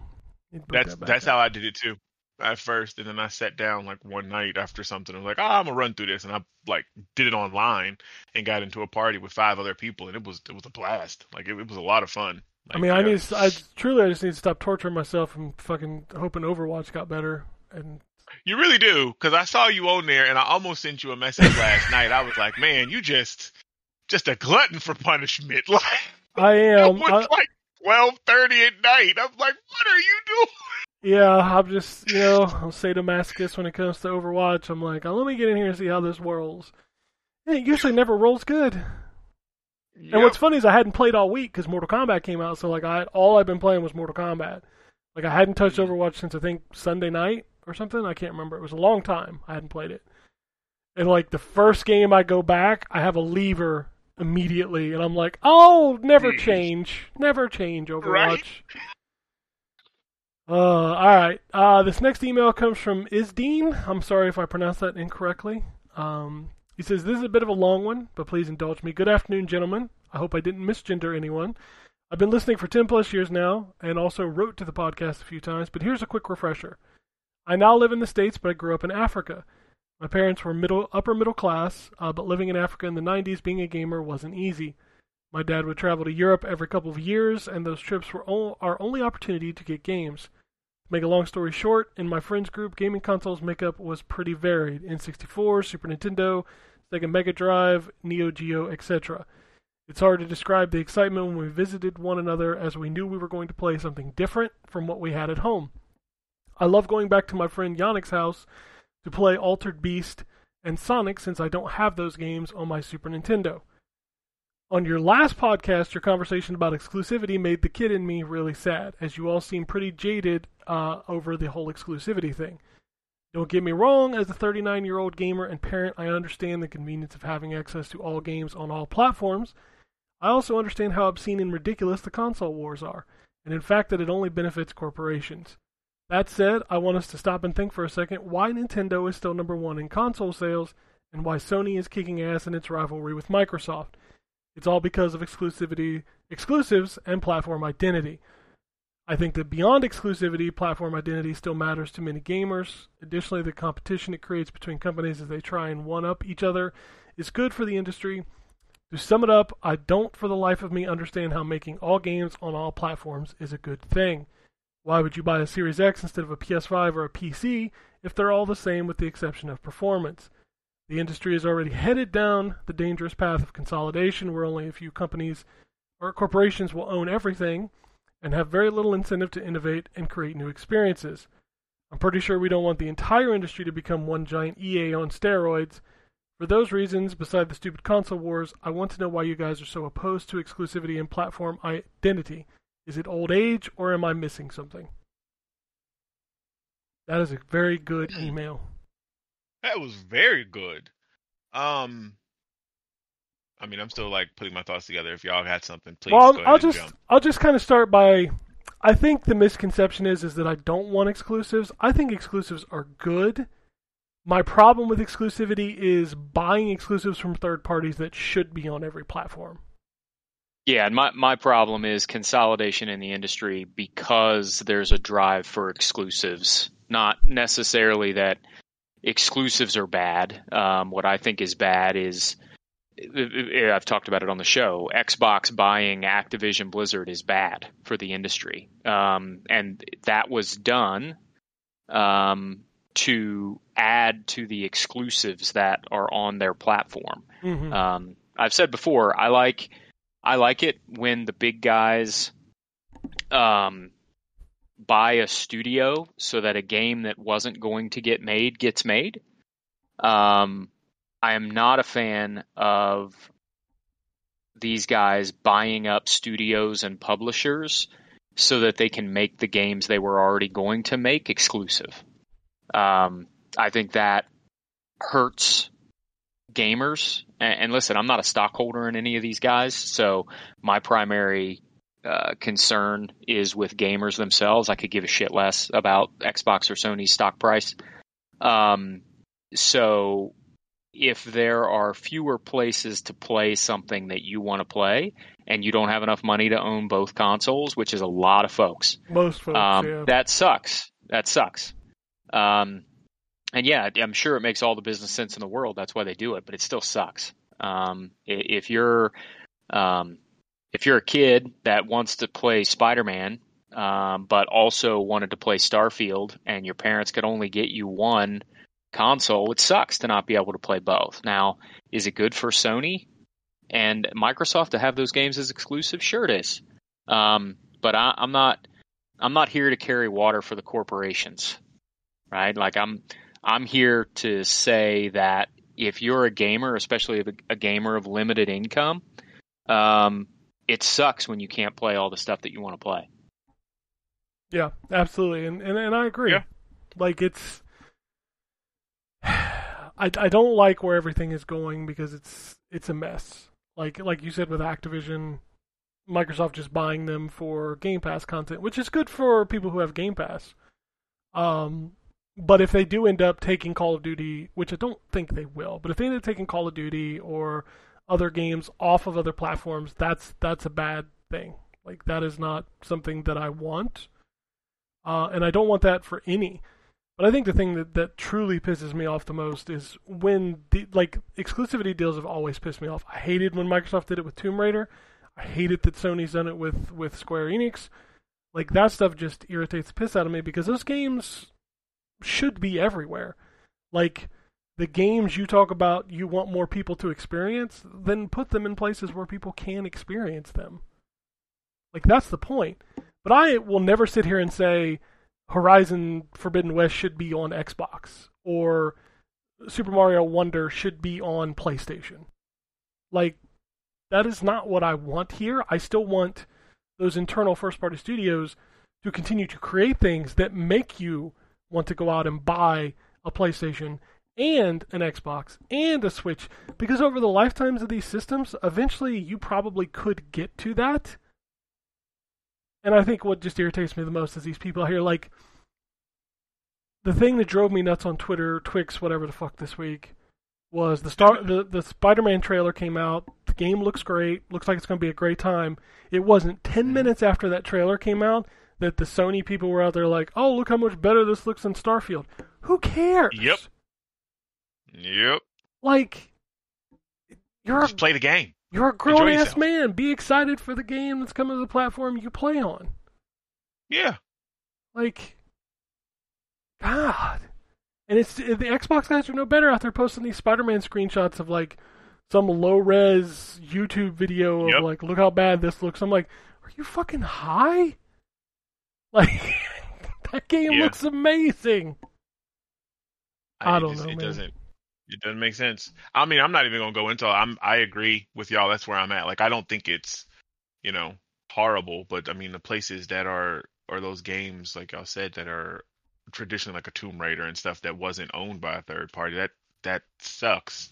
need to boot That's that that's up. how I did it too. At first, and then I sat down like one night after something. I was like, "Oh, I'm gonna run through this," and I like did it online and got into a party with five other people, and it was it was a blast. Like it, it was a lot of fun. I Like, mean, I need to, I truly I just need to stop torturing myself and fucking hoping Overwatch got better. And You really do, because I saw you on there, and I almost sent you a message last night. I was like, "Man, you just just a glutton for punishment." Like I it am. was I, like twelve thirty at night. I'm like, "What are you doing?" Yeah, I'm just, you know, I'm sadomasochist when it comes to Overwatch. I'm like, oh, let me get in here and see how this rolls. And it usually never rolls good. And what's funny is I hadn't played all week because Mortal Kombat came out, so like I all I've been playing was Mortal Kombat. Like I hadn't touched mm-hmm. Overwatch since I think Sunday night or something. I can't remember. It was a long time I hadn't played it. And like the first game I go back, I have a lever immediately, and I'm like, oh, never change, never change Overwatch. Right? Uh, all right. Uh, this next email comes from Isdeen. I'm sorry if I pronounced that incorrectly. Um, he says this is a bit of a long one, but please indulge me. Good afternoon, gentlemen. I hope I didn't misgender anyone. I've been listening for 10 plus years now, and also wrote to the podcast a few times. But here's a quick refresher. I now live in the states, but I grew up in Africa. My parents were middle, upper middle class, uh, but living in Africa in the 90s, being a gamer wasn't easy. My dad would travel to Europe every couple of years, and those trips were o- our only opportunity to get games. To make a long story short, in my friends group, gaming consoles makeup was pretty varied: N64, Super Nintendo, Sega Mega Drive, Neo Geo, etc. It's hard to describe the excitement when we visited one another, as we knew we were going to play something different from what we had at home. I love going back to my friend Yannick's house to play Altered Beast and Sonic since I don't have those games on my Super Nintendo. On your last podcast, your conversation about exclusivity made the kid in me really sad, as you all seem pretty jaded uh, over the whole exclusivity thing. Don't get me wrong, as a 39 year old gamer and parent, I understand the convenience of having access to all games on all platforms. I also understand how obscene and ridiculous the console wars are, and in fact that it only benefits corporations. That said, I want us to stop and think for a second why Nintendo is still number one in console sales and why Sony is kicking ass in its rivalry with Microsoft. It's all because of exclusivity, exclusives, and platform identity. I think that beyond exclusivity, platform identity still matters to many gamers. Additionally, the competition it creates between companies as they try and one up each other is good for the industry. To sum it up, I don't for the life of me understand how making all games on all platforms is a good thing. Why would you buy a Series X instead of a PS5 or a PC if they're all the same with the exception of performance? The industry is already headed down the dangerous path of consolidation where only a few companies or corporations will own everything and have very little incentive to innovate and create new experiences. I'm pretty sure we don't want the entire industry to become one giant EA on steroids. For those reasons, beside the stupid console wars, I want to know why you guys are so opposed to exclusivity and platform identity. Is it old age or am I missing something? That is a very good email. That was very good. Um, I mean, I'm still like putting my thoughts together. If y'all had something, please well, I'll, ahead I'll and just. I'll just kind of start by I think the misconception is is that I don't want exclusives. I think exclusives are good. My problem with exclusivity is buying exclusives from third parties that should be on every platform. Yeah, and my my problem is consolidation in the industry because there's a drive for exclusives. Not necessarily that exclusives are bad. Um, what I think is bad is I've talked about it on the show. Xbox buying Activision Blizzard is bad for the industry, um, and that was done um, to add to the exclusives that are on their platform. Mhm. Um, I've said before, I like I like it when the big guys um, buy a studio so that a game that wasn't going to get made gets made. Um, I am not a fan of these guys buying up studios and publishers so that they can make the games they were already going to make exclusive. Um, I think that hurts gamers. And, and listen, I'm not a stockholder in any of these guys, so my primary uh, concern is with gamers themselves. I could give a shit less about Xbox or Sony's stock price. Um, so if there are fewer places to play something that you want to play and you don't have enough money to own both consoles, which is a lot of folks, Most folks, um, yeah. that sucks. That sucks. Um, and yeah, I'm sure it makes all the business sense in the world. That's why they do it, but it still sucks. Um, if you're um, if you're a kid that wants to play Spider-Man, um, but also wanted to play Starfield, and your parents could only get you one console, it sucks to not be able to play both. Now, is it good for Sony and Microsoft to have those games as exclusive? Sure, it is. Um, but I, I'm not. I'm not here to carry water for the corporations, right? Like I'm. I'm here to say that if you're a gamer, especially a, a gamer of limited income, um, it sucks when you can't play all the stuff that you want to play. Yeah, absolutely, and and, and I agree. Yeah. Like it's, I I don't like where everything is going because it's it's a mess. Like like you said with Activision, Microsoft just buying them for Game Pass content, which is good for people who have Game Pass. Um, but if they do end up taking Call of Duty, which I don't think they will, but if they end up taking Call of Duty or other games off of other platforms, that's that's a bad thing. Like that is not something that I want uh, and I don't want that for any. But I think the thing that, that truly pisses me off the most is when the like exclusivity deals have always pissed me off. I hated when Microsoft did it with Tomb Raider. I hated that Sony's done it with with Square Enix. Like that stuff just irritates the piss out of me because those games should be everywhere. Like the games you talk about you want more people to experience, then put them in places where people can experience them. Like that's the point. But I will never sit here and say Horizon Forbidden West should be on Xbox or Super Mario Wonder should be on PlayStation. Like that is not what I want here. I still want those internal first party studios to continue to create things that make you want to go out and buy a PlayStation and an Xbox and a Switch because over the lifetimes of these systems, eventually you probably could get to that. And I think what just irritates me the most is these people here like the thing that drove me nuts on Twitter, Twix, whatever the fuck this week was the star the, the Spider-Man trailer came out. The game looks great. Looks like it's going to be a great time. It wasn't 10 minutes after that trailer came out that the Sony people were out there like, "Oh, look how much better this looks than Starfield." Who cares? Yep. Yep. Like you're a, Just play the game. you're a grown ass yourself. man. Be excited for the game that's coming to the platform you play on. Yeah. Like, God. And it's the Xbox guys are no better out there posting these Spider-Man screenshots of like some low-res YouTube video of Yep. like, look how bad this looks. I'm like, are you fucking high? Like, that game Yeah. looks amazing. I it don't just- know, It man. doesn't. It doesn't make sense. I mean, I'm not even gonna go into. I'm. I agree with y'all. That's where I'm at. Like, I don't think it's, you know, horrible. But I mean, the places that are or those games, like y'all said, that are traditionally like a Tomb Raider and stuff that wasn't owned by a third party. That that sucks.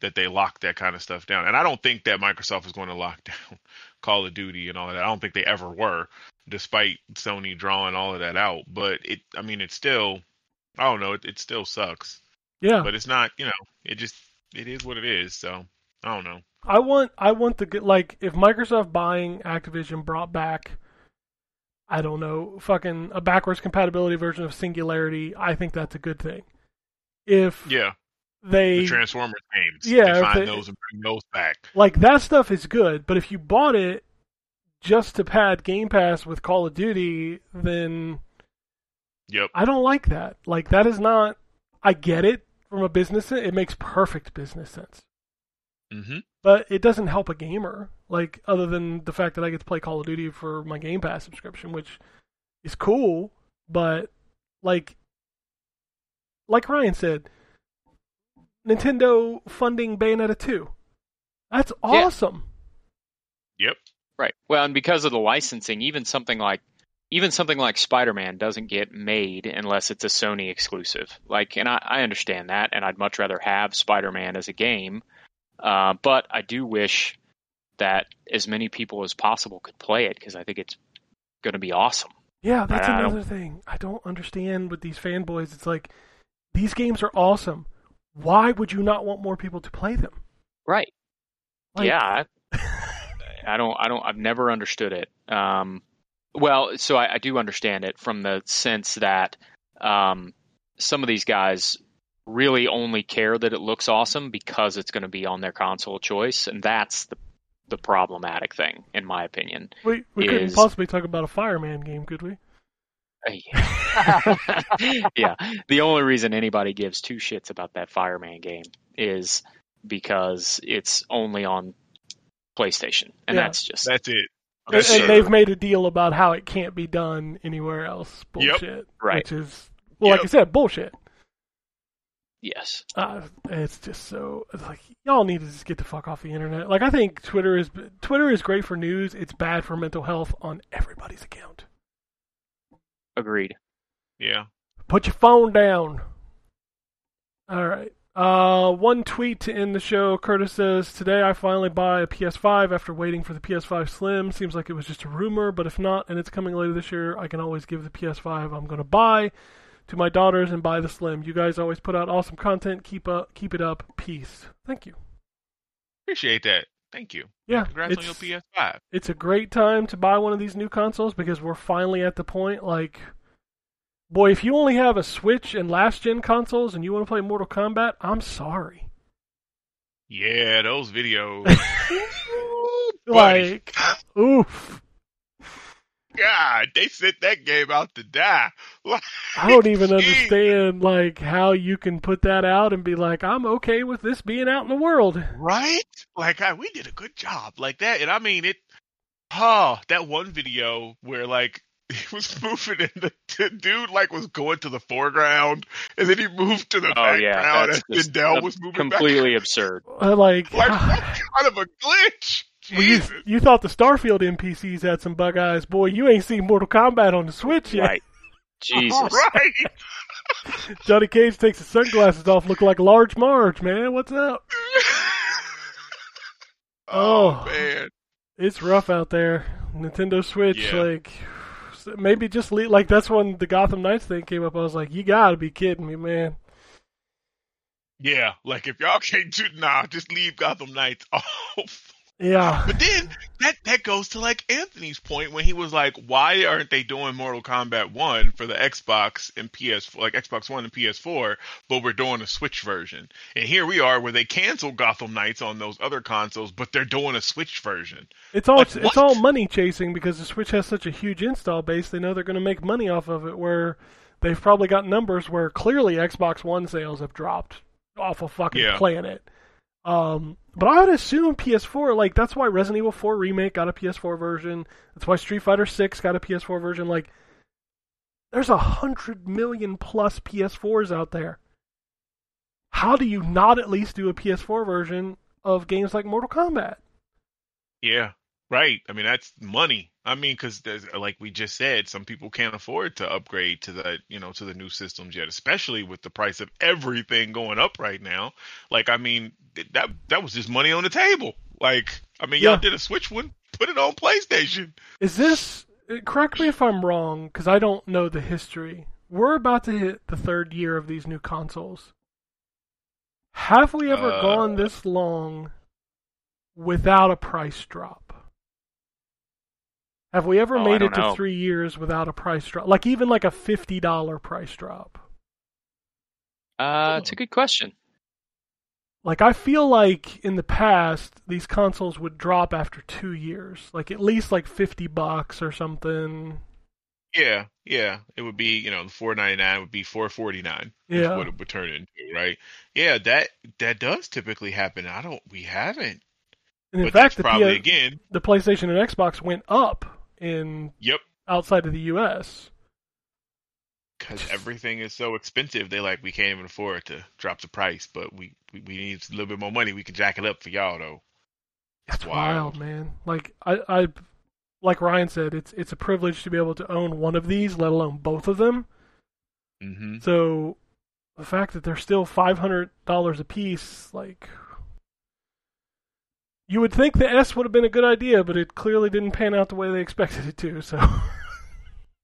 That they lock that kind of stuff down. And I don't think that Microsoft is going to lock down Call of Duty and all that. I don't think they ever were, despite Sony drawing all of that out. But it. I mean, it's still. I don't know. It, it still sucks Yeah. but it's not you know it just it is what it is so I don't know. I want I want the good like if Microsoft buying Activision brought back I don't know, fucking a backwards compatibility version of Singularity, I think that's a good thing. If Yeah, they the Transformers games. Yeah, they find they- those and bring those back. like that stuff is good, but if you bought it just to pad Game Pass with Call of Duty, then Yep. I don't like that. Like that is not I get it from a business it makes perfect business sense. hmm But it doesn't help a gamer, like other than the fact that I get to play Call of Duty for my Game Pass subscription, which is cool, but like like Ryan said, Nintendo funding Bayonetta 2. That's awesome. Yep. Right. Well, and because of the licensing, even something like even something like Spider-Man doesn't get made unless it's a Sony exclusive. Like, and I, I understand that, and I'd much rather have Spider-Man as a game. Uh, but I do wish that as many people as possible could play it because I think it's going to be awesome. Yeah, that's I another thing. I don't understand with these fanboys. It's like these games are awesome. Why would you not want more people to play them? Right. Like- yeah. I, don't. I don't. I've never understood it. Um, well, so I, I do understand it from the sense that um, some of these guys really only care that it looks awesome because it's going to be on their console choice, and that's the the problematic thing, in my opinion. We we couldn't possibly talk about a Fireman game, could we? yeah. The only reason anybody gives two shits about that Fireman game is because it's only on PlayStation, and Yeah. that's just That's it. And, That's and it. they've made a deal about how it can't be done anywhere else. Yep. Bullshit. Right. Which is well, like I said, bullshit. yes. Uh, it's just so it's like y'all need to just get the fuck off the internet. Like I think Twitter is Twitter is great for news. It's bad for mental health on everybody's account. Agreed. Yeah. Put your phone down. All right. Uh, one tweet to end the show. Curtis says, "Today I finally buy a PS5 after waiting for the PS5 Slim. Seems like it was just a rumor, but if not, and it's coming later this year, I can always give the PS5 I'm going to buy to my daughters and buy the Slim. You guys always put out awesome content. Keep up, keep it up. Peace. Thank you. Appreciate that. Thank you. Yeah, Congrats on your PS5. It's a great time to buy one of these new consoles because we're finally at the point like boy, if you only have a Switch and last gen consoles and you want to play Mortal Kombat, I'm sorry. Yeah, those videos. Like oof. God, they sent that game out to die. I don't even Jeez. understand like how you can put that out and be like, I'm okay with this being out in the world. Right? Like, God, we did a good job like that. And I mean, it. Oh, that one video where like he was moving and the, the dude like was going to the foreground and then he moved to the Oh yeah, background that's and Dell was moving back. completely absurd. Uh, like Like, what kind of a glitch? Well, you, Jesus. you thought the Starfield NPCs had some bug eyes. Boy, you ain't seen Mortal Kombat on the Switch yet. Right. Jesus. Right. Johnny Cage takes his sunglasses off, looking like Large Marge, man. What's up? oh, Oh. man. It's rough out there. Nintendo Switch, Yeah. like maybe just leave, like that's when the Gotham Knights thing came up. I was like, you gotta be kidding me, man. Yeah, like if y'all can't do nah, just leave Gotham Knights off. Yeah, But then that that goes to like Anthony's point when he was like, why aren't they doing Mortal Kombat One for the Xbox and PS like Xbox One and PS4, but we're doing a Switch version? And here we are where they canceled Gotham Knights on those other consoles, but they're doing a Switch version. it's all Like, it's all money chasing because the Switch has such a huge install base. They know they're going to make money off of it. Where they've probably got numbers where clearly Xbox One sales have dropped off a fucking Yeah. planet. Um, but I would assume PS4, like that's why Resident Evil 4 remake got a PS4 version. That's why Street Fighter 6 got a PS4 version. Like, there's a hundred million plus PS4s out there. How do you not at least do a PS4 version of games like Mortal Kombat? Yeah, right. I mean that's money. I mean, because like we just said, some people can't afford to upgrade to the you know to the new systems yet, especially with the price of everything going up right now. Like, I mean, that that was just money on the table. Like, I mean, Yeah. y'all did a Switch one, put it on PlayStation. Is this? uh, Correct me if I'm wrong, because I don't know the history. We're about to hit the third year of these new consoles. Have we ever Uh, gone this long without a price drop? Have we ever Oh, made it to know. three years without a price drop? Like even like a fifty dollar price drop. Uh, it's a good question. Like I feel like in the past these consoles would drop after two years, like at least like fifty bucks or something. Yeah, yeah. It would be, you know, the four ninety nine would be four forty nine. Yeah. what it would turn into, right? Yeah, that that does typically happen. I don't. We haven't. And in but fact, that's the, probably P- again. the PlayStation and Xbox went up in Yep. outside of the U.S. Because everything is so expensive, they like we can't even afford to drop the price. But we, we we need a little bit more money. We can jack it up for y'all though. That's wild. wild, man. Like I, I, like Ryan said, it's it's a privilege to be able to own one of these, let alone both of them. Mm-hmm. So the fact that they're still five hundred dollars a piece, like you would think the S would have been a good idea, but it clearly didn't pan out the way they expected it to. So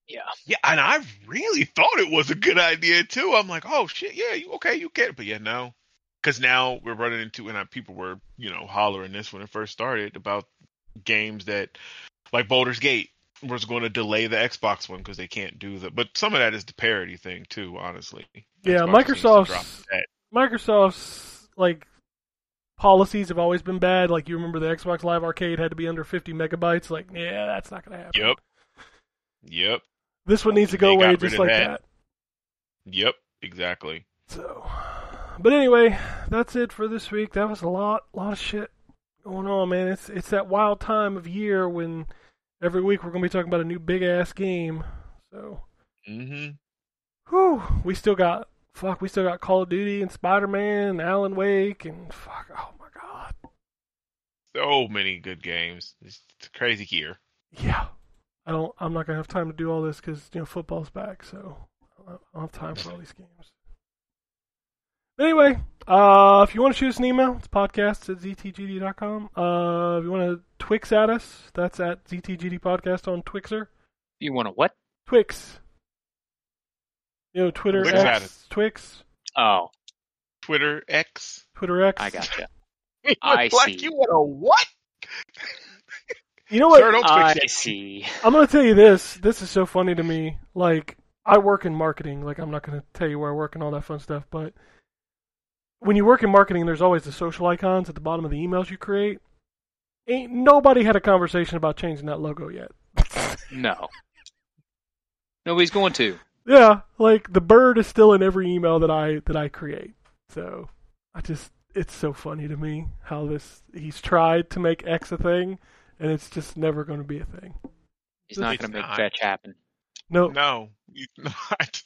Yeah. Yeah, and I really thought it was a good idea too. I'm like, oh shit, yeah, you okay, you get it, but yeah, no, because now we're running into and uh, people were you know hollering this when it first started about games that like Baldur's Gate was going to delay the Xbox one because they can't do the. But some of that is the parity thing too, honestly. Yeah, Xbox seems to drop Microsoft's- Microsoft's like policies have always been bad. Like you remember the Xbox Live Arcade had to be under fifty megabytes. Like, yeah, that's not gonna happen. Yep. Yep. This one needs to go away just like that. that. Yep. Exactly. So, but anyway, that's it for this week. That was a lot, lot of shit going on, man. It's it's that wild time of year when every week we're gonna be talking about a new big ass game. So, Mm-hmm. whew, we still got fuck, we still got Call of Duty and Spider Man, and Alan Wake, and fuck, oh my god, So many good games. It's, it's a crazy year. yeah. I don't. I'm not gonna have time to do all this because you know football's back, so I don't have time for all these games. But anyway, uh, if you want to shoot us an email, it's podcast at ztgd.com. Uh, if you want to Twix at us, that's at ztgd podcast on Twixer. You want to what? Twix. You know, Twitter Twix at X, us. Twix, Oh, Twitter X. Twitter X. I gotcha. You I look like see. you want a what? You know what? Sir, I Twix see. I'm gonna tell you this. This is so funny to me. Like I work in marketing. Like I'm not gonna tell you where I work and all that fun stuff. But when you work in marketing, there's always the social icons at the bottom of the emails you create. Ain't nobody had a conversation about changing that logo yet. No. Nobody's going to. Yeah, like the bird is still in every email that I that I create. So I just it's so funny to me how this he's tried to make X a thing, and it's just never going to be a thing. He's not going to make not. fetch happen. No, No, you not.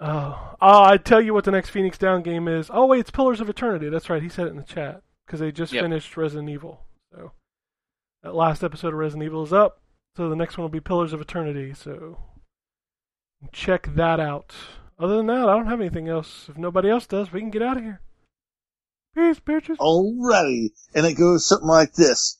Oh, oh, I tell you what the next Phoenix Down game is. Oh wait, it's Pillars of Eternity. That's right. He said it in the chat because they just Yep. finished Resident Evil. So that last episode of Resident Evil is up. So the next one will be Pillars of Eternity. So check that out. Other than that, I don't have anything else. If nobody else does, we can get out of here. Peace, bitches. Alrighty. And it goes something like this.